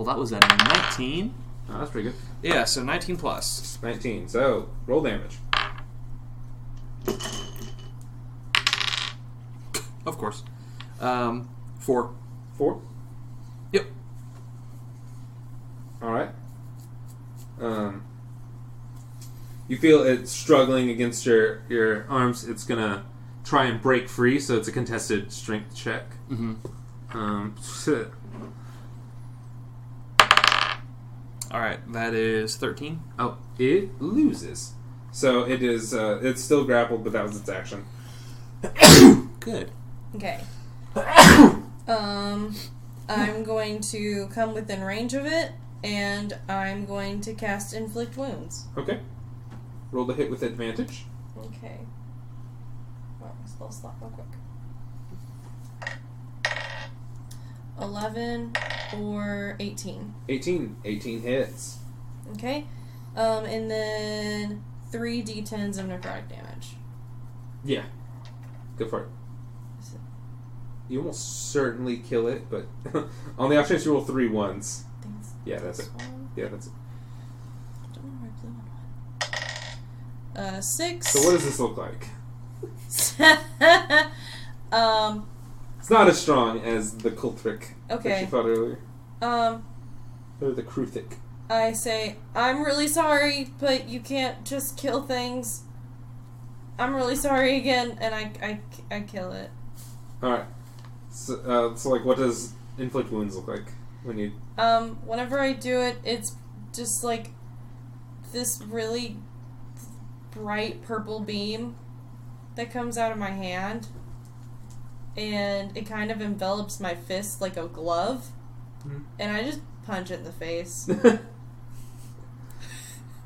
Well, that was a 19. Oh, that's pretty good. Yeah, so 19 plus. 19. So, roll damage. Of course. Um, four. Four. Yep. Alright. Um, you feel it struggling against your, your arms. It's gonna try and break free, so it's a contested strength check. Mm-hmm. Um, All right, that is 13. oh, it loses. So it is. Uh, it's still grappled, but that was its action. Good. Okay. um, I'm going to come within range of it, and I'm going to cast Inflict Wounds. Okay. Roll the hit with advantage. Okay. Mark my spell slot real quick. 11 or 18. 18. 18 hits. Okay. Um, and then 3 d10s of necrotic damage. Yeah. Go for it. You almost certainly kill it, but on the off chance you roll three ones. I think Yeah, that's it. Yeah, that's it. I don't know where I blew one. Uh, 6. So what does this look like? um, It's not as strong as the Kulthric that Okay. you fought earlier. um, Or the Kruthik. I say, I'm really sorry, but you can't just kill things. I'm really sorry again, and I, I, I kill it. Alright. So, uh, so, like, what does inflict wounds look like when you. Um, whenever I do it, it's just like this really bright purple beam that comes out of my hand, and it kind of envelops my fist like a glove, Hmm. and I just punch it in the face.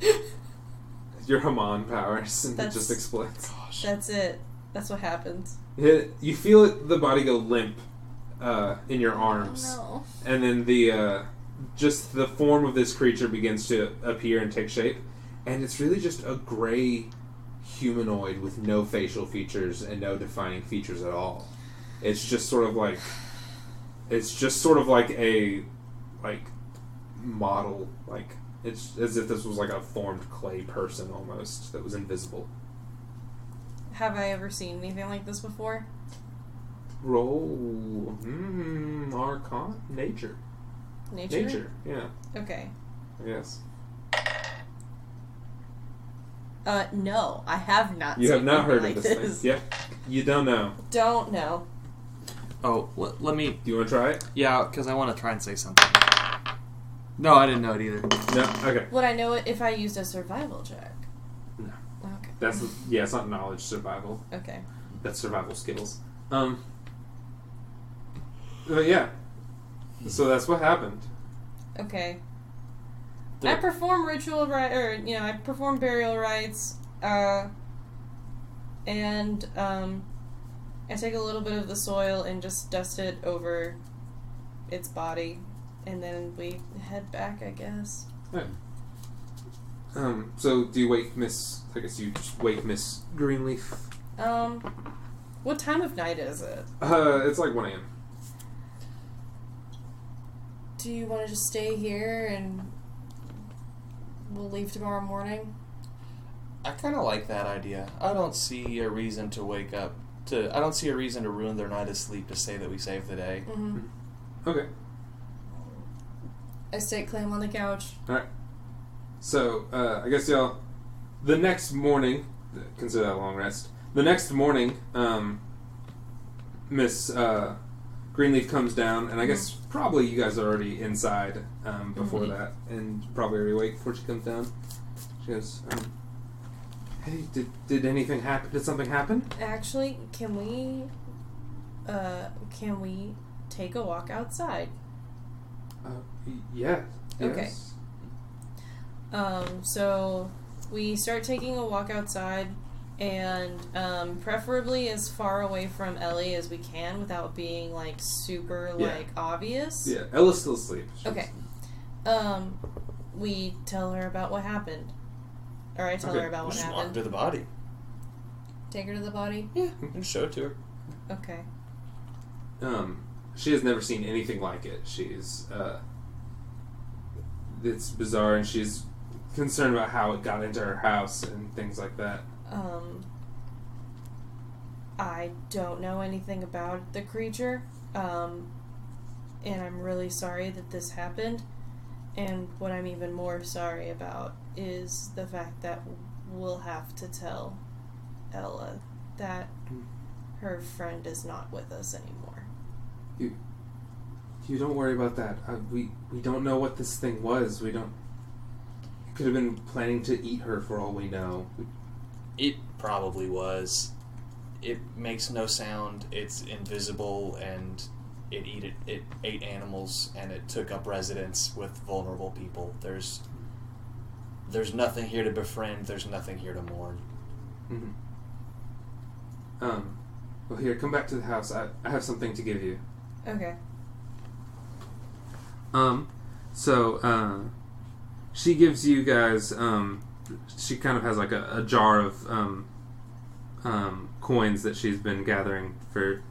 Your Haman powers, and it just explodes. Gosh. That's it. That's what happens. It, you feel it, the body go limp uh, in your arms, Oh, and then the uh, just the form of this creature begins to appear and take shape, and it's really just a gray humanoid with no facial features and no defining features at all. It's just sort of like it's just sort of like a like model like it's as if this was like a formed clay person almost that was invisible. Have I ever seen anything like this before? Roll mm, arcon nature. Nature. Nature, yeah, Okay. Yes. Uh, no, I have not. You have not heard like of this, this. thing. Yeah. You don't know. Don't know. Oh, let, let me. Do you want to try it? Yeah, because I want to try and say something. No, I didn't know it either. No. Okay. Would I know it if I used a survival check? No. Okay. That's yeah. It's not knowledge survival. Okay. That's survival skills. Um. But yeah. So that's what happened. Okay. The- I perform ritual ri- or you know, I perform burial rites, uh, and um, I take a little bit of the soil and just dust it over its body, and then we head back. I guess. Um. So do you wake Miss? I guess you just wake Miss Greenleaf. Um, what time of night is it? Uh, it's like one a.m. Do you want to just stay here and we'll leave tomorrow morning? I kind of like that idea. I don't see a reason to wake up to. I don't see a reason to ruin their night of sleep to say that we saved the day. Mm-hmm. Okay. I stake claim on the couch. All right. So uh, I guess y'all. The next morning, consider that a long rest. The next morning, um, Miss uh, Greenleaf comes down, and I guess probably you guys are already inside um, before Mhm. that, and probably already awake before she comes down. She goes, um, "Hey, did did anything happen? Did something happen?" Actually, can we, uh, can we take a walk outside? Uh, yeah. Okay. Yes. Um, so we start taking a walk outside, and um, preferably as far away from Ellie as we can without being like super Yeah. like obvious. Yeah. Ella's still asleep. She's- Okay. Um, we tell her about what happened, or I tell Okay. her about what just walk happened. to the body. Take her to the body. Yeah, and show it to her. Okay. Um, she has never seen anything like it. She's uh, it's bizarre, and she's concerned about how it got into her house and things like that. Um, I don't know anything about the creature, um, and I'm really sorry that this happened. And what I'm even more sorry about is the fact that we'll have to tell Ella that her friend is not with us anymore. You you don't worry about that. Uh, we we don't know what this thing was. We don't. It could have been planning to eat her for all we know. It probably was. It makes no sound. It's invisible, and it eat it, it ate animals, and it took up residence with vulnerable people. There's there's nothing here to befriend. There's nothing here to mourn. mhm. Um. Well, here, come back to the house. I, I have something to give you. Okay. Um, so uh, she gives you guys. Um, she kind of has like a, a jar of um, um, coins that she's been gathering for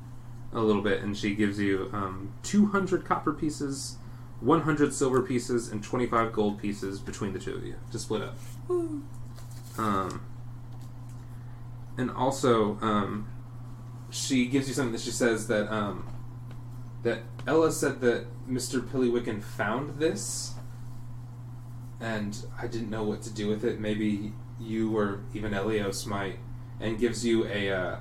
a little bit, and she gives you um, 200 copper pieces, 100 silver pieces, and 25 gold pieces between the two of you to split up. Um, and also, um, she gives you something that she says that um, that Ella said that Mr. Pillywiggins found this, and I didn't know what to do with it. Maybe you or even Elios might, and gives you a. Uh,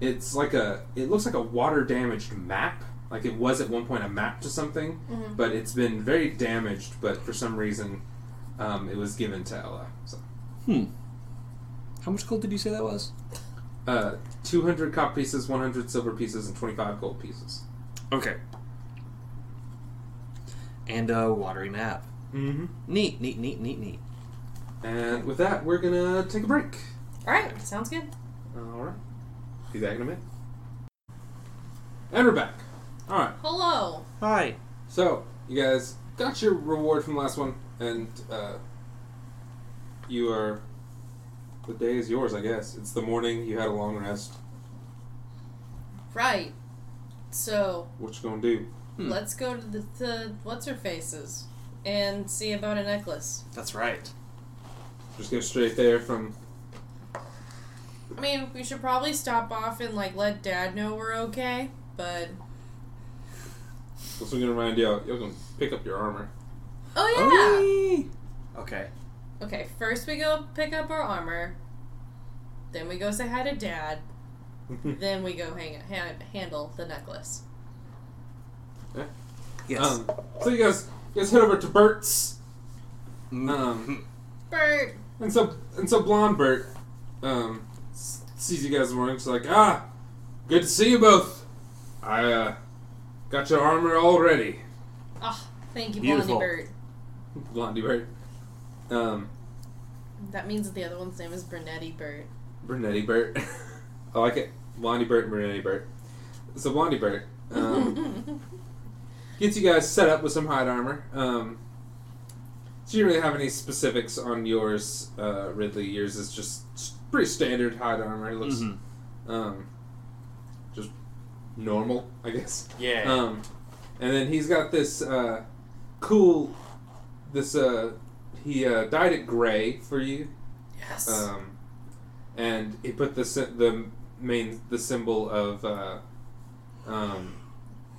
it's like a. It looks like a water damaged map. Like it was at one point a map to something, Mhm. but it's been very damaged. But for some reason, um, it was given to Ella. So, Hmm. How much gold did you say that was? uh, two hundred copper pieces, one hundred silver pieces, and twenty-five gold pieces. Okay. And a watery map. Mm-hmm. Neat, neat, neat, neat, neat. And with that, we're gonna take a break. All right. Sounds good. All right. Be back in a minute. And we're back. All right. Hello. Hi. So you guys got your reward from the last one, and uh, you are. The day is yours, I guess. It's the morning. You had a long rest. Right. So What you gonna do? Hmm. let's go to the, the what's her faces and see about a necklace. That's right. Just go straight there from. I mean, we should probably stop off and like let Dad know we're okay. But Also gonna remind y'all. Y'all gonna pick up your armor. oh yeah. Okay. Okay, first we go pick up our armor. Then we go say hi to Dad. then we go hang ha- handle the necklace. Yes. Um, so you guys, you guys head over to Bert's. Mm-hmm. Um, Bert. and so and so blonde Bert um, sees you guys in the morning. She's like, ah, good to see you both. I uh, got your armor all ready. Oh, thank you, Beautiful. Blondie Bert. Blondie Bert. Um, That means that the other one's name is Brunetti Bert. Brunetti Bert. I like it. Blondie Bert and Brunetti Bert. So Blondie Bert um, gets you guys set up with some hide armor. Um, so you really have any specifics on yours, uh, Ridley. Yours is just pretty standard hide armor. It looks Mhm. um, just normal, I guess. Yeah. Um, and then he's got this uh, cool, this uh, he uh, dyed it gray for you. yes. Um, and he put the sy- the main the symbol of uh, um,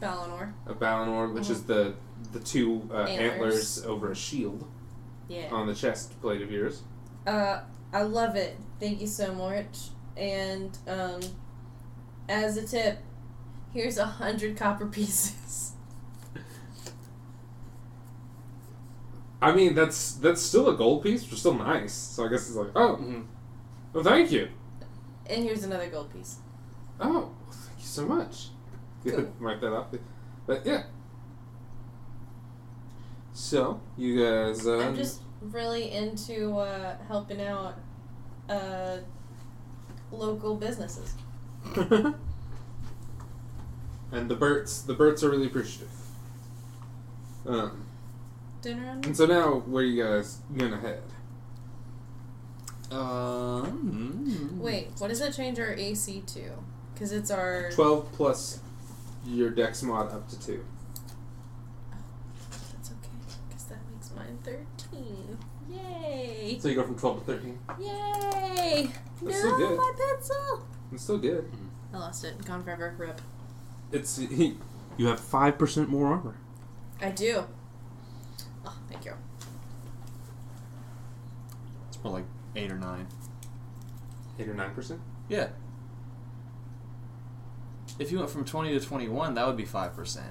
Balinor. of Balinor, which is the the two uh, Antlers. antlers over a shield Yeah. on the chest plate of yours. Uh, I love it. Thank you so much. And um, as a tip, here's a hundred copper pieces. I mean, that's that's still a gold piece, which is still nice. So I guess it's like, oh, Mhm. well, thank you. And here's another gold piece. Oh, well, thank you so much. Cool. Mark that up. But yeah. So you guys, uh, I'm just really into uh, helping out uh, local businesses. and the Berts, the Berts are really appreciative. Um, Dinner on and so now, where you guys gonna head? Um. Wait, what does that change our AC to? Because it's our. Twelve plus your Dex mod up to two. That's okay, because that makes mine 13. Yay! So you go from twelve to thirteen. Yay! That's no, so good. my pencil! It's still good. I lost it. Gone forever. Rip. It's you have five percent more armor. I do. Oh, thank you. It's more like eight or nine. Eight or nine percent. Yeah. If you went from 20 to 21, that would be 5%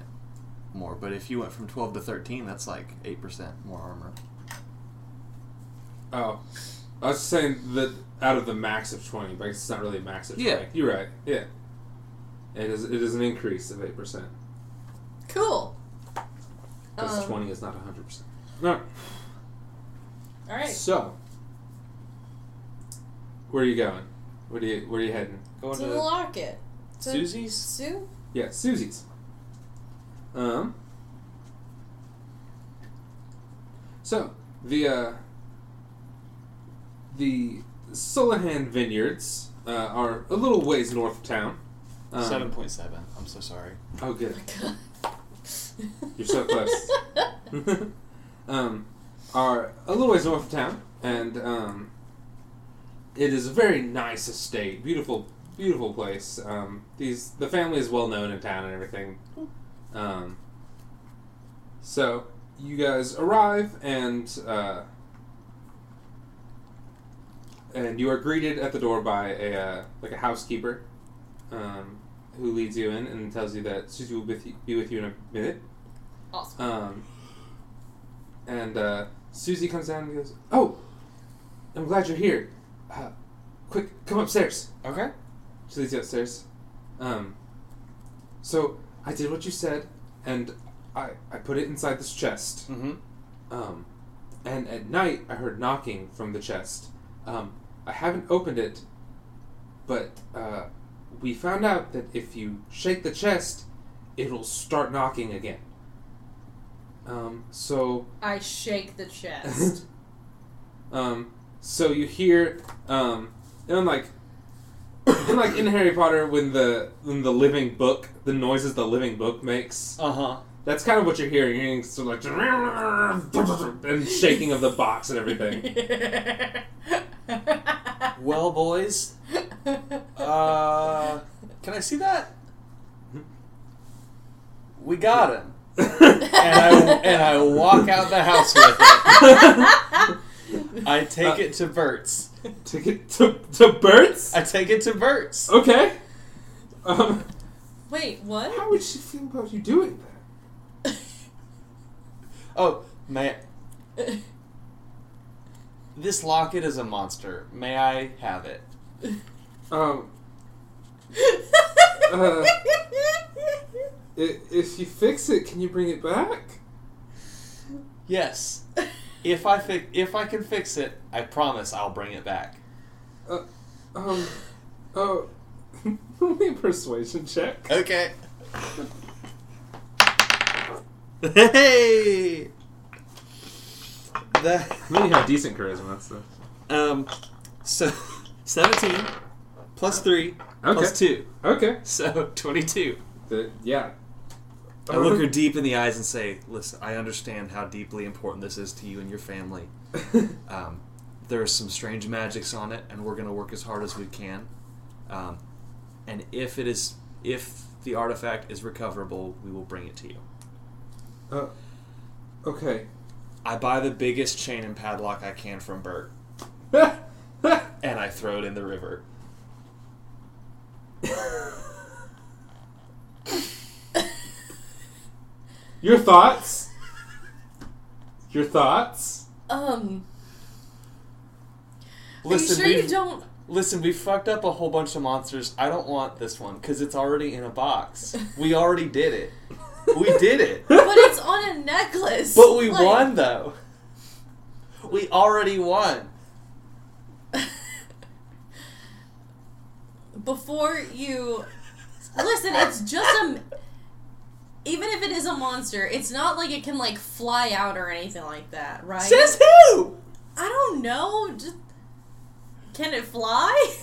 more. But if you went from 12 to 13, that's like 8% more armor. Oh, I was saying that out of the max of twenty, but it's not really a max of twenty. Yeah. You're right. Yeah. It is. It is an increase of eight percent Cool. because Um, twenty is not hundred percent. No. All right. So, where are you going? Where do you Where are you heading? Going To the to locket. To Susie's? Sue? Yeah, Susie's. Um. So the uh, the Sullahan Vineyards uh, are a little ways north of town. Um, 7.7. I'm so sorry. Oh, good. God. You're so close. um, are a little ways north of town, and um, it is a very nice estate, beautiful, beautiful place. Um, these the family is well known in town and everything. Um, so you guys arrive and uh, and you are greeted at the door by a uh, like a housekeeper um, who leads you in and tells you that Susie will with be with you in a minute. awesome. Um, and uh, Susie comes down and goes, "Oh, I'm glad you're here. Uh, quick, come upstairs." Okay. She leads you upstairs. Um, so I did what you said, and I I put it inside this chest. Mm-hmm. Um, and at night I heard knocking from the chest. Um, I haven't opened it, but uh, we found out that if you shake the chest, it'll start knocking again. Um, so I shake the chest. Um, so you hear, um, and like, and like in Harry Potter, when the when the living book, the noises the living book makes, Uh huh. that's kind of what you're hearing. You're hearing sort of like and shaking of the box and everything. Well, boys, uh, can I see that? We got him, and I and I walk out the house with it. I take it to Bert's. Take it to to Bert's. I take it to Bert's. Okay. Um, Wait, what? how would she feel about you doing that? Oh, may this locket is a monster. May I have it? Um, uh, if you fix it, can you bring it back? Yes. If I fi- if I can fix it, I promise I'll bring it back. Um, oh, roll me persuasion check. Okay. Hey. That I mean, you have decent charisma, so. um, so seventeen plus three Okay. plus two, Okay. so twenty-two. The, yeah. I look her deep in the eyes and say, "Listen, I understand how deeply important this is to you and your family. Um, there's some strange magics on it, and we're going to work as hard as we can. Um, and if it is, if the artifact is recoverable, we will bring it to you. uh, okay. I buy the biggest chain and padlock I can from Bert, and I throw it in the river. Your thoughts? Your thoughts? Um, Listen, are you sure you don't? Listen, we fucked up a whole bunch of monsters. I don't want this one because it's already in a box. We already did it. We did it. But it's on a necklace. But we Like- won though. We already won. Before you listen, it's just a. Even if it is a monster, it's not like it can like fly out or anything like that, right? Says who? I don't know. Just can it fly?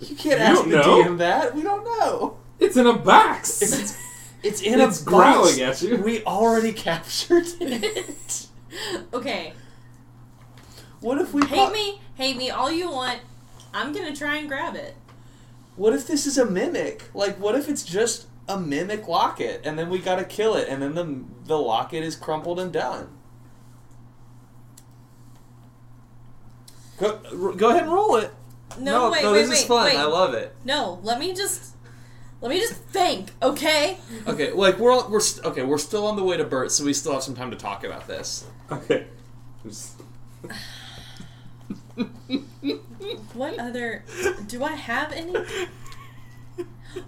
You can't You ask don't the know. DM that. We don't know. It's in a box. It's, it's in It's a growling box. at you. We already captured it. okay, What if we hate caught- me, hate me all you want. I'm gonna try and grab it. What if this is a mimic? Like, what if it's just a mimic locket, and then we gotta kill it, and then the the locket is crumpled and done? Go, go ahead and roll it. No, wait, no, wait, this wait, is fun. wait. I love it. No, let me just, let me just think, okay? Okay, like we're all, we're st- okay. We're still on the way to Bert, so we still have some time to talk about this. okay. Just- What other? Do I have any?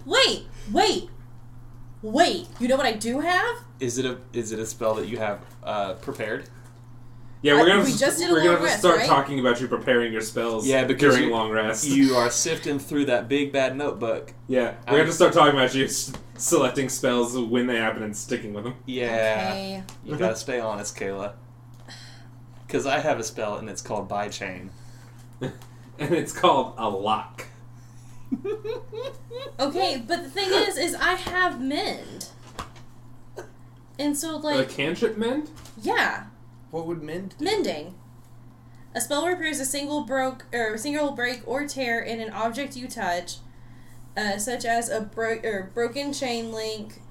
Wait, wait, wait. You know what I do have? Is it a is it a spell that you have uh, prepared? Yeah, we're I- gonna we just did a we're gonna long have to rest, start right? talking about you preparing your spells. Yeah, because during you- long rest. You are sifting through that big bad notebook. yeah, we're gonna have to start talking about you s- selecting spells when they happen and sticking with them. Yeah, Okay. you gotta stay honest, Kayla. Because I have a spell and it's called By Chain. and it's called a lock. Okay, but the thing is, is I have mend, and so like a cantrip mend. yeah, What would mend do? mending. A spell repairs a single broke or single break or tear in an object you touch, uh, such as a bro- or broken chain link,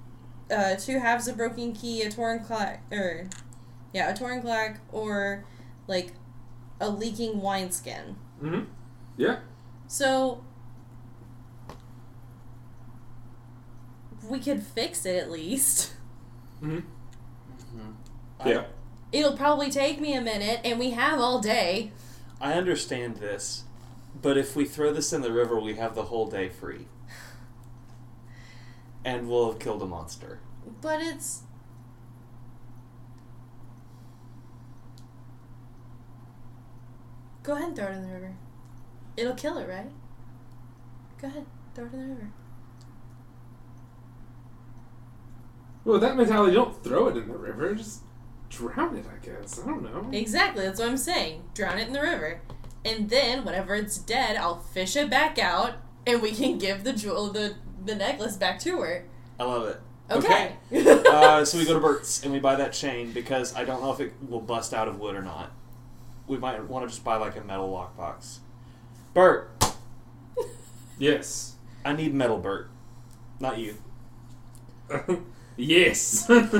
uh, two halves of broken key, a torn clack, or yeah, a torn clack, or like a leaking wineskin. Mm-hmm. Yeah. So we could fix it at least. Mm-hmm. I- Yeah. It'll probably take me a minute, and we have all day. I understand this, but if we throw this in the river, we have the whole day free. And we'll have killed a monster. But it's. Go ahead and throw it in the river. It'll kill it, right? Go ahead, throw it in the river. Well, with that mentality, you don't throw it in the river. Just drown it, I guess. I don't know. Exactly, that's what I'm saying. Drown it in the river. And then, whenever it's dead, I'll fish it back out, and we can give the jewel, the, the necklace back to her. I love it. Okay. uh, so we go to Bert's and we buy that chain because I don't know if it will bust out of wood or not. We might want to just buy like a metal lockbox. Bert, Yes. I need metal, Bert. Not you. yes. Not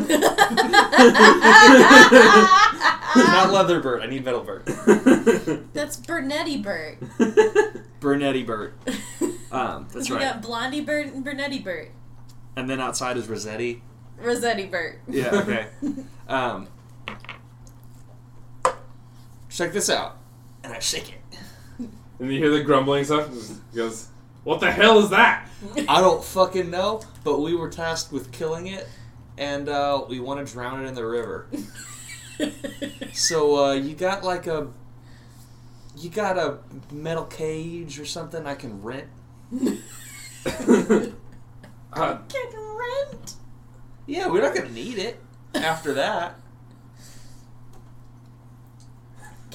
leather, Bert. I need metal, Bert. that's Bernetti Bert. Bernetti, Bert. Um, that's we right. got Blondie Bert and Bernetti Bert. And then outside is Rossetti. Rossetti Bert. Yeah. Okay. um, check this out. And I shake it. and you hear the grumbling stuff. He goes, "What the hell is that?" I don't fucking know, but we were tasked with killing it, and uh, we want to drown it in the river. So uh, you got like a, you got a metal cage or something I can rent? Uh, Can rent. Yeah, we're not gonna need it after that.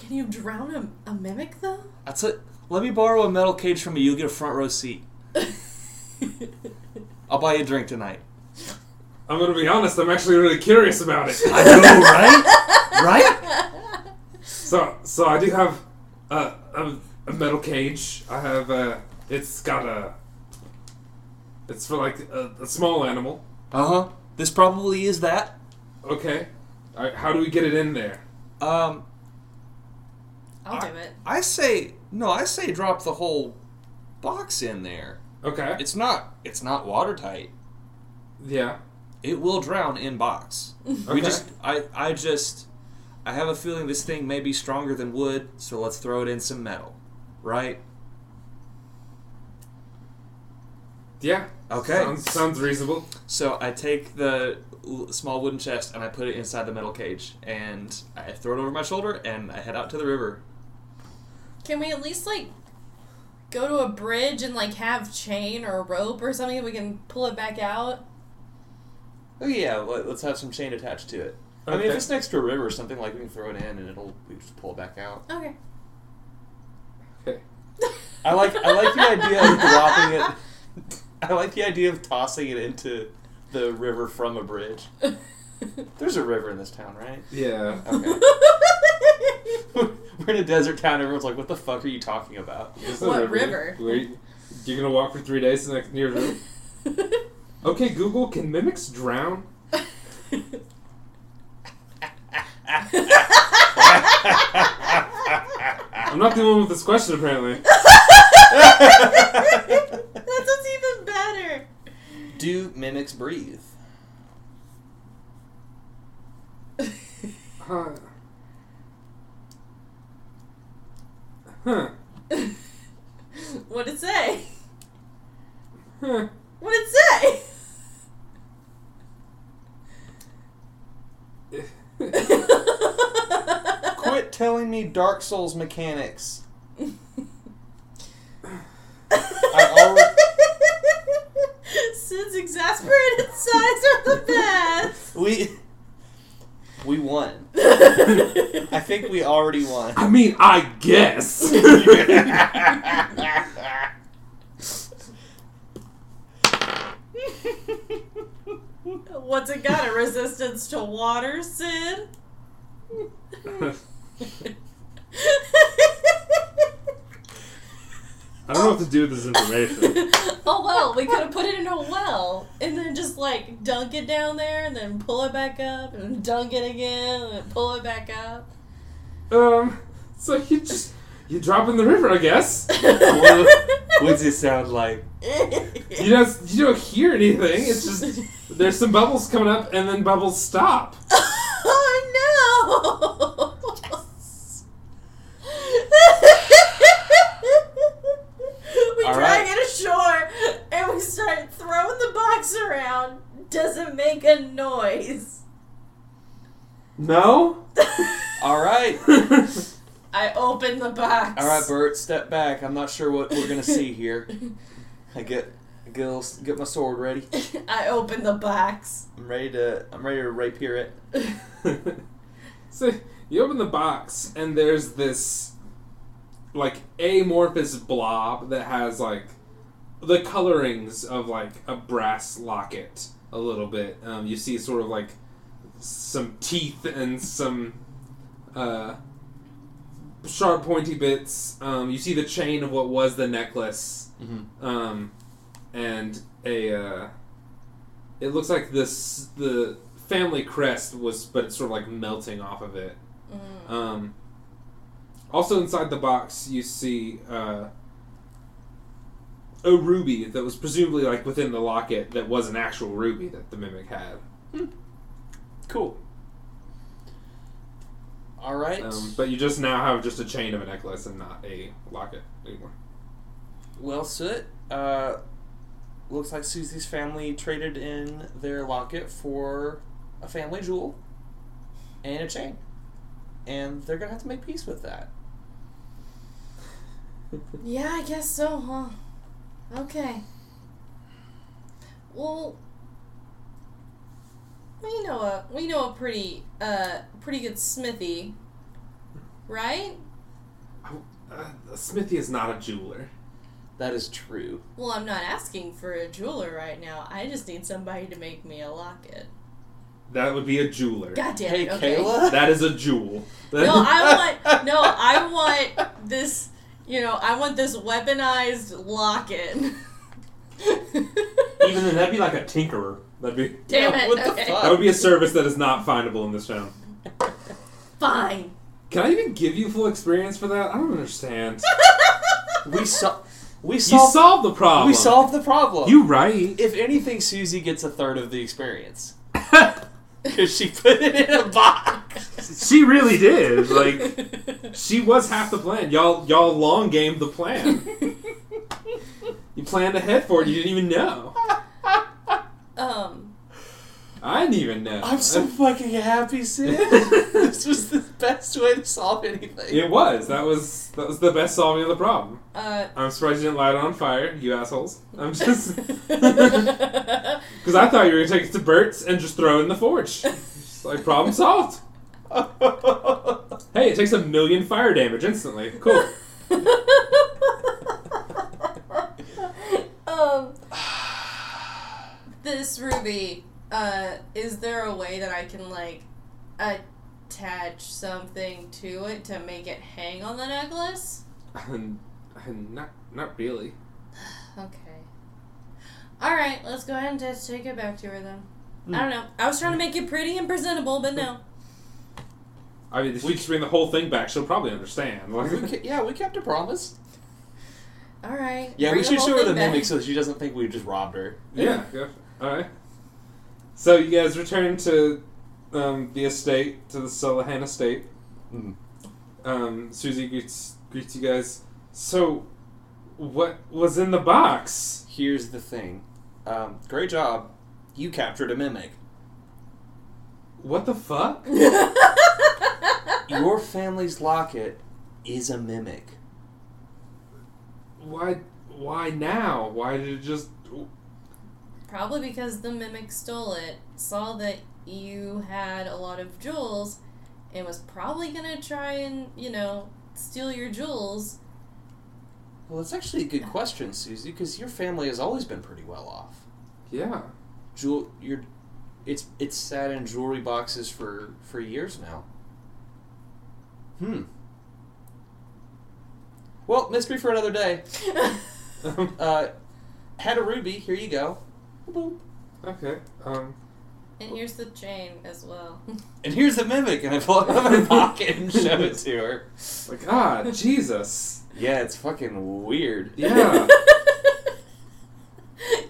Can you drown a, a mimic though? That's it. Let me borrow a metal cage from you. You'll get a front row seat. I'll buy you a drink tonight. I'm gonna be honest. I'm actually really curious about it. I know, right? Right? So, so I do have a, a, a metal cage. I have a. It's got a. It's for like a, a small animal. Uh huh. This probably is that. Okay. All right, how do we get it in there? Um, I'll do it. I say no. I say drop the whole box in there. Okay. It's not. It's not watertight. Yeah. It will drown in box. We just. I. I just. I have a feeling this thing may be stronger than wood, so let's throw it in some metal, right? Yeah. Okay. Sounds, sounds reasonable. So I take the small wooden chest and I put it inside the metal cage, and I throw it over my shoulder, and I head out to the river. Can we at least like go to a bridge and like have chain or a rope or something that we can pull it back out? Oh yeah, let, us have some chain attached to it. I mean, if it's next to a river or something, like we can throw it in and it'll we just pull it back out. Okay. Okay. I like I like the idea of dropping it. I like the idea of tossing it into the river from a bridge. There's a river in this town, right? Yeah. Okay. We're in a desert town. Everyone's like, "What the fuck are you talking about?" There's a What river? Where you, you're gonna walk for three days next near the river. Okay, Google, can mimics drown? I'm not the one with this question, apparently. That's what's even better. Do mimics breathe? Huh. Huh. What'd it say? Huh. What'd it say? Quit telling me Dark Souls mechanics. Sid's exasperated sighs are the best. We we won. I think we already won. I mean, I guess. What's it got? A resistance to water, Sid? I don't know what to do with this information. oh well, we could have put it in a well and then just like dunk it down there and then pull it back up and dunk it again and then pull it back up. Um, so you just you drop in the river, I guess. what, What's it sound like? You don't you don't hear anything. It's just there's some bubbles coming up, and then bubbles stop. oh no! we All drag right. it ashore and we start throwing the box around. Doesn't make a noise. No. All right. I open the box. All right, Bert, step back. I'm not sure what we're gonna see here. I get Get, get my sword ready. I open the box. I'm ready to. I'm ready to rapier it. so you open the box and there's this like amorphous blob that has like the colorings of like a brass locket a little bit. Um, you see sort of like some teeth and some uh, sharp pointy bits. Um, you see the chain of what was the necklace, Mm-hmm. um, and a. Uh, it looks like this the family crest was, but it's sort of like melting off of it. Mm. Um, also inside the box, you see uh, a ruby that was presumably like within the locket that was an actual ruby that the mimic had. Cool. All right. Um, but you just now have just a chain of a necklace and not a locket anymore. Well, Soot, uh, looks like Susie's family traded in their locket for a family jewel and a chain. And they're going to have to make peace with that. Yeah, I guess so, huh? Okay. Well, we know a we know a pretty uh pretty good smithy, right? Uh, a smithy is not a jeweler. That is true. Well, I'm not asking for a jeweler right now. I just need somebody to make me a locket. That would be a jeweler. God damn Hey, it! Okay. Kayla? That is a jewel. No, I want no. I want this. You know, I want this weaponized locket. Even then, that'd be like a tinkerer. That'd be Damn Yeah, it! what the okay. fuck? that would be a service that is not findable in this town. Fine. Can I even give you full experience for that? I don't understand. We saw. We solved, you solved. solved the problem. we solved the problem. You right. If anything, Susie gets a third of the experience because she put it in a box. she really did. Like she was half the plan. Y'all y'all long gamed the plan. you planned ahead for it. You didn't even know. um. I didn't even know. I'm so fucking happy, Sid. this was the best way to solve anything. It was. That was that was the best solving of the problem. Uh. I'm surprised you didn't light it on fire, you assholes. I'm just because I thought you were gonna take it to Bert's and just throw it in the forge. Just like problem solved. Hey, it takes a million fire damage instantly. Cool. um. This ruby. Uh, is there a way that I can like attach something to it to make it hang on the necklace? not not really. Okay. All right, let's go ahead and just take it back to her then. Hmm. I don't know. I was trying to make it pretty and presentable, but no. I mean, if we just bring the whole thing back, she'll probably understand. Like, We ke- yeah, we kept a promise. All right. Yeah, bring we should show her the back. mimic so she doesn't think we just robbed her. yeah, yeah. All right. So you guys return to um, the estate, to the Sulahan estate. Mm. Um, Susie greets greets you guys. So, what was in the box? Here's the thing. Um, great job. You captured a mimic. What the fuck? Your family's locket is a mimic. Why? Why now? Why did it just? Probably because the mimic stole it, saw that you had a lot of jewels, and was probably gonna try and, you know, steal your jewels. Well, that's actually a good question, Susie, because your family has always been pretty well off. Yeah. Jewel, your, it's it's sat in jewelry boxes for for years now. Hmm. Well, mystery for another day. Uh, had a ruby. Here you go. Boop. okay. Um. And here's the chain as well. And here's the mimic, and I pull it out of my pocket and show it to her. Like ah, Jesus. Yeah, it's fucking weird. Yeah.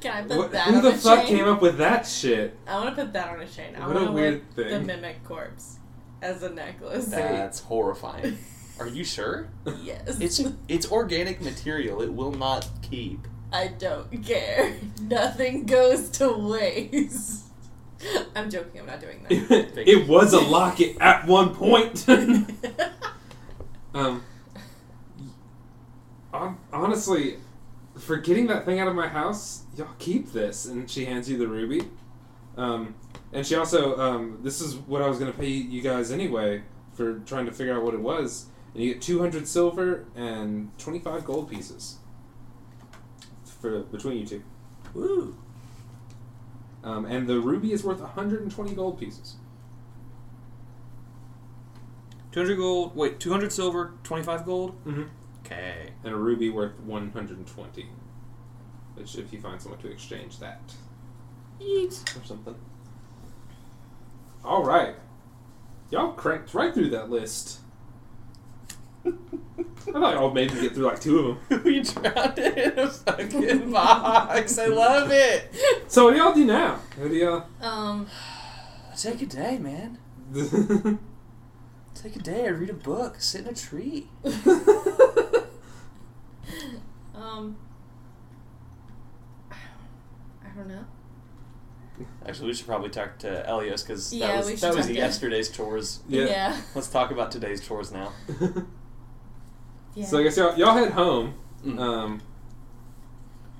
Can I put What, that who on the a fuck chain? came up with that shit? I want to put that on a chain. I What a want to weird wear the mimic corpse as a necklace. That's horrifying. Are you sure? yes. It's it's organic material. It will not keep. I don't care. Nothing goes to waste. I'm joking. I'm not doing that. it was a locket at one point. um. Honestly, for getting that thing out of my house, y'all keep this. And she hands you the ruby. Um, and she also, um, this is what I was going to pay you guys anyway for trying to figure out what it was. And you get 200 silver and 25 gold pieces for between you two. Woo. Um, and the ruby is worth 120 gold pieces. 200 gold. Wait, 200 silver, 25 gold? Mm-hmm. Okay. And a ruby worth 120. Which, if you find someone to exchange that or something. All right, y'all cranked right through that list. I thought y'all maybe get through like two of them. we drowned it in a fucking box. I love it. So what do y'all do now? What do y'all? Um, Take a day, man. Take a day. I read a book. Sit in a tree. um, I don't know. Actually, we should probably talk to Elias because Yeah, that was should that was talk to- yesterday's chores. Yeah. Let's talk about today's chores now. Yeah. So I guess y'all y'all head home. Mm. Um,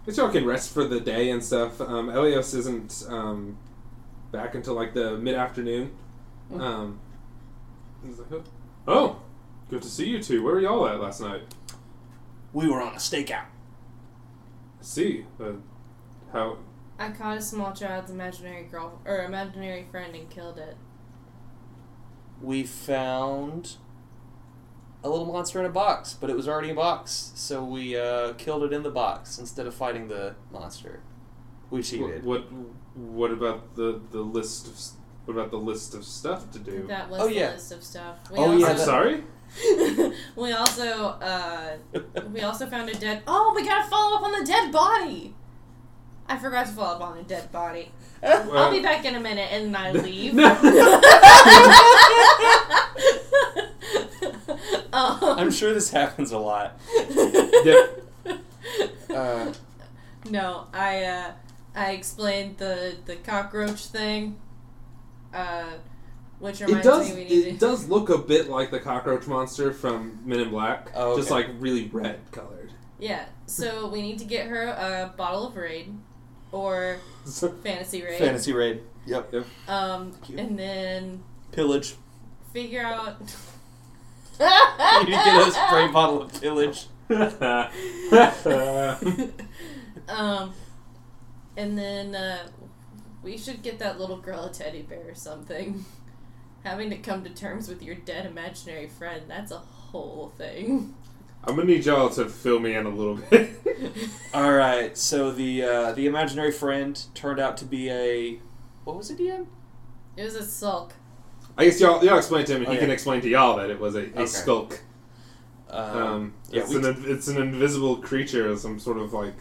guess y'all can rest for the day and stuff. Um, Elios isn't um, back until like the mid afternoon. Mm. Um, like, oh, good to see you two. Where were y'all at last night? We were on a stakeout. I see. Uh, how? I caught a small child's imaginary girl or imaginary friend and killed it. We found a little monster in a box, but it was already a box, so we uh, killed it in the box instead of fighting the monster. We cheated. What, what? What about the the list of? What about the list of stuff to do? That was Oh, the list of stuff. We Oh, also, yeah, I'm sorry. we also uh, we also found a dead. Oh, we gotta follow up on the dead body. I forgot to follow up on the dead body. I'll be back in a minute, and I leave. No. um, I'm sure this happens a lot. Yep. Uh, No, I uh, I explained the the cockroach thing, uh, which It does. me we need It to. does look a bit like the cockroach monster from Men in Black. Oh, Just like really red colored. Yeah, so we need to get her a bottle of raid, or fantasy raid. fantasy raid. Yep. Um, and then Pillage. figure out. You need get a spray bottle of pillage. um, and then uh, we should get that little girl a teddy bear or something. Having to come to terms with your dead imaginary friend—that's a whole thing. I'm gonna need y'all to fill me in a little bit. All right. So the uh, the imaginary friend turned out to be a what was it, DM? It was a skulk. I guess y'all y'all explain to him, and he Okay. can explain to y'all that it was a, a Okay. skulk. Um, Um, yeah, it's we- an it's an invisible creature, some sort of like.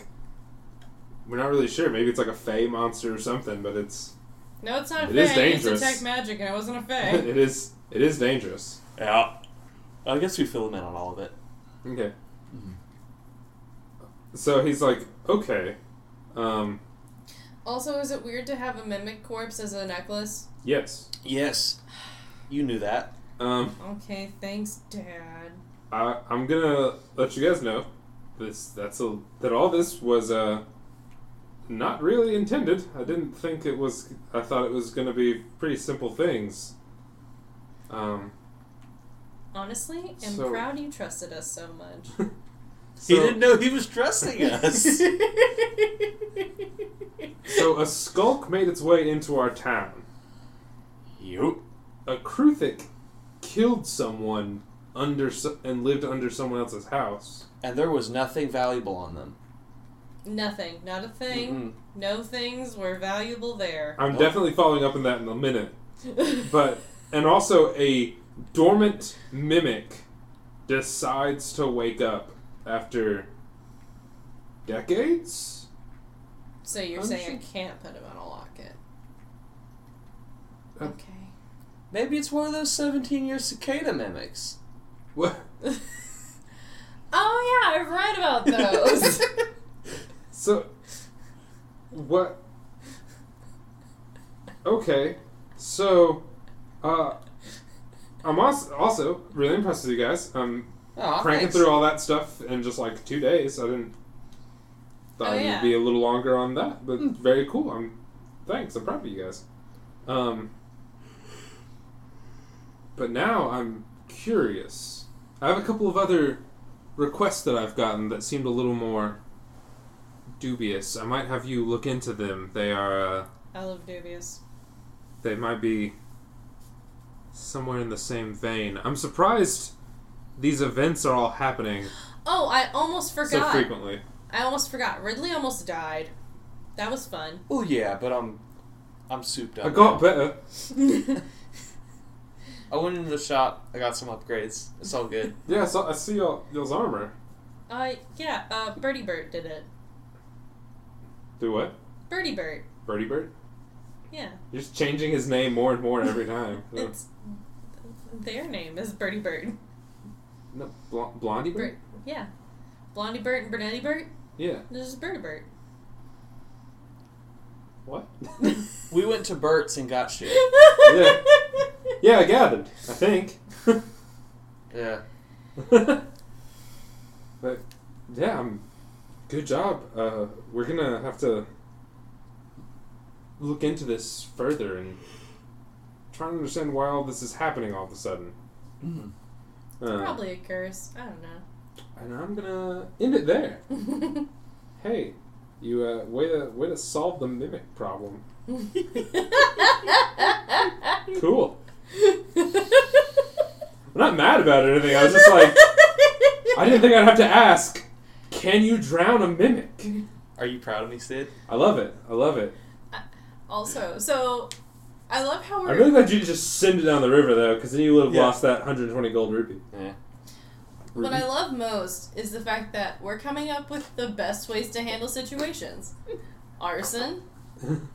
We're not really sure. Maybe it's like a fey monster or something, but it's No, it's not a It is fae. It's dangerous. detect magic, and it wasn't a fae. it is it is dangerous. yeah. I guess we fill him in on all of it. Okay. Mhm. So he's like, okay, um, also, is it weird to have a mimic corpse as a necklace? yes, Yes. You knew that. um, Okay, thanks, Dad. I, I'm gonna let you guys know this that's a that all this was uh not really intended. I didn't think it was. I thought it was gonna be pretty simple things. Um, Honestly, I'm So- proud you trusted us so much. so, he didn't know he was trusting us. so a skulk made its way into our town. Yup. A Kruthik killed someone under so- and lived under someone else's house. And there was nothing valuable on them. Nothing, not a thing. No things were valuable there. I'm Nope. definitely following up on that in a minute. But and also a dormant mimic decides to wake up after decades. so you're I'm saying I can't put him on a locket? Uh, Okay. Maybe it's one of those 17 year cicada mimics. What? oh yeah, I've read about those. So what? Okay, so uh, I'm also, also really impressed with you guys. I'm oh, cranking thanks. through all that stuff in just like two days. I didn't. thought Oh, yeah. would be a little longer on that, but very cool. I'm thanks. I'm proud of you guys. Um, but now I'm curious. I have a couple of other requests that I've gotten that seemed a little more dubious. I might have you look into them. They are. Uh, I love dubious. they might be somewhere in the same vein. I'm surprised these events are all happening Oh, I almost forgot. so forgot. frequently. I almost forgot. Ridley almost died. That was fun. Oh yeah, but I'm I'm souped up. I got better. I went into the shop. I got some upgrades. It's all good. Yeah, so I see y'all, y'all's armor. Uh, yeah, uh, Birdie Bird did it. Do what? Birdie Bird. Birdie Bird? Yeah. You're just changing his name more and more every time. It's their name is Birdie Bird. No, Bl- Blondie Bird? Bird. Yeah. Blondie Bert and Bernetti Bert. Yeah. This is Birdie Bird. What? We went to Bert's and got shit. Yeah. yeah, I gathered. I think. Yeah. but yeah, um, good job. Uh, we're gonna have to look into this further and try to understand why all this is happening all of a sudden. Mm. Uh, Probably a curse. I don't know. And I'm gonna end it there. Hey, you uh, way to way to solve the mimic problem. Cool. I'm not mad about it or anything. I was just like, I didn't think I'd have to ask. Can you drown a mimic? Are you proud of me, Sid? I love it. I love it. also, so I love how we're I'm really glad you just send it down the river though, because then you would have Yeah. lost that 120 gold rupee. Yeah. What I love most is the fact that we're coming up with the best ways to handle situations. Arson,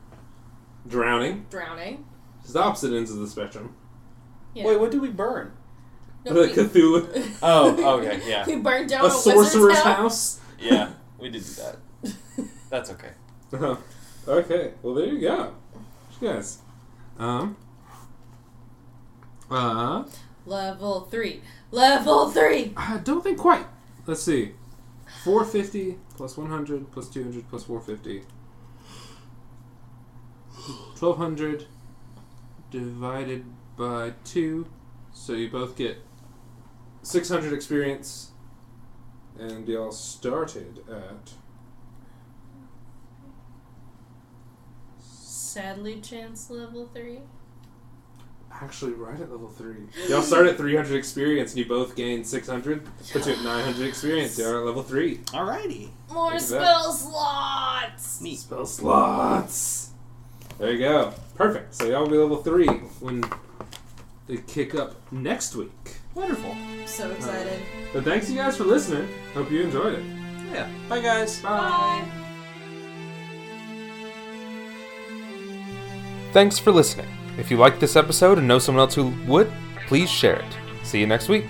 Drowning. drowning. It's the opposite ends of the spectrum. Yeah. Wait, what did we burn? No, the we- Cthulhu. Oh, okay, yeah. we burned down A a, sorcerer's wizard's house. Yeah, we did do that. That's okay. Uh-huh. okay, well there you go. You guys. Um. Uh. Level three. Level three. I don't think quite. Let's see. 450 plus 100 plus 200 plus 450. 1200 divided by 2. So you both get 600 experience. And y'all started at. Sadly, chance level three. Actually, right at level 3. Y'all start at 300 experience and you both gain 600. Puts you at 900 experience. Y'all are at level 3. Alrighty. More Look at that. spell slots. Neat. Spell slots. There you go. Perfect. So y'all will be level three when they kick up next week. Wonderful. So excited. But thanks you guys for listening. Hope you enjoyed it. Yeah. Bye, guys. Bye. Thanks for listening. If you liked this episode and know someone else who would, please share it. See you next week.